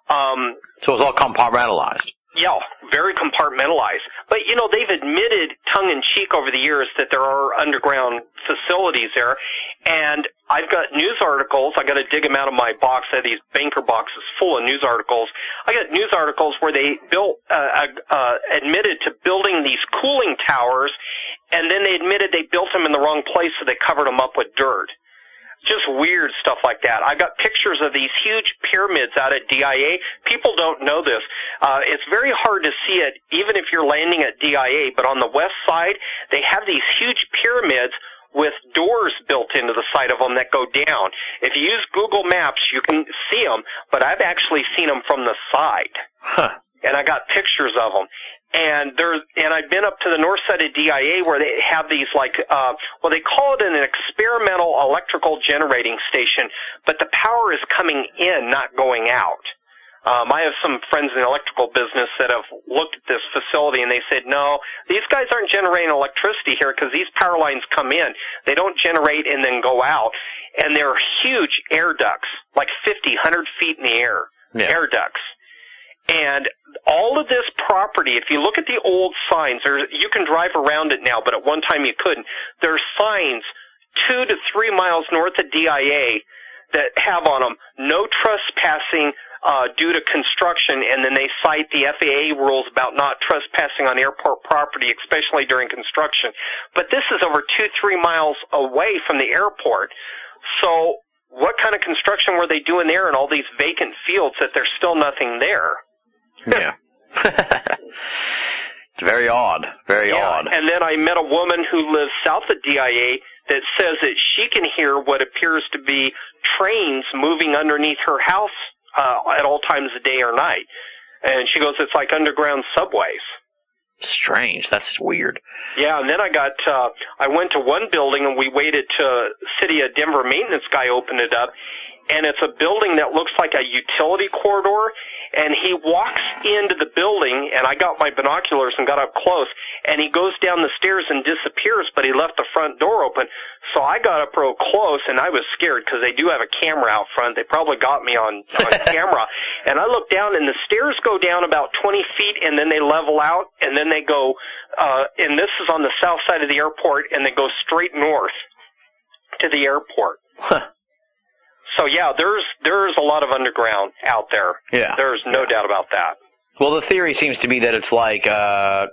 Um, So it's all compartmentalized. yeah, very compartmentalized. But you know, they've admitted tongue in cheek over the years that there are underground facilities there. And I've got news articles. I got to dig them out of my box. I have these banker boxes full of news articles. I got news articles where they built, uh, uh, admitted to building these cooling towers, and then they admitted they built them in the wrong place, so they covered them up with dirt just weird stuff like that. I got pictures of these huge pyramids out at DIA. People don't know this. Uh, it's very hard to see it even if you're landing at DIA, but on the west side, they have these huge pyramids with doors built into the side of them that go down. If you use Google Maps, you can see them, but I've actually seen them from the side. Huh. And I got pictures of them and there and I've been up to the north side of DIA where they have these like uh well they call it an experimental electrical generating station, but the power is coming in, not going out. Um, I have some friends in the electrical business that have looked at this facility and they said, no, these guys aren't generating electricity here because these power lines come in. They don't generate and then go out. And they're huge air ducts, like 50, 100 feet in the air. Yeah. Air ducts. And all of this property, if you look at the old signs, there, you can drive around it now, but at one time you couldn't. There's signs two to three miles north of DIA that have on them no trespassing uh, due to construction, and then they cite the FAA rules about not trespassing on airport property, especially during construction. But this is over two, three miles away from the airport. So what kind of construction were they doing there in all these vacant fields that there's still nothing there? Yeah. *laughs* it's very odd. Very Yeah, odd. And then I met a woman who lives south of DIA that says that she can hear what appears to be trains moving underneath her house uh, at all times of day or night. And she goes, it's like underground subways. Strange. That's weird. Yeah, and then I got uh I went to one building and we waited to City of Denver maintenance guy opened it up and it's a building that looks like a utility corridor. And he walks into the building and I got my binoculars and got up close and he goes down the stairs and disappears but he left the front door open. So I got up real close and I was scared because they do have a camera out front. They probably got me on on *laughs* camera. And I look down and the stairs go down about 20 feet and then they level out and then they go uh and this is on the south side of the airport and they go straight north to the airport. Huh. So yeah, there's there's a lot of underground out there. Yeah. There's no doubt about that. Well, the theory seems to be that it's like uh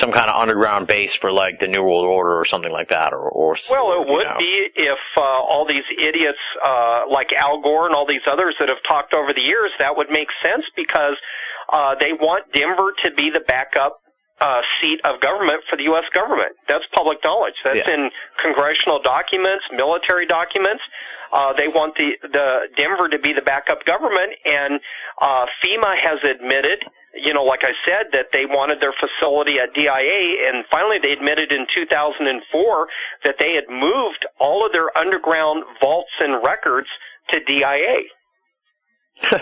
some kind of underground base for like the New World Order or something like that, or or Well, it would know. be if uh, all these idiots uh, like Al Gore and all these others that have talked over the years. That would make sense because uh, they want Denver to be the backup uh, seat of government for the U.S. government. That's public knowledge. That's Yeah. in congressional documents, military documents. Uh, they want the the Denver to be the backup government, and uh, FEMA has admitted, you know, like I said, that they wanted their facility at DIA, and finally they admitted in 2004 that they had moved all of their underground vaults and records to DIA. *laughs*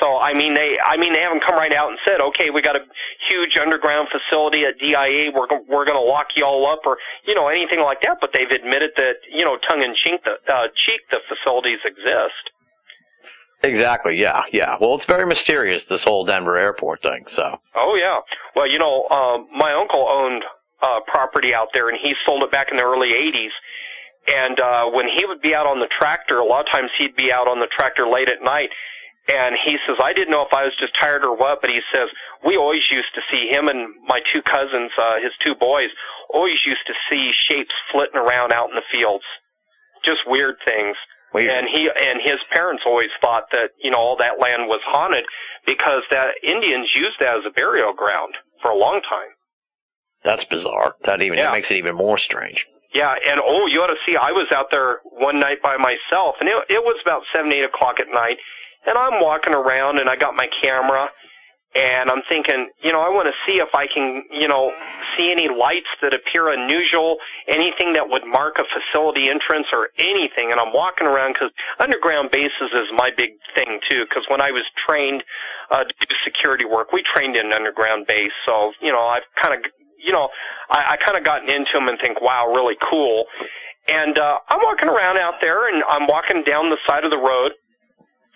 So I mean they I mean they haven't come right out and said okay we got a huge underground facility at DIA we're we're going to lock you all up or you know anything like that but they've admitted that you know tongue in cheek the uh, cheek the facilities exist. exactly. Yeah, yeah. Well, it's very mysterious this whole Denver airport thing. So Oh yeah. Well, you know, um, my uncle owned uh, property out there, and he sold it back in the early '80s. And uh, when he would be out on the tractor, a lot of times he'd be out on the tractor late at night. And he says, I didn't know if I was just tired or what, but he says, we always used to see him and my two cousins, uh, his two boys, always used to see shapes flitting around out in the fields. Just weird things. Weird. And he and his parents always thought that you know all that land was haunted because that Indians used that as a burial ground for a long time. That's bizarre. That even Yeah. that makes it even more strange. Yeah, and oh, you ought to see. I was out there one night by myself, and it, it was about seven, eight o'clock at night, and I'm walking around, and I got my camera, and I'm thinking, you know, I want to see if I can, you know, see any lights that appear unusual, anything that would mark a facility entrance or anything. And I'm walking around because underground bases is my big thing too. Because when I was trained uh, to do security work, we trained in an underground base, so you know, I've kind of you know, I, I kind of gotten into them and think, wow, really cool. And uh, I'm walking around out there, and I'm walking down the side of the road,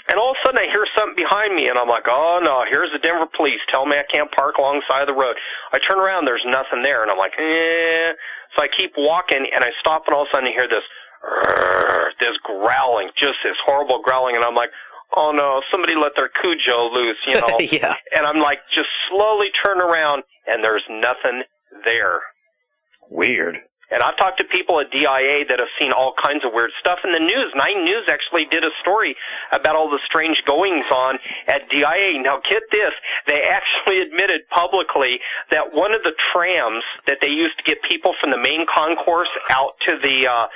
and all of a sudden I hear something behind me, and I'm like, oh no, here's the Denver police. Tell me I can't park alongside of the road. I turn around, there's nothing there, and I'm like, eh. So I keep walking, and I stop, and all of a sudden I hear this, "Rrrr," this growling, just this horrible growling, and I'm like, oh no, somebody let their Cujo loose, you *laughs* know. yeah. and I'm like, just slowly turn around, and there's nothing there. Weird. And I've talked to people at DIA that have seen all kinds of weird stuff in the news. Nine News actually did a story about all the strange goings on at DIA. Now get this, they *laughs* actually admitted publicly that one of the trams that they used to get people from the main concourse out to the uh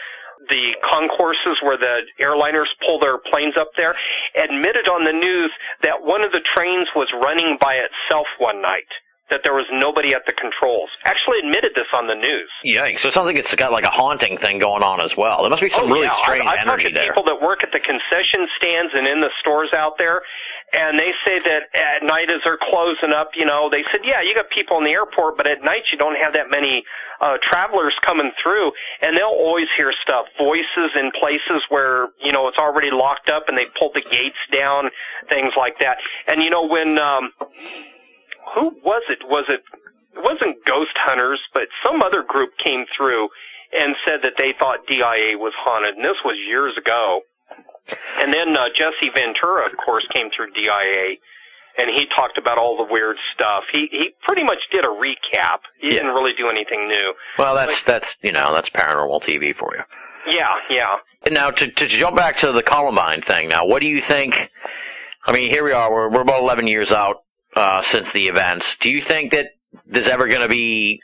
the concourses where the airliners pull their planes up there admitted on the news that one of the trains was running by itself one night. That there was nobody at the controls. Actually admitted this on the news. Yikes. So it sounds like it's got like a haunting thing going on as well. There must be some oh, really yeah. strange I've, I've energy talked to there. people that work at the concession stands and in the stores out there, and they say that at night as they're closing up, you know, they said, yeah, you got people in the airport, but at night you don't have that many uh, travelers coming through, and they'll always hear stuff, voices in places where you know it's already locked up and they pulled the gates down, things like that. And you know when. um who was it? Was it it wasn't ghost hunters, but some other group came through and said that they thought DIA was haunted, and this was years ago. And then uh, Jesse Ventura, of course, came through DIA, and he talked about all the weird stuff. He he pretty much did a recap. He Yeah. didn't really do anything new. Well, that's that's you know that's paranormal TV for you. Yeah, yeah. And now to to jump back to the Columbine thing. Now, what do you think? I mean, here we are. We're we're about eleven years out uh, since the events. Do you think that there's ever going to be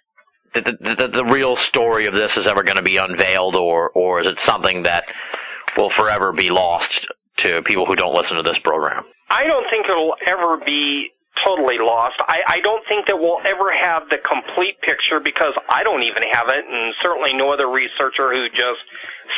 that the, the, the real story of this is ever going to be unveiled, or or is it something that will forever be lost to people who don't listen to this program? I don't think it'll ever be totally lost. I, I don't think that we'll ever have the complete picture because I don't even have it, and certainly no other researcher who just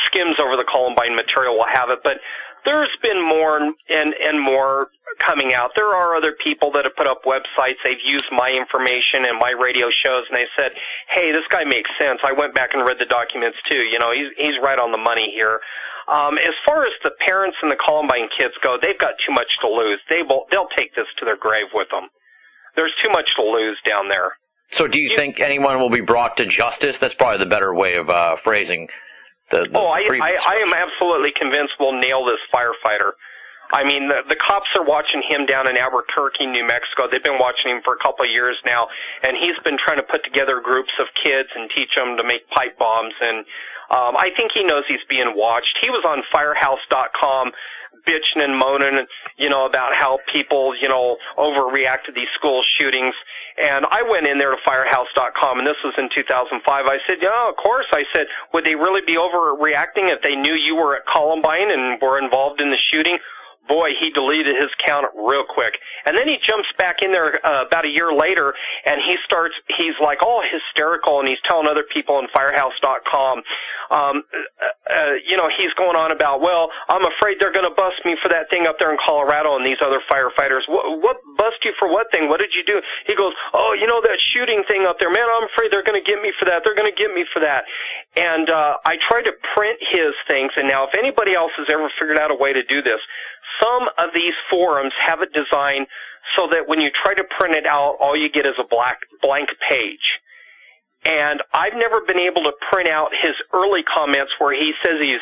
skims over the Columbine material will have it. But there's been more and, and, more coming out. There are other people that have put up websites. They've used my information and my radio shows, and they said, "Hey, this guy makes sense." I went back and read the documents too. You know, he's he's right on the money here. Um, as far as the parents and the Columbine kids go, they've got too much to lose. They will they'll take this to their grave with them. There's too much to lose down there. So, do you think anyone will be brought to justice? That's probably the better way of uh, phrasing the. the Oh, I, I, I am absolutely convinced we'll nail this firefighter. I mean, the, the cops are watching him down in Albuquerque, New Mexico. They've been watching him for a couple of years now, and he's been trying to put together groups of kids and teach them to make pipe bombs. And um, I think he knows he's being watched. He was on Firehouse.com bitching and moaning, you know, about how people, you know, overreact to these school shootings. And I went in there to firehouse.com, and this was in 2005. I said, yeah, of course. I said, would they really be overreacting if they knew you were at Columbine and were involved in the shooting? Boy, he deleted his account real quick. And then he jumps back in there uh, about a year later, and he starts, he's like all hysterical, and he's telling other people in firehouse.com, um, uh, uh, you know, he's going on about, well, I'm afraid they're going to bust me for that thing up there in Colorado and these other firefighters. What, what bust you for what thing? What did you do? He goes, oh, you know that shooting thing up there, man. I'm afraid they're going to get me for that. They're going to get me for that. And uh, I tried to print his things, and now if anybody else has ever figured out a way to do this, some of these forums have it designed so that when you try to print it out, all you get is a black blank page. and I've never been able to print out his early comments where he says he's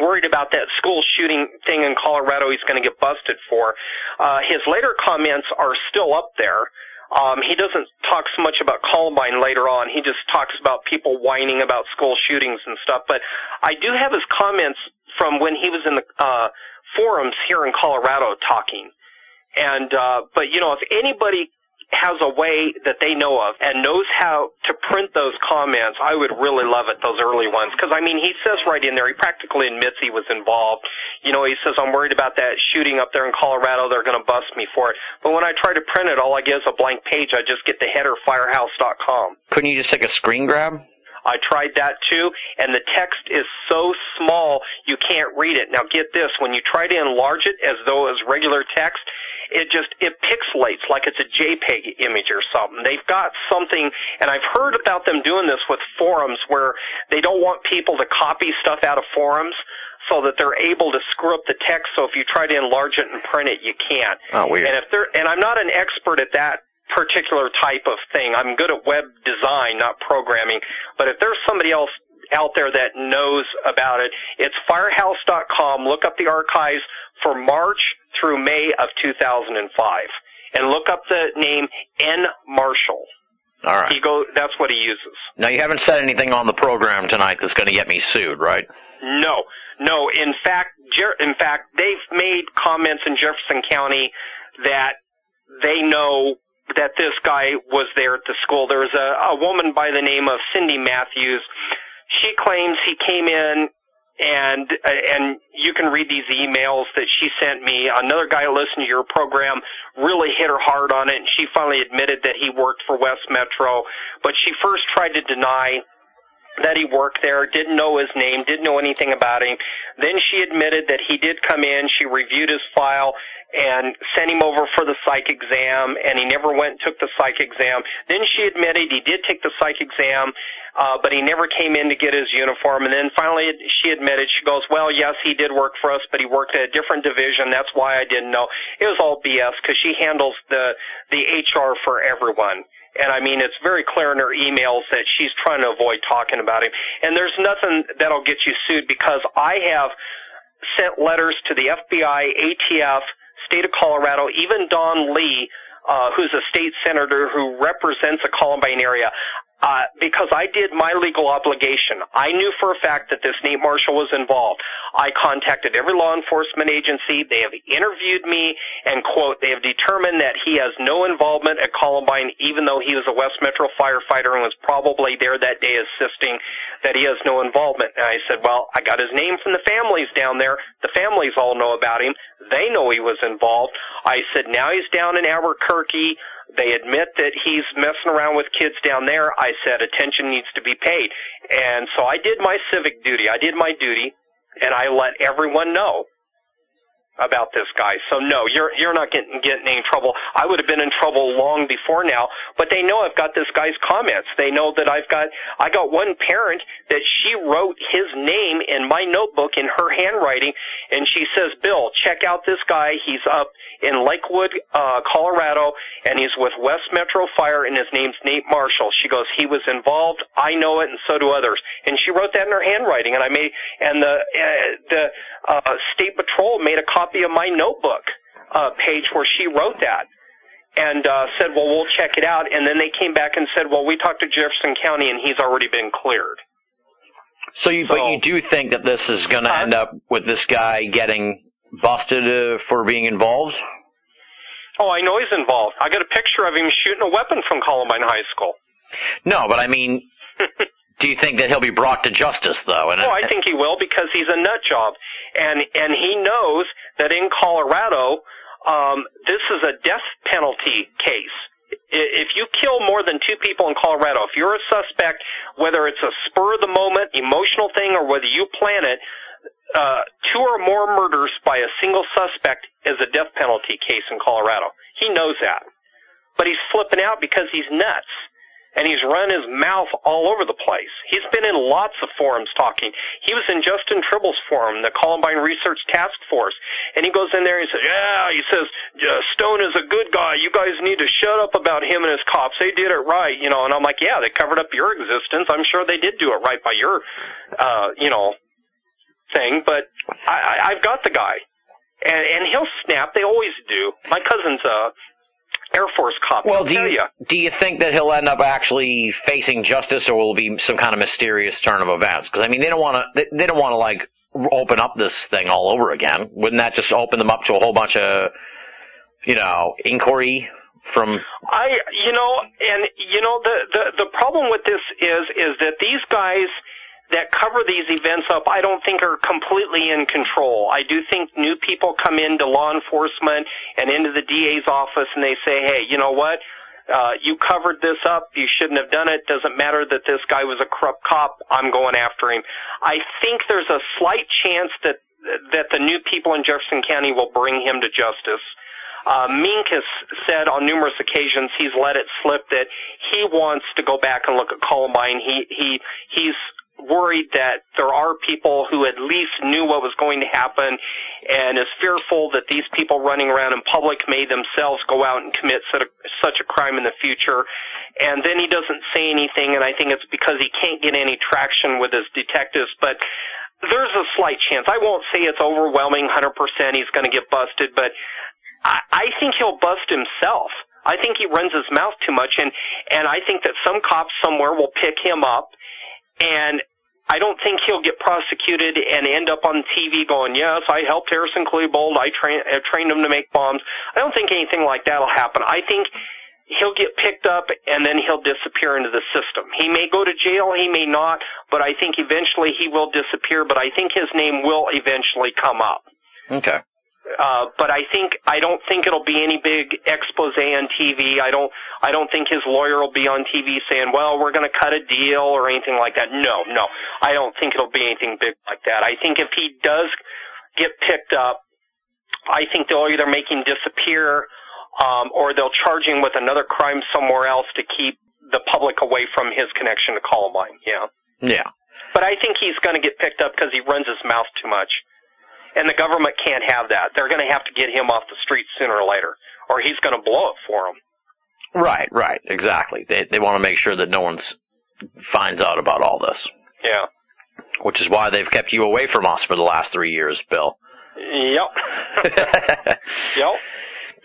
worried about that school shooting thing in Colorado he's going to get busted for. Uh, his later comments are still up there. Um, he doesn't talk so much about Columbine later on. He just talks about people whining about school shootings and stuff. But I do have his comments from when he was in the uh, forums here in Colorado talking. And uh, but you know, if anybody has a way that they know of and knows how to print those comments, I would really love it, those early ones. Because, I mean, he says right in there, he practically admits he was involved. You know, he says, I'm worried about that shooting up there in Colorado. They're going to bust me for it. But when I try to print it, all I get is a blank page. I just get the header firehouse.com. Couldn't you just take a screen grab? I tried that too, and the text is so small you can't read it. Now get this, when you try to enlarge it as though it was regular text, it just, it pixelates like it's a JPEG image or something. They've got something, and I've heard about them doing this with forums where they don't want people to copy stuff out of forums so that they're able to screw up the text so if you try to enlarge it and print it you can't. Oh, weird. And if they're and I'm not an expert at that particular type of thing. I'm good at web design, not programming. But if there's somebody else out there that knows about it, it's firehouse.com. Look up the archives for March through May of 2005 and look up the name N. Marshall. All right. He go. That's what he uses. Now you haven't said anything on the program tonight that's going to get me sued, right? No, no. In fact, Jer- in fact, they've made comments in Jefferson County that they know that this guy was there at the school. There was a, a woman by the name of Cindy Matthews. She claims he came in and and you can read these emails that she sent me. Another guy listened to your program really hit her hard on it, and she finally admitted that he worked for West Metro. But she first tried to deny that he worked there, didn't know his name, didn't know anything about him. Then she admitted that he did come in. She reviewed his file and sent him over for the psych exam, and he never went and took the psych exam. Then she admitted he did take the psych exam, uh, but he never came in to get his uniform. And then finally she admitted, she goes, well, yes, he did work for us, but he worked at a different division. That's why I didn't know. It was all BS because she handles the, the HR for everyone. And I mean, it's very clear in her emails that she's trying to avoid talking about him. And there's nothing that'll get you sued because I have sent letters to the FBI, ATF, state of Colorado, even Don Lee, uh, who's a state senator who represents the Columbine area uh, because I did my legal obligation. I knew for a fact that this Nate Marshall was involved. I contacted every law enforcement agency. They have interviewed me and quote, they have determined that he has no involvement at Columbine, even though he was a West Metro firefighter and was probably there that day assisting, that he has no involvement. And I said, well, I got his name from the families down there. The families all know about him. They know he was involved. I said, now he's down in Albuquerque. They admit that he's messing around with kids down there. I said attention needs to be paid. And so I did my civic duty. I did my duty and I let everyone know about this guy. So no, you're you're not getting getting any trouble. I would have been in trouble long before now, but they know I've got this guy's comments. They know that I've got I got one parent that she wrote his name in my notebook in her handwriting and she says, "Bill, check out this guy. He's up in Lakewood, uh Colorado and he's with West Metro Fire and his name's Nate Marshall." She goes, "He was involved. I know it and so do others." And she wrote that in her handwriting and I made and the uh, the uh state patrol made a copy of my notebook uh, page where she wrote that and uh, said, well, we'll check it out. And then they came back and said, well, we talked to Jefferson County and he's already been cleared. So, you, but you do think that this is going to Huh? end up with this guy getting busted uh, for being involved? Oh, I know he's involved. I got a picture of him shooting a weapon from Columbine High School. No, but I mean, *laughs* do you think that he'll be brought to justice though? And Oh, I think he will because he's a nut job, and and he knows that in Colorado, um, this is a death penalty case. If you kill more than two people in Colorado, if you're a suspect, whether it's a spur of the moment emotional thing or whether you plan it, uh, two or more murders by a single suspect is a death penalty case in Colorado. He knows that, but he's flipping out because he's nuts. And he's run his mouth all over the place. He's been in lots of forums talking. He was in Justin Tribble's forum, the Columbine Research Task Force, and he goes in there and he says, "Yeah," he says, "Stone is a good guy. You guys need to shut up about him and his cops. They did it right, you know." And I'm like, "Yeah, they covered up your existence. I'm sure they did do it right by your, uh, you know, thing." But I, I, I've got the guy, and and he'll snap. They always do. My cousin's a Air Force cop. Well, do you, do you think that he'll end up actually facing justice, or will it be some kind of mysterious turn of events? Because I mean, they don't want to. They, they don't want to like open up this thing all over again. Wouldn't that just open them up to a whole bunch of, you know, inquiry from? I, you know, and you know the the the problem with this is is that these guys that cover these events up, I don't think are completely in control. I do think new people come into law enforcement and into the DA's office and they say, hey, you know what? Uh, you covered this up. You shouldn't have done it. Doesn't matter that this guy was a corrupt cop. I'm going after him. I think there's a slight chance that that the new people in Jefferson County will bring him to justice. Uh, Mink has said on numerous occasions he's let it slip that he wants to go back and look at Columbine. He he he's worried that there are people who at least knew what was going to happen and is fearful that these people running around in public may themselves go out and commit such a, crime in the future. And then he doesn't say anything, and I think it's because he can't get any traction with his detectives. But there's a slight chance. I won't say it's overwhelming 100% he's going to get busted, but I, think he'll bust himself. I think he runs his mouth too much, and and I think that some cops somewhere will pick him up, and I don't think he'll get prosecuted and end up on TV going, yes, I helped Harris and Klebold, I trained I trained him to make bombs. I don't think anything like that'll happen. I think he'll get picked up and then he'll disappear into the system. He may go to jail, he may not, but I think eventually he will disappear, but I think his name will eventually come up. Okay. Uh, but I think I don't think it'll be any big expose on TV. I don't I don't think his lawyer will be on TV saying, "Well, we're going to cut a deal" or anything like that. No, no, I don't think it'll be anything big like that. I think if he does get picked up, I think they'll either make him disappear, um, or they'll charge him with another crime somewhere else to keep the public away from his connection to Columbine. Yeah, Yeah. but I think he's going to get picked up because he runs his mouth too much. And the government can't have that. They're going to have to get him off the street sooner or later, or he's going to blow it for them. Right. Right. Exactly. They they want to make sure that no one finds out about all this, Yeah. which is why they've kept you away from us for the last three years, Bill. Yep. *laughs* yep.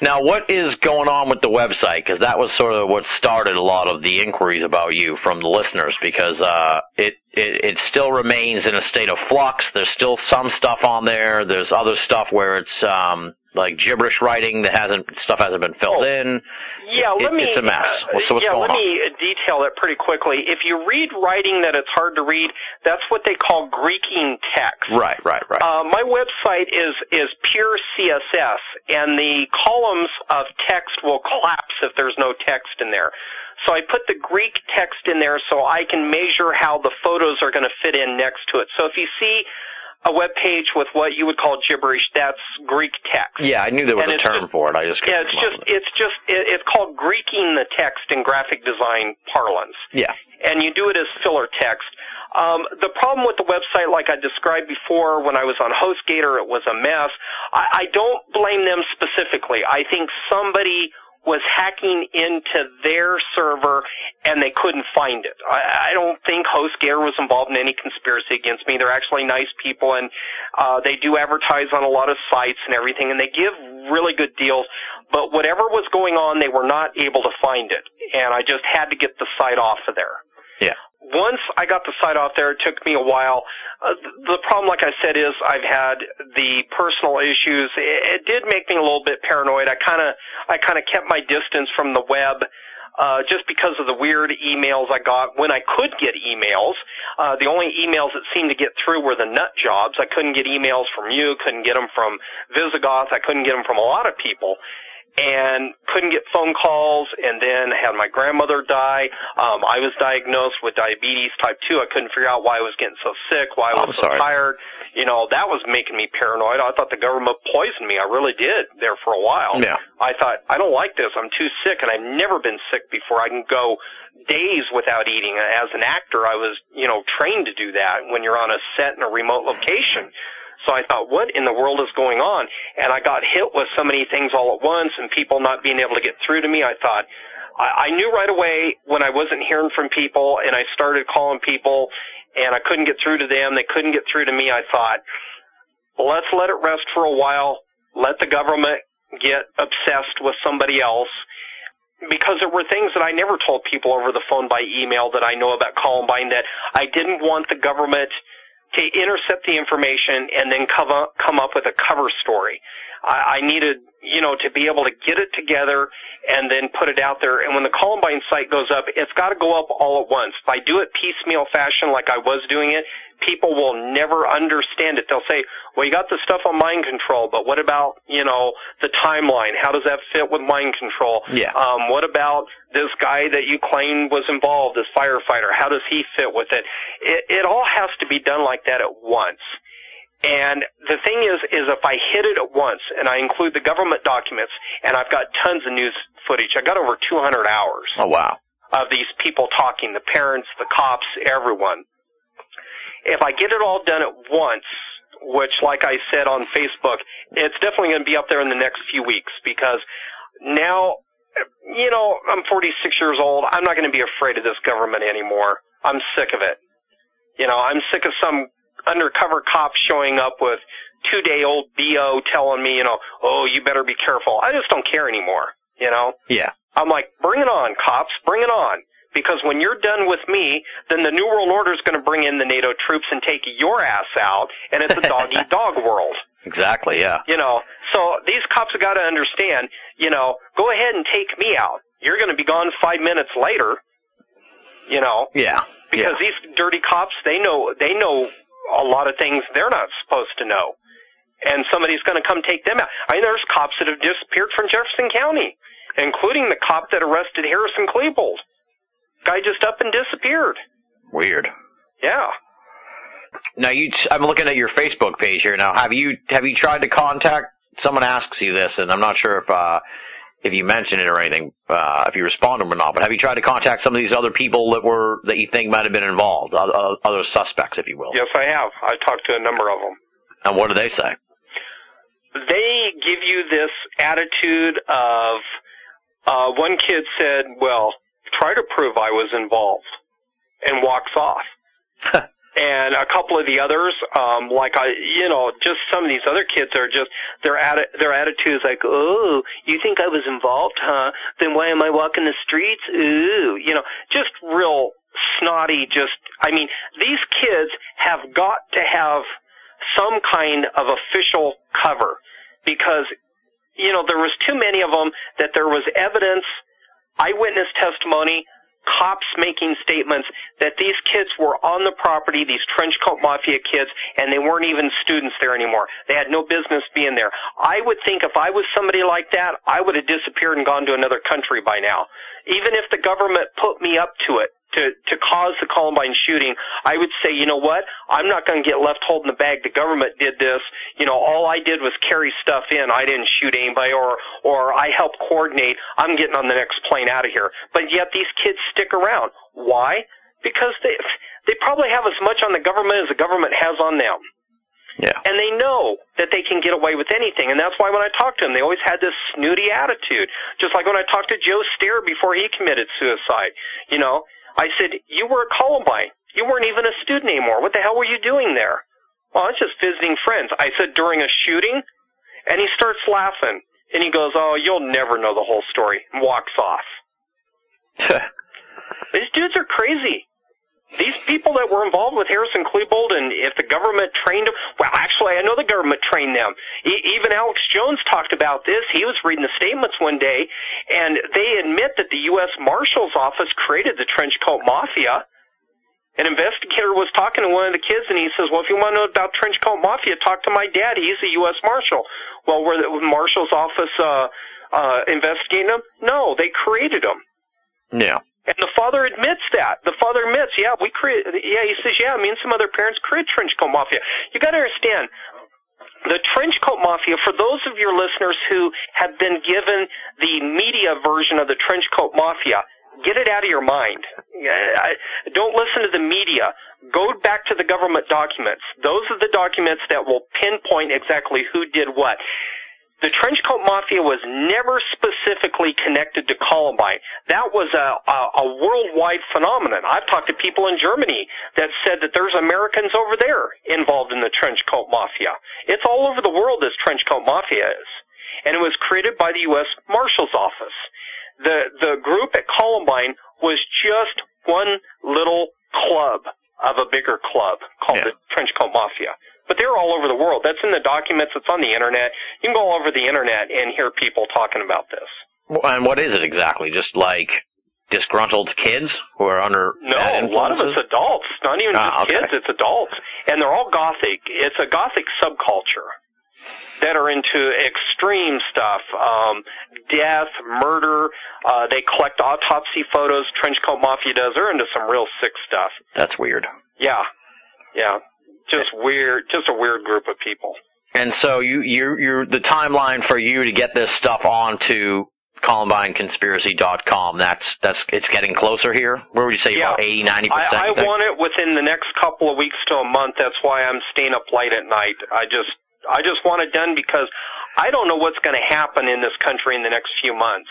Now, what is going on with the website? Because that was sort of what started a lot of the inquiries about you from the listeners. Because uh, it, it it still remains in a state of flux. There's still some stuff on there. There's other stuff where it's um, like gibberish writing that hasn't stuff hasn't been filled Oh. in. Yeah, It- let me. it's a mess. uh, So what's yeah, going let on? me detail that pretty quickly. If you read writing that it's hard to read, that's what they call Greeking text. Right. Right. Right. Uh, my website is is pure CSS, and the columns of text will collapse if there's no text in there. So I put the Greek text in there so I can measure how the photos are going to fit in next to it. So if you see a web page with what you would call gibberish, that's Greek text. yeah, I knew there was and a term just- for it. I just Yeah, it's just it. it's just it, it's called Greeking the text in graphic design parlance yeah. and you do it as filler text. Um, the problem with the website, like I described before, when I was on HostGator, it was a mess. I, I don't blame them specifically. I think somebody was hacking into their server and they couldn't find it. I, I don't think HostGator was involved in any conspiracy against me. They're actually nice people and uh, they do advertise on a lot of sites and everything, and they give really good deals. But whatever was going on, they were not able to find it, and I just had to get the site off of there Yeah. Once I got the site off there, it took me a while. Uh, the problem, like I said, is I've had the personal issues. It, it did make me a little bit paranoid. I kind of, I kind of kept my distance from the web. Uh, just because of the weird emails I got when I could get emails, uh, the only emails that seemed to get through were the nut jobs. I couldn't get emails from you, couldn't get them from Visigoth, I couldn't get them from a lot of people. And couldn't get phone calls and then had my grandmother die. Um, I was diagnosed with diabetes type 2. I couldn't figure out why I was getting so sick, why I I'm was so sorry. tired. You know, that was making me paranoid. I thought the government poisoned me. I really did there for a while. Yeah. I thought, I don't like this. I'm too sick and I've never been sick before. I can go days without eating. As an actor, I was, you know, trained to do that when you're on a set in a remote location. So I thought, what in the world is going on? And I got hit with so many things all at once and people not being able to get through to me. I thought, I, I knew right away when I wasn't hearing from people and I started calling people and I couldn't get through to them. They couldn't get through to me. I thought, let's let it rest for a while. Let the government get obsessed with somebody else because there were things that I never told people over the phone by email that I know about Columbine that I didn't want the government to intercept the information and then come up, come up with a cover story. I, I needed, you know, to be able to get it together and then put it out there. And when the Columbine site goes up, it's got to go up all at once. If I do it piecemeal fashion like I was doing it, people will never understand it. They'll say, well, you got the stuff on mind control, but what about, you know, the timeline? How does that fit with mind control? Yeah. Um, what about this guy that you claim was involved, this firefighter? How does he fit with it? It, it all has to be done like that at once. And the thing is, is if I hit it at once and I include the government documents and I've got tons of news footage, I got over 200 hours Oh wow. of these people talking, the parents, the cops, everyone. If I get it all done at once, which like I said on Facebook, it's definitely going to be up there in the next few weeks because now, you know, I'm 46 years old. I'm not going to be afraid of this government anymore. I'm sick of it. You know, I'm sick of some undercover cop showing up with two day old BO telling me, you know, oh, you better be careful. I just don't care anymore, you know? Yeah. I'm like, bring it on, cops, bring it on. Because when you're done with me, then the New World Order is going to bring in the NATO troops and take your ass out, and it's a dog eat *laughs* dog world. Exactly. Yeah. You know, so these cops have got to understand, you know, go ahead and take me out. You're going to be gone five minutes later, you know, Yeah. because yeah. these dirty cops, they know, they know a lot of things they're not supposed to know. And somebody's going to come take them out. I mean, there's cops that have disappeared from Jefferson County, including the cop that arrested Harris and Klebold. Guy just up and disappeared. Weird. Yeah. Now you, I'm looking at your Facebook page here. Now, have you have you tried to contact? Someone asks you this, and I'm not sure if uh, if you mentioned it or anything, uh, if you respond to them or not. But have you tried to contact some of these other people that were that you think might have been involved, other, other suspects, if you will? Yes, I have. I talked to a number of them. And what do they say? They give you this attitude of, uh, one kid said, well, try to prove I was involved, and walks off. *laughs* and a couple of the others, um, like I, you know, just some of these other kids are just their atti- their attitude is like, oh, you think I was involved, huh? Then why am I walking the streets? Ooh, you know, just real snotty. Just, I mean, these kids have got to have some kind of official cover because, you know, there was too many of them that there was evidence, eyewitness testimony, cops making statements that these kids were on the property, these trench coat mafia kids, and they weren't even students there anymore. They had no business being there. I would think if I was somebody like that, I would have disappeared and gone to another country by now. Even if the government put me up to it, to, to cause the Columbine shooting, I would say, you know what? I'm not going to get left holding the bag. The government did this. You know, all I did was carry stuff in. I didn't shoot anybody or, or I helped coordinate. I'm getting on the next plane out of here. But yet these kids stick around. Why? Because they, they probably have as much on the government as the government has on them. Yeah. And they know that they can get away with anything. And that's why when I talked to them, they always had this snooty attitude. Just like when I talked to Joe Stair before he committed suicide. You know, I said, you were at Columbine. You weren't even a student anymore. What the hell were you doing there? Well, I was just visiting friends. I said, during a shooting? And he starts laughing. And he goes, oh, you'll never know the whole story. And walks off. *laughs* These dudes are crazy. These people that were involved with Harris and Klebold, and if the government trained them, well, actually, I know the government trained them. E- even Alex Jones talked about this. He was reading the statements one day, and they admit that the U.S. Marshal's Office created the trench coat mafia. An investigator was talking to one of the kids, and he says, "Well, if you want to know about trench coat mafia, talk to my dad. He's a U.S. Marshal." Well, were the Marshal's office uh, uh, investigating them? No, they created them. Yeah. And the father admits that. The father admits, yeah, we create. Yeah, he says, yeah, me and some other parents created trench coat mafia. You got to understand, the trench coat mafia. For those of your listeners who have been given the media version of the trench coat mafia, get it out of your mind. Don't listen to the media. Go back to the government documents. Those are the documents that will pinpoint exactly who did what the trench coat mafia was never specifically connected to Columbine. That was a, a, a worldwide phenomenon. I've talked to people in Germany that said that there's Americans over there involved in the trench coat mafia. It's all over the world this trench coat mafia is. And it was created by the U.S. Marshal's Office. The, the group at Columbine was just one little club of a bigger club called Yeah. the Trench Coat Mafia. But they're all over the world. That's in the documents. It's on the internet. You can go all over the internet and hear people talking about this. Well, And what is it exactly? Just like disgruntled kids who are under No, a lot of it's adults. Not even Ah, just okay. kids. It's adults, and they're all gothic. It's a gothic subculture that are into extreme stuff, um, death, murder. Uh, they collect autopsy photos. Trenchcoat Mafia does. They're into some real sick stuff. That's weird. Yeah, yeah. Just weird. Just a weird group of people. And so you you you the timeline for you to get this stuff onto ColumbineConspiracy.com. That's that's it's getting closer here. Where would you say Yeah. about 80, 90 percent? I, I want it within the next couple of weeks to a month. That's why I'm staying up late at night. I just, I just want it done because I don't know what's going to happen in this country in the next few months.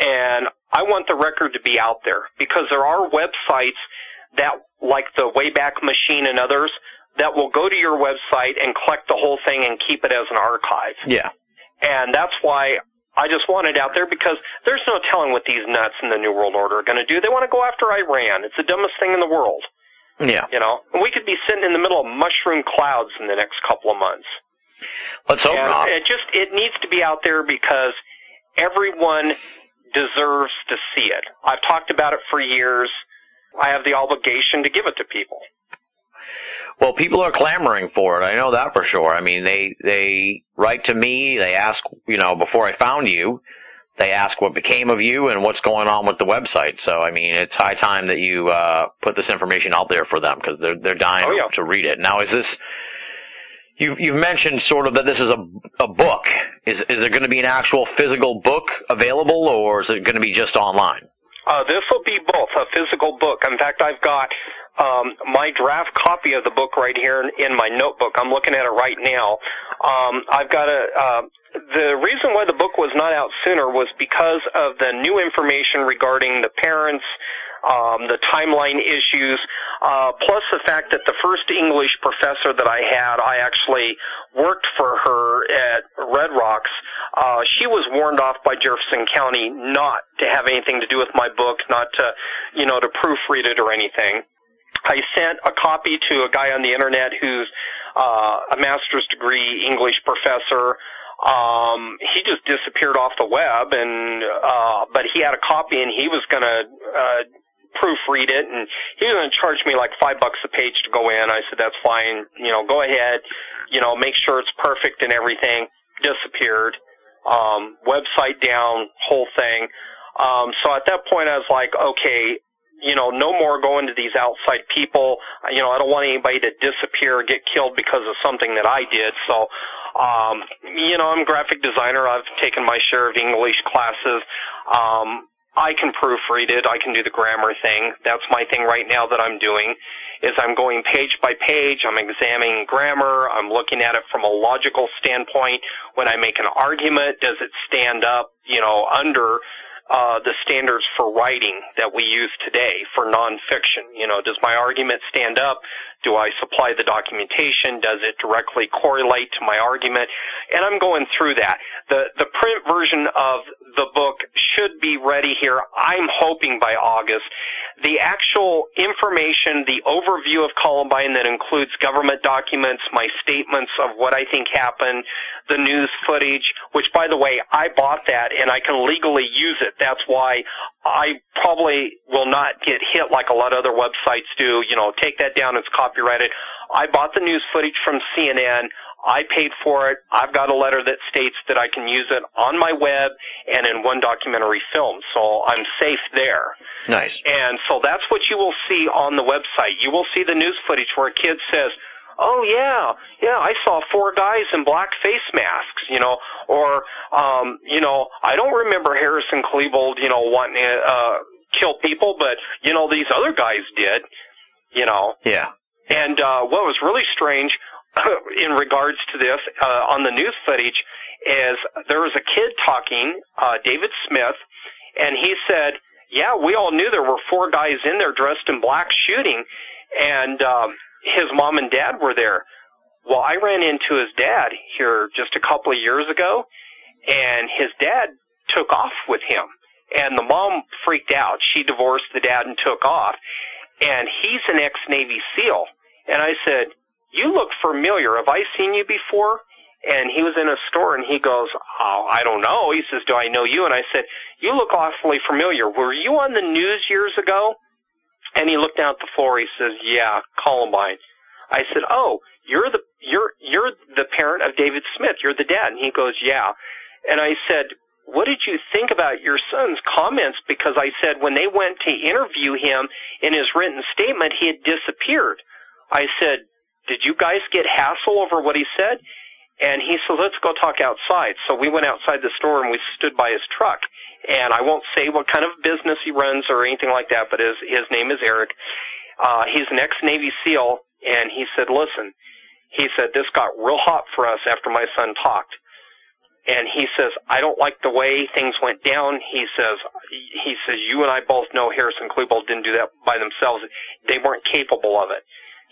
And I want the record to be out there because there are websites that, like the Wayback Machine and others, that will go to your website and collect the whole thing and keep it as an archive. Yeah. And that's why I just want it out there because there's no telling what these nuts in the New World Order are going to do. They want to go after Iran. It's the dumbest thing in the world, Yeah. you know. And we could be sitting in the middle of mushroom clouds in the next couple of months. Let's hope and not. it just it needs to be out there because everyone deserves to see it. I've talked about it for years. I have the obligation to give it to people. Well, people are clamoring for it. I know that for sure. I mean, they they write to me. They ask, you know, before I found you, they ask what became of you and what's going on with the website. So, I mean, it's high time that you uh, put this information out there for them because they're they're dying Oh, yeah. to read it. Now, is this? You you've mentioned sort of that this is a a book. Is is there going to be an actual physical book available, or is it going to be just online? Uh, this will be both a physical book. In fact, I've got um, my draft copy of the book right here in, in my notebook. I'm looking at it right now. Um, I've got a. Uh, the reason why the book was not out sooner was because of the new information regarding the parents, um, the timeline issues, uh, plus the fact that the first English professor that I had, I actually worked for her at Red Rocks. Uh, she was warned off by Jefferson County not to have anything to do with my book, not to, you know, to proofread it or anything. I sent a copy to a guy on the internet who's uh, a master's degree English professor. Um, he just disappeared off the web, and uh, but he had a copy, and he was gonna uh, proofread it, and he was gonna charge me like five bucks a page to go in. I said that's fine, you know, go ahead, you know, make sure it's perfect and everything. Disappeared, um, website down, whole thing. Um, so at that point, I was like, okay, you know, no more going to these outside people. You know, I don't want anybody to disappear or get killed because of something that I did. So, um, you know, I'm a graphic designer. I've taken my share of English classes. Um, I can proofread it. I can do the grammar thing. That's my thing right now that I'm doing is I'm going page by page. I'm examining grammar. I'm looking at it from a logical standpoint. When I make an argument, does it stand up, you know, under uh, the standards for writing that we use today for nonfiction. You know, does my argument stand up? Do I supply the documentation? Does it directly correlate to my argument? And I'm going through that. The the print version of the book should be ready here. I'm hoping by August. The actual information, the overview of Columbine that includes government documents, my statements of what I think happened, the news footage, which by the way, I bought that and I can legally use it. That's why I probably will not get hit like a lot of other websites do. You know, take that down, it's copyrighted. I bought the news footage from CNN. I paid for it. I've got a letter that states that I can use it on my web and in one documentary film, so I'm safe there. Nice. And so that's what you will see on the website. You will see the news footage where a kid says, "Oh yeah, yeah, I saw four guys in black face masks," you know, or um, you know, I don't remember Harris and Klebold, you know, wanting to uh, kill people, but you know, these other guys did, you know. Yeah. And uh, what was really strange *clears throat* in regards to this uh, on the news footage is there was a kid talking, uh, David Smith, and he said, "Yeah, we all knew there were four guys in there dressed in black shooting, and um, his mom and dad were there." Well, I ran into his dad here just a couple of years ago, and his dad took off with him, and the mom freaked out. She divorced the dad and took off, and he's an ex-Navy SEAL. And I said, you look familiar. Have I seen you before? And he was in a store and he goes, Oh, I don't know. He says, Do I know you? And I said, You look awfully familiar. Were you on the news years ago? And he looked down at the floor. He says, Yeah, Columbine. I said, Oh, you're the you're you're the parent of David Smith. You're the dad. And he goes, Yeah. And I said, What did you think about your son's comments? Because I said when they went to interview him in his written statement, he had disappeared. I said, did you guys get hassle over what he said? And he said, let's go talk outside. So we went outside the store and we stood by his truck. And I won't say what kind of business he runs or anything like that, but his, his name is Eric. Uh, he's an ex-Navy SEAL and he said, listen, he said, this got real hot for us after my son talked. And he says, I don't like the way things went down. He says, he says, you and I both know Harris and Klebold didn't do that by themselves. They weren't capable of it.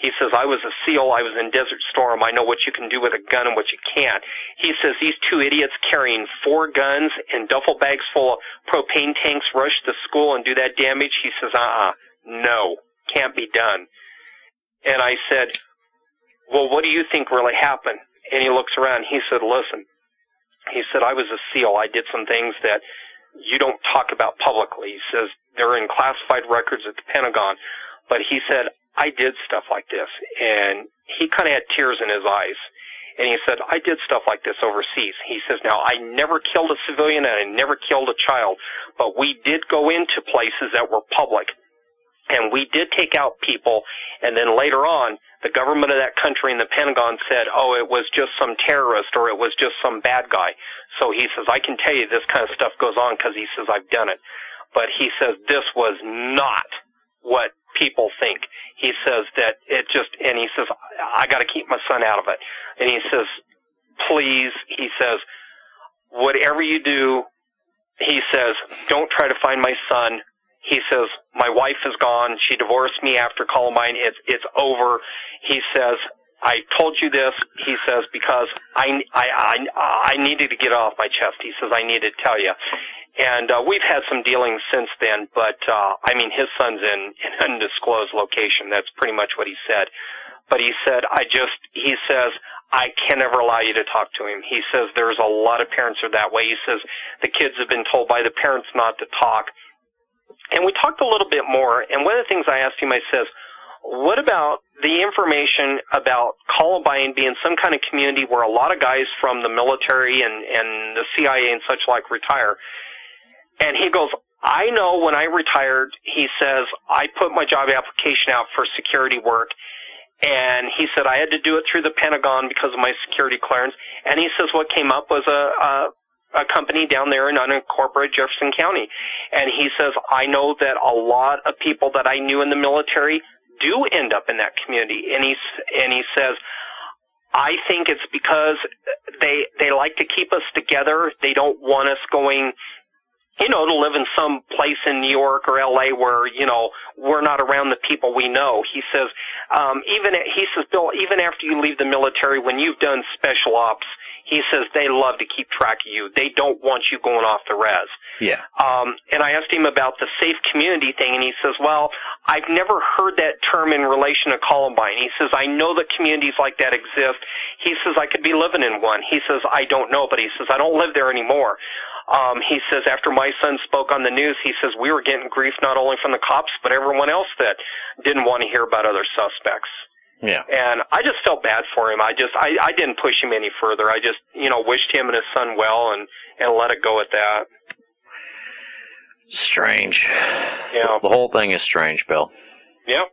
He says, I was a SEAL, I was in Desert Storm, I know what you can do with a gun and what you can't. He says these two idiots carrying four guns and duffel bags full of propane tanks rush the school and do that damage. He says, uh-uh, no, can't be done. And I said, well, what do you think really happened? And he looks around, he said, listen, he said, I was a SEAL, I did some things that you don't talk about publicly. He says, they're in classified records at the Pentagon. But he said, I did stuff like this. And he kind of had tears in his eyes. And he said, I did stuff like this overseas. He says, now I never killed a civilian and I never killed a child, but we did go into places that were public. And we did take out people, and then later on, the government of that country and the Pentagon said, oh, it was just some terrorist or it was just some bad guy. So he says, I can tell you this kind of stuff goes on because he says, I've done it. But he says, this was not what people think. He says that it just, and he says, I got to keep my son out of it. And he says, please, he says, whatever you do, he says, don't try to find my son. He says, my wife is gone. She divorced me after Columbine. It's, it's over. He says, I told you this, he says, because I, I, I, I needed to get it off my chest. He says, I needed to tell you. And uh, we've had some dealings since then, but uh, I mean, his son's in an undisclosed location. That's pretty much what he said. But he said, I just, he says, I can never allow you to talk to him. He says there's a lot of parents are that way. He says the kids have been told by the parents not to talk. And we talked a little bit more, and one of the things I asked him, I says, what about the information about Columbine being some kind of community where a lot of guys from the military and, and the CIA and such like retire? And he goes, I know when I retired, he says, I put my job application out for security work. And he said, I had to do it through the Pentagon because of my security clearance. And he says, what came up was a, a, a company down there in unincorporated Jefferson County. And he says, I know that a lot of people that I knew in the military do end up in that community. And he, and he says, I think it's because they, they like to keep us together. They don't want us going you know, to live in some place in New York or LA where, you know, we're not around the people we know. He says, um, even, he says, Bill, even after you leave the military, when you've done special ops, he says they love to keep track of you. They don't want you going off the res. Yeah. Um, and I asked him about the safe community thing, and he says, well, I've never heard that term in relation to Columbine. He says, I know that communities like that exist. He says, I could be living in one. He says, I don't know, but he says, I don't live there anymore. Um, he says after my son spoke on the news, he says we were getting grief not only from the cops but everyone else that didn't want to hear about other suspects. Yeah. And I just felt bad for him. I just I, I didn't push him any further. I just you know wished him and his son well and and let it go at that. Strange. Yeah. The whole thing is strange, Bill. Yeah.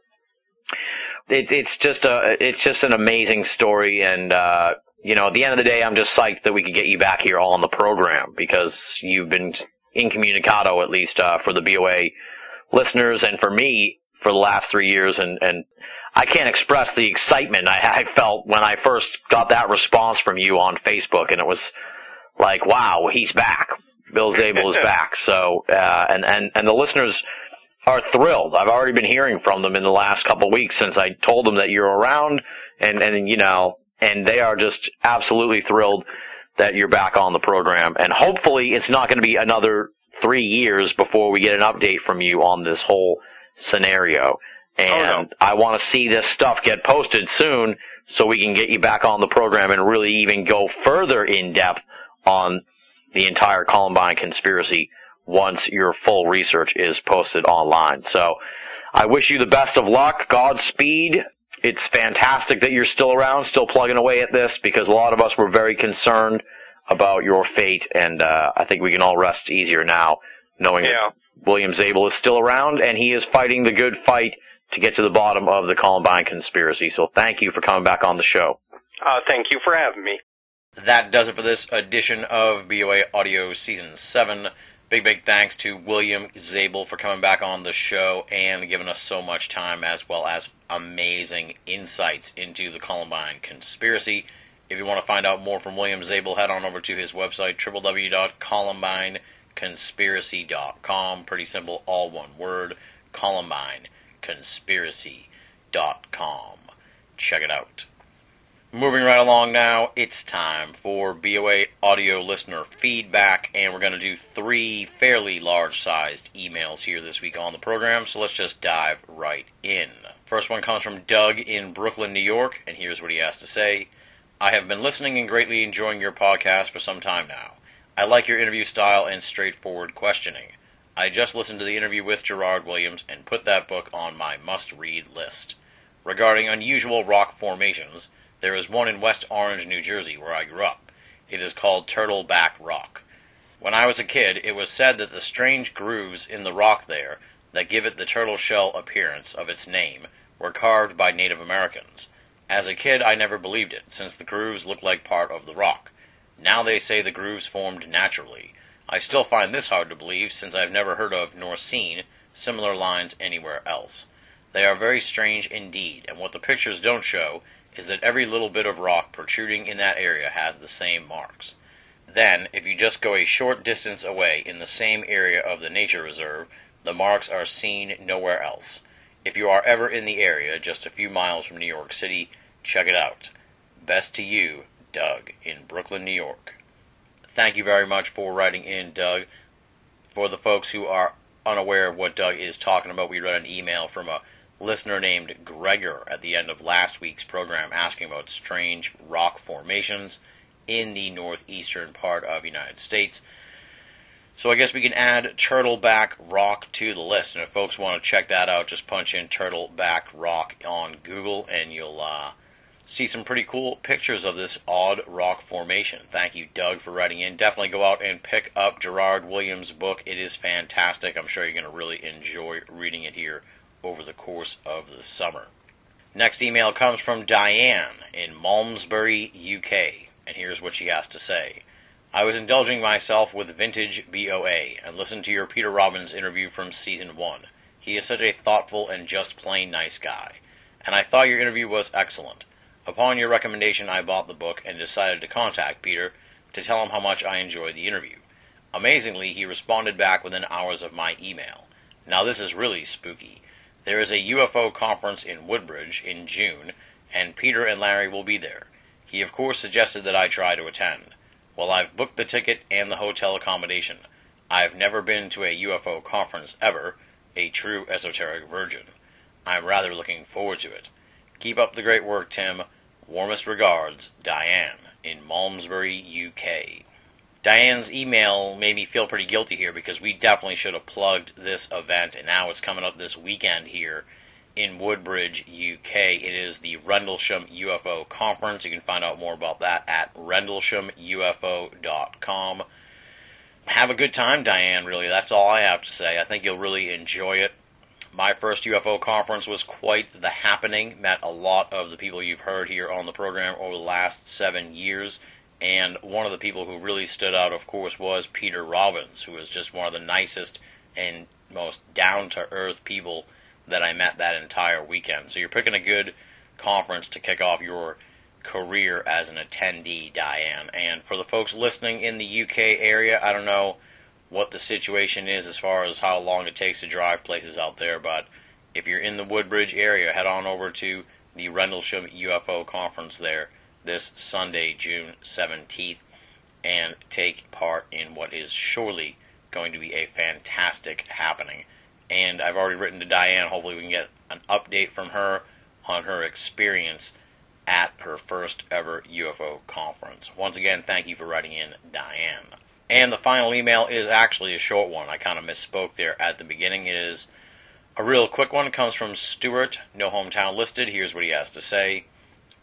It, it's just a, it's just an amazing story, and uh, you know, at the end of the day, I'm just psyched that we could get you back here all on the program because you've been incommunicado at least uh, for the BOA listeners and for me for the last three years, and and I can't express the excitement I, I felt when I first got that response from you on Facebook, and it was like, wow, he's back. Bill Zabel is *laughs* back. So, uh, and, and, and the listeners are thrilled. I've already been hearing from them in the last couple of weeks since I told them that you're around and, and, you know, and they are just absolutely thrilled that you're back on the program. And hopefully it's not going to be another three years before we get an update from you on this whole scenario. And Oh, no. I want to see this stuff get posted soon so we can get you back on the program and really even go further in depth on the entire Columbine conspiracy once your full research is posted online. So I wish you the best of luck. Godspeed. It's fantastic that you're still around, still plugging away at this because a lot of us were very concerned about your fate and uh, I think we can all rest easier now knowing Yeah. that William Zabel is still around and he is fighting the good fight to get to the bottom of the Columbine conspiracy. So thank you for coming back on the show. Uh, thank you for having me. That does it for this edition of BOA Audio Season 7. Big, big thanks to William Zabel for coming back on the show and giving us so much time as well as amazing insights into the Columbine conspiracy. If you want to find out more from William Zabel, head on over to his website, www.columbineconspiracy.com. Pretty simple, all one word, columbineconspiracy.com. Check it out. Moving right along now, it's time for BOA audio listener feedback, and we're going to do three fairly large sized emails here this week on the program, so let's just dive right in. First one comes from Doug in Brooklyn, New York, and here's what he has to say I have been listening and greatly enjoying your podcast for some time now. I like your interview style and straightforward questioning. I just listened to the interview with Gerard Williams and put that book on my must read list. Regarding unusual rock formations, there is one in West Orange, New Jersey, where I grew up. It is called Turtleback Rock. When I was a kid, it was said that the strange grooves in the rock there that give it the turtle shell appearance of its name were carved by Native Americans. As a kid, I never believed it, since the grooves looked like part of the rock. Now they say the grooves formed naturally. I still find this hard to believe, since I've never heard of nor seen similar lines anywhere else. They are very strange indeed, and what the pictures don't show is that every little bit of rock protruding in that area has the same marks. Then, if you just go a short distance away in the same area of the nature reserve, the marks are seen nowhere else. If you are ever in the area, just a few miles from New York City, check it out. Best to you, Doug, in Brooklyn, New York. Thank you very much for writing in, Doug. For the folks who are unaware of what Doug is talking about, we read an email from a listener named Gregor at the end of last week's program asking about strange rock formations in the northeastern part of the United States. So I guess we can add Turtleback Rock to the list. And if folks want to check that out, just punch in Turtleback Rock on Google and you'll uh, see some pretty cool pictures of this odd rock formation. Thank you, Doug, for writing in. Definitely go out and pick up Gerard Williams' book. It is fantastic. I'm sure you're going to really enjoy reading it here over the course of the summer. Next email comes from Diane in Malmesbury, UK, and here's what she has to say. I was indulging myself with vintage BOA and listened to your Peter Robbins interview from season 1. He is such a thoughtful and just plain nice guy, and I thought your interview was excellent. Upon your recommendation, I bought the book and decided to contact Peter to tell him how much I enjoyed the interview. Amazingly, he responded back within hours of my email. Now, this is really spooky. There is a UFO conference in Woodbridge in June, and Peter and Larry will be there. He, of course, suggested that I try to attend. Well, I've booked the ticket and the hotel accommodation. I've never been to a UFO conference ever, a true esoteric virgin. I'm rather looking forward to it. Keep up the great work, Tim. Warmest regards, Diane, in Malmesbury, UK. Diane's email made me feel pretty guilty here because we definitely should have plugged this event, and now it's coming up this weekend here in Woodbridge, UK. It is the Rendlesham UFO Conference. You can find out more about that at rendleshamufo.com. Have a good time, Diane, really. That's all I have to say. I think you'll really enjoy it. My first UFO conference was quite the happening. Met a lot of the people you've heard here on the program over the last seven years. And one of the people who really stood out, of course, was Peter Robbins, who was just one of the nicest and most down to earth people that I met that entire weekend. So you're picking a good conference to kick off your career as an attendee, Diane. And for the folks listening in the UK area, I don't know what the situation is as far as how long it takes to drive places out there, but if you're in the Woodbridge area, head on over to the Rendlesham UFO conference there this Sunday, June 17th, and take part in what is surely going to be a fantastic happening. And I've already written to Diane. Hopefully, we can get an update from her on her experience at her first ever UFO conference. Once again, thank you for writing in, Diane. And the final email is actually a short one. I kind of misspoke there at the beginning. It is a real quick one. It comes from Stuart, no hometown listed. Here's what he has to say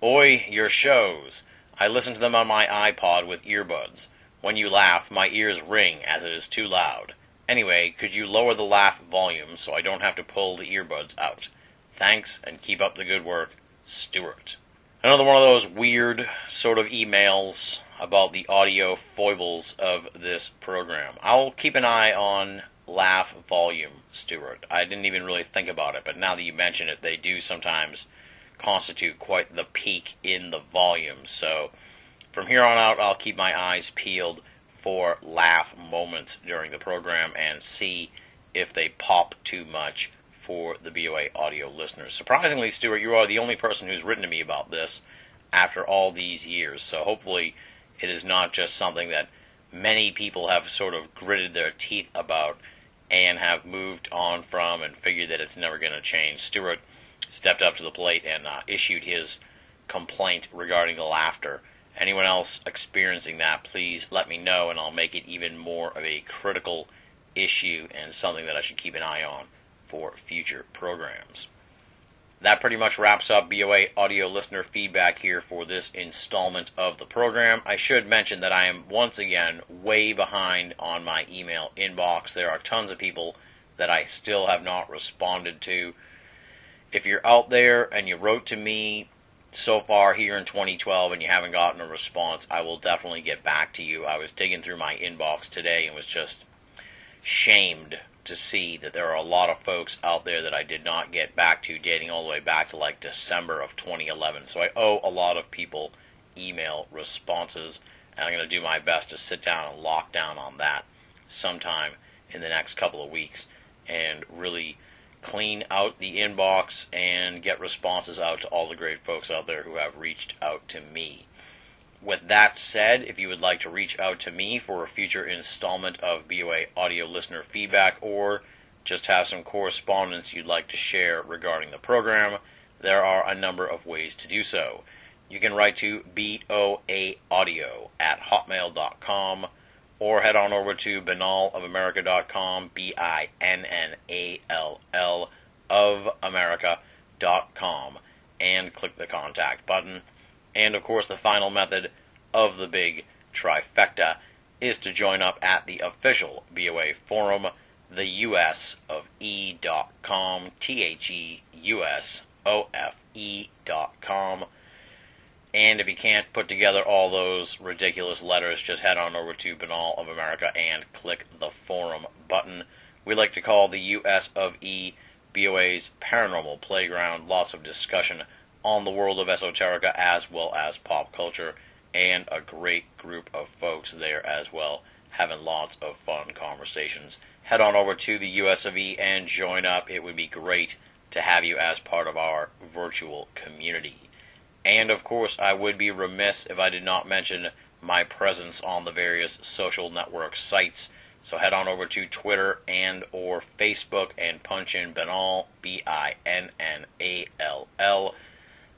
Oi, your shows. I listen to them on my iPod with earbuds. When you laugh, my ears ring as it is too loud. Anyway, could you lower the laugh volume so I don't have to pull the earbuds out? Thanks, and keep up the good work, Stuart. Another one of those weird sort of emails about the audio foibles of this program. I'll keep an eye on laugh volume, Stuart. I didn't even really think about it, but now that you mention it, they do sometimes constitute quite the peak in the volume. So from here on out, I'll keep my eyes peeled for laugh moments during the program and see if they pop too much for the BOA audio listeners. Surprisingly, Stuart, you are the only person who's written to me about this after all these years. So hopefully, it is not just something that many people have sort of gritted their teeth about and have moved on from and figured that it's never going to change. Stuart stepped up to the plate and uh, issued his complaint regarding the laughter. Anyone else experiencing that, please let me know, and I'll make it even more of a critical issue and something that I should keep an eye on for future programs. That pretty much wraps up BOA audio listener feedback here for this installment of the program. I should mention that I am once again way behind on my email inbox. There are tons of people that I still have not responded to. If you're out there and you wrote to me so far here in 2012 and you haven't gotten a response, I will definitely get back to you. I was digging through my inbox today and was just shamed to see that there are a lot of folks out there that I did not get back to, dating all the way back to like December of 2011. So I owe a lot of people email responses, and I'm going to do my best to sit down and lock down on that sometime in the next couple of weeks and really clean out the inbox and get responses out to all the great folks out there who have reached out to me. With that said, if you would like to reach out to me for a future installment of BOA audio listener feedback or just have some correspondence you'd like to share regarding the program, there are a number of ways to do so. You can write to boaaudio at hotmail.com or head on over to binnallofamerica.com, B I N N A L L of America.com, and click the contact button. And of course, the final method of the big trifecta is to join up at the official BOA forum, the US of E.com, T H E U S O F E.com. And if you can't put together all those ridiculous letters, just head on over to Binnall of America and click the forum button. We like to call the US of E BOA's paranormal playground. Lots of discussion on the world of esoterica as well as pop culture, and a great group of folks there as well, having lots of fun conversations. Head on over to the US of E and join up. It would be great to have you as part of our virtual community. And of course, I would be remiss if I did not mention my presence on the various social network sites. So head on over to Twitter and or Facebook and punch in Binnall, B I N N A L L.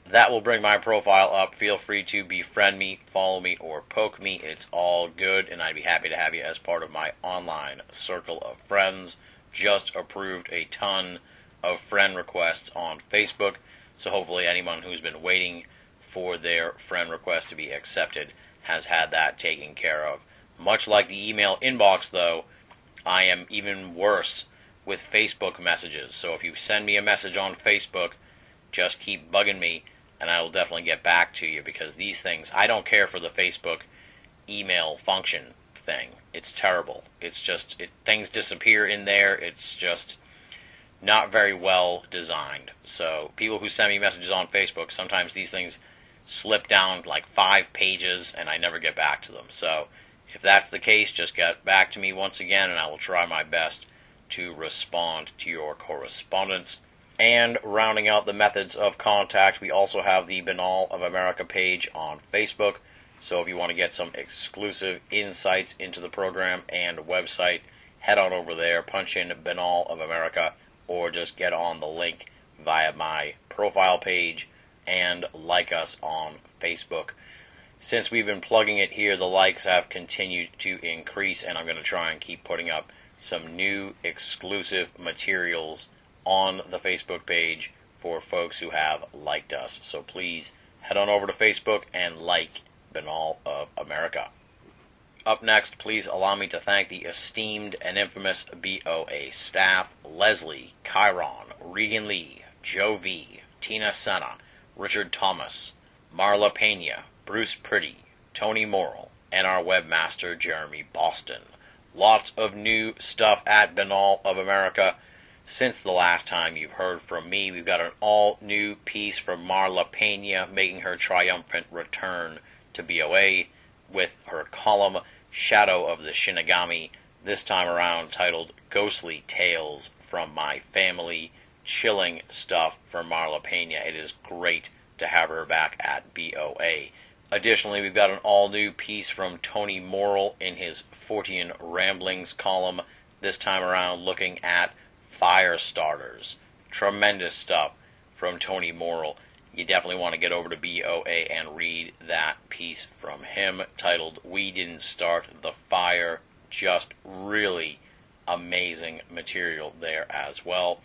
That will bring my profile up. Feel free to befriend me, follow me, or poke me. It's all good, and I'd be happy to have you as part of my online circle of friends. Just approved a ton of friend requests on Facebook. So hopefully, anyone who's been waiting for their friend request to be accepted has had that taken care of. Much like the email inbox, though, I am even worse with Facebook messages. So if you send me a message on Facebook, just keep bugging me and I will definitely get back to you because these things, I don't care for the Facebook email function thing. It's terrible. It's just, it, things disappear in there. It's just not very well designed. So people who send me messages on Facebook, sometimes these things slip down like five pages and I never get back to them. So if that's the case, just get back to me once again and I will try my best to respond to your correspondence. And rounding out the methods of contact, we also have the Binnall of America page on Facebook. So if you want to get some exclusive insights into the program and website, head on over there, punch in Binnall of America, or just get on the link via my profile page and like us on Facebook. Since we've been plugging it here, the likes have continued to increase, and I'm going to try and keep putting up some new exclusive materials on the Facebook page for folks who have liked us. So please head on over to Facebook and like Binnall of America. Up next, please allow me to thank the esteemed and infamous BOA staff Leslie, Chiron, Regan Lee, Joe V, Tina Senna, Richard Thomas, Marla Pena, Bruce Pretty, Tony Morrill, and our webmaster Jeremy Boston. Lots of new stuff at Binnall of America since the last time you've heard from me. We've got an all new piece from Marla Pena making her triumphant return to BOA with her column Shadow of the Shinigami, this time around titled Ghostly Tales from My Family. Chilling stuff from Marla Pena. It is great to have her back at BOA. Additionally, we've got an all new piece from Tony Morrill in his Fortean Ramblings column, this time around looking at fire starters. Tremendous stuff from Tony Morrill. You definitely want to get over to BOA and read that piece from him titled We Didn't Start the Fire. Just really amazing material there as well.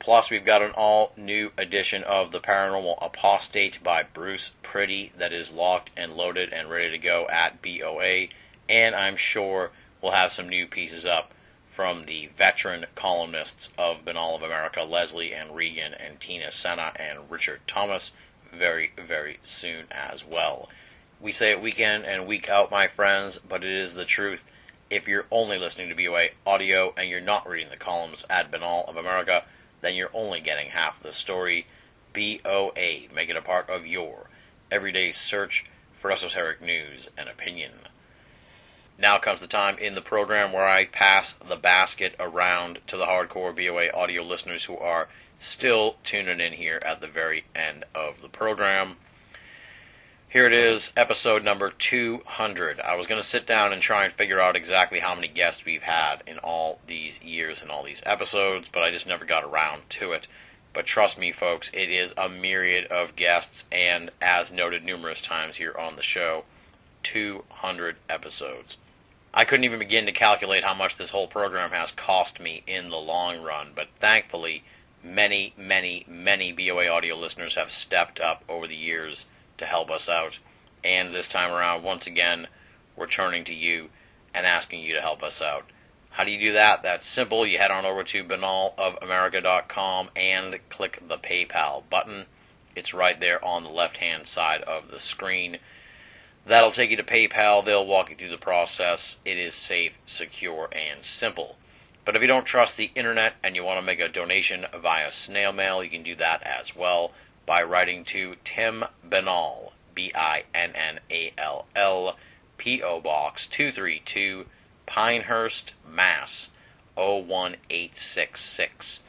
Plus, we've got an all new edition of The Paranormal Apostate by Bruce Pretty that is locked and loaded and ready to go at BOA. And I'm sure we'll have some new pieces up from the veteran columnists of Binnall of America, Leslie and Regan and Tina Senna and Richard Thomas, very, very soon as well. We say it week in and week out, my friends, but it is the truth. If you're only listening to BOA audio and you're not reading the columns at Binnall of America, then you're only getting half the story. BOA, make it a part of your everyday search for esoteric news and opinion. Now comes the time in the program where I pass the basket around to the hardcore BOA audio listeners who are still tuning in here at the very end of the program. Here it is, episode number 200. I was going to sit down and try and figure out exactly how many guests we've had in all these years and all these episodes, but I just never got around to it. But trust me, folks, it is a myriad of guests, and as noted numerous times here on the show, 200 episodes. I couldn't even begin to calculate how much this whole program has cost me in the long run, but thankfully, many, many, many BOA audio listeners have stepped up over the years to help us out. And this time around, once again, we're turning to you and asking you to help us out. How do you do that? That's simple. You head on over to binnallofamerica.com and click the PayPal button. It's right there on the left hand side of the screen. That'll take you to PayPal. They'll walk you through the process. It is safe, secure, and simple. But if you don't trust the internet and you want to make a donation via snail mail, you can do that as well by writing to Tim Binnall, B I N N A L L, P.O. Box 232, Pinehurst, Mass. 01866.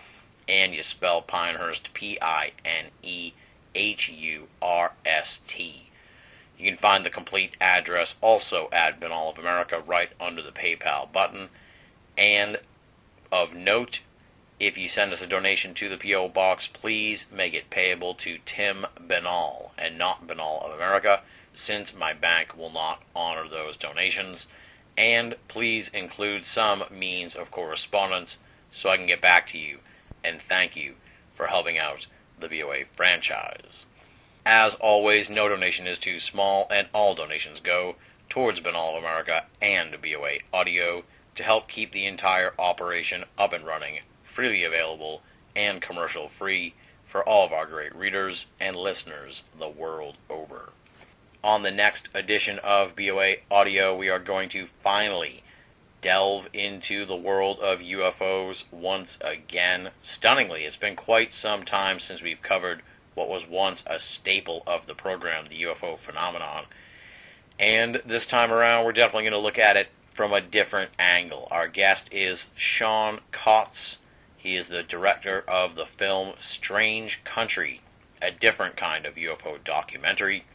And you spell Pinehurst P I N E H U R S T. You can find the complete address also at Binnall of America right under the PayPal button. And of note, if you send us a donation to the P.O. Box, please make it payable to Tim Binnall and not Binnall of America, since my bank will not honor those donations. And please include some means of correspondence so I can get back to you and thank you for helping out the BOA franchise. As always, no donation is too small, and all donations go towards Binnall of America and BOA Audio to help keep the entire operation up and running, freely available, and commercial free for all of our great readers and listeners the world over. On the next edition of BOA Audio, we are going to finally delve into the world of UFOs once again. Stunningly, it's been quite some time since we've covered what was once a staple of the program, the UFO phenomenon. And this time around, we're definitely going to look at it from a different angle. Our guest is Sean Kaatz. He is the director of the film Strange Country, a different kind of UFO documentary,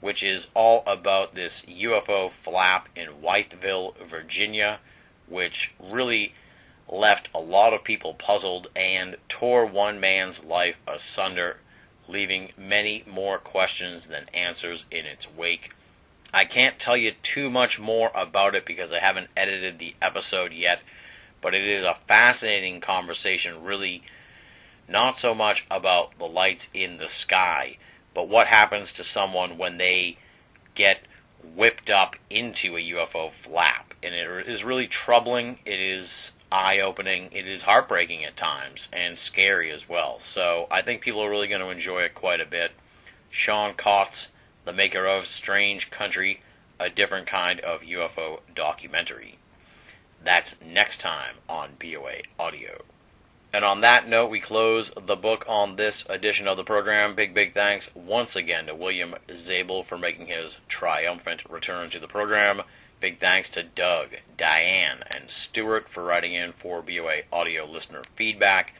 which is all about this UFO flap in Whiteville, Virginia, which really left a lot of people puzzled and tore one man's life asunder, leaving many more questions than answers in its wake. I can't tell you too much more about it because I haven't edited the episode yet, but it is a fascinating conversation, really not so much about the lights in the sky, but what happens to someone when they get whipped up into a UFO flap. And it is really troubling, it is eye opening, it is heartbreaking at times, and scary as well. So I think people are really going to enjoy it quite a bit. Sean Kaatz, the maker of Strange Country, a different kind of UFO documentary. That's next time on BOA Audio. And on that note, we close the book on this edition of the program. Big, big thanks once again to William Zabel for making his triumphant return to the program. Big thanks to Doug, Diane, and Stuart for writing in for BOA audio listener feedback.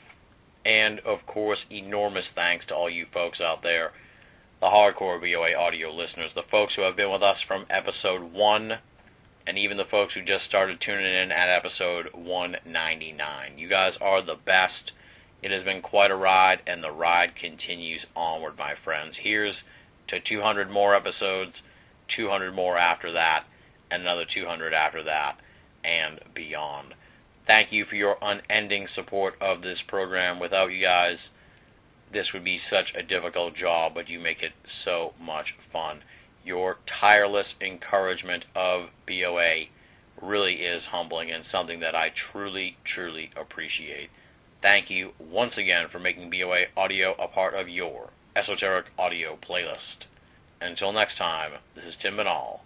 And of course, enormous thanks to all you folks out there, the hardcore BOA audio listeners, the folks who have been with us from episode 1 and even the folks who just started tuning in at episode 199. You guys are the best. It has been quite a ride, and the ride continues onward, my friends. Here's to 200 more episodes, 200 more after that, and another 200 after that, and beyond. Thank you for your unending support of this program. Without you guys, this would be such a difficult job, but you make it so much fun your tireless encouragement of BOA really is humbling and something that I truly, truly appreciate. Thank you once again for making BOA audio a part of your esoteric audio playlist. Until next time, this is Tim Binnall,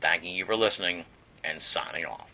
thanking you for listening and signing off.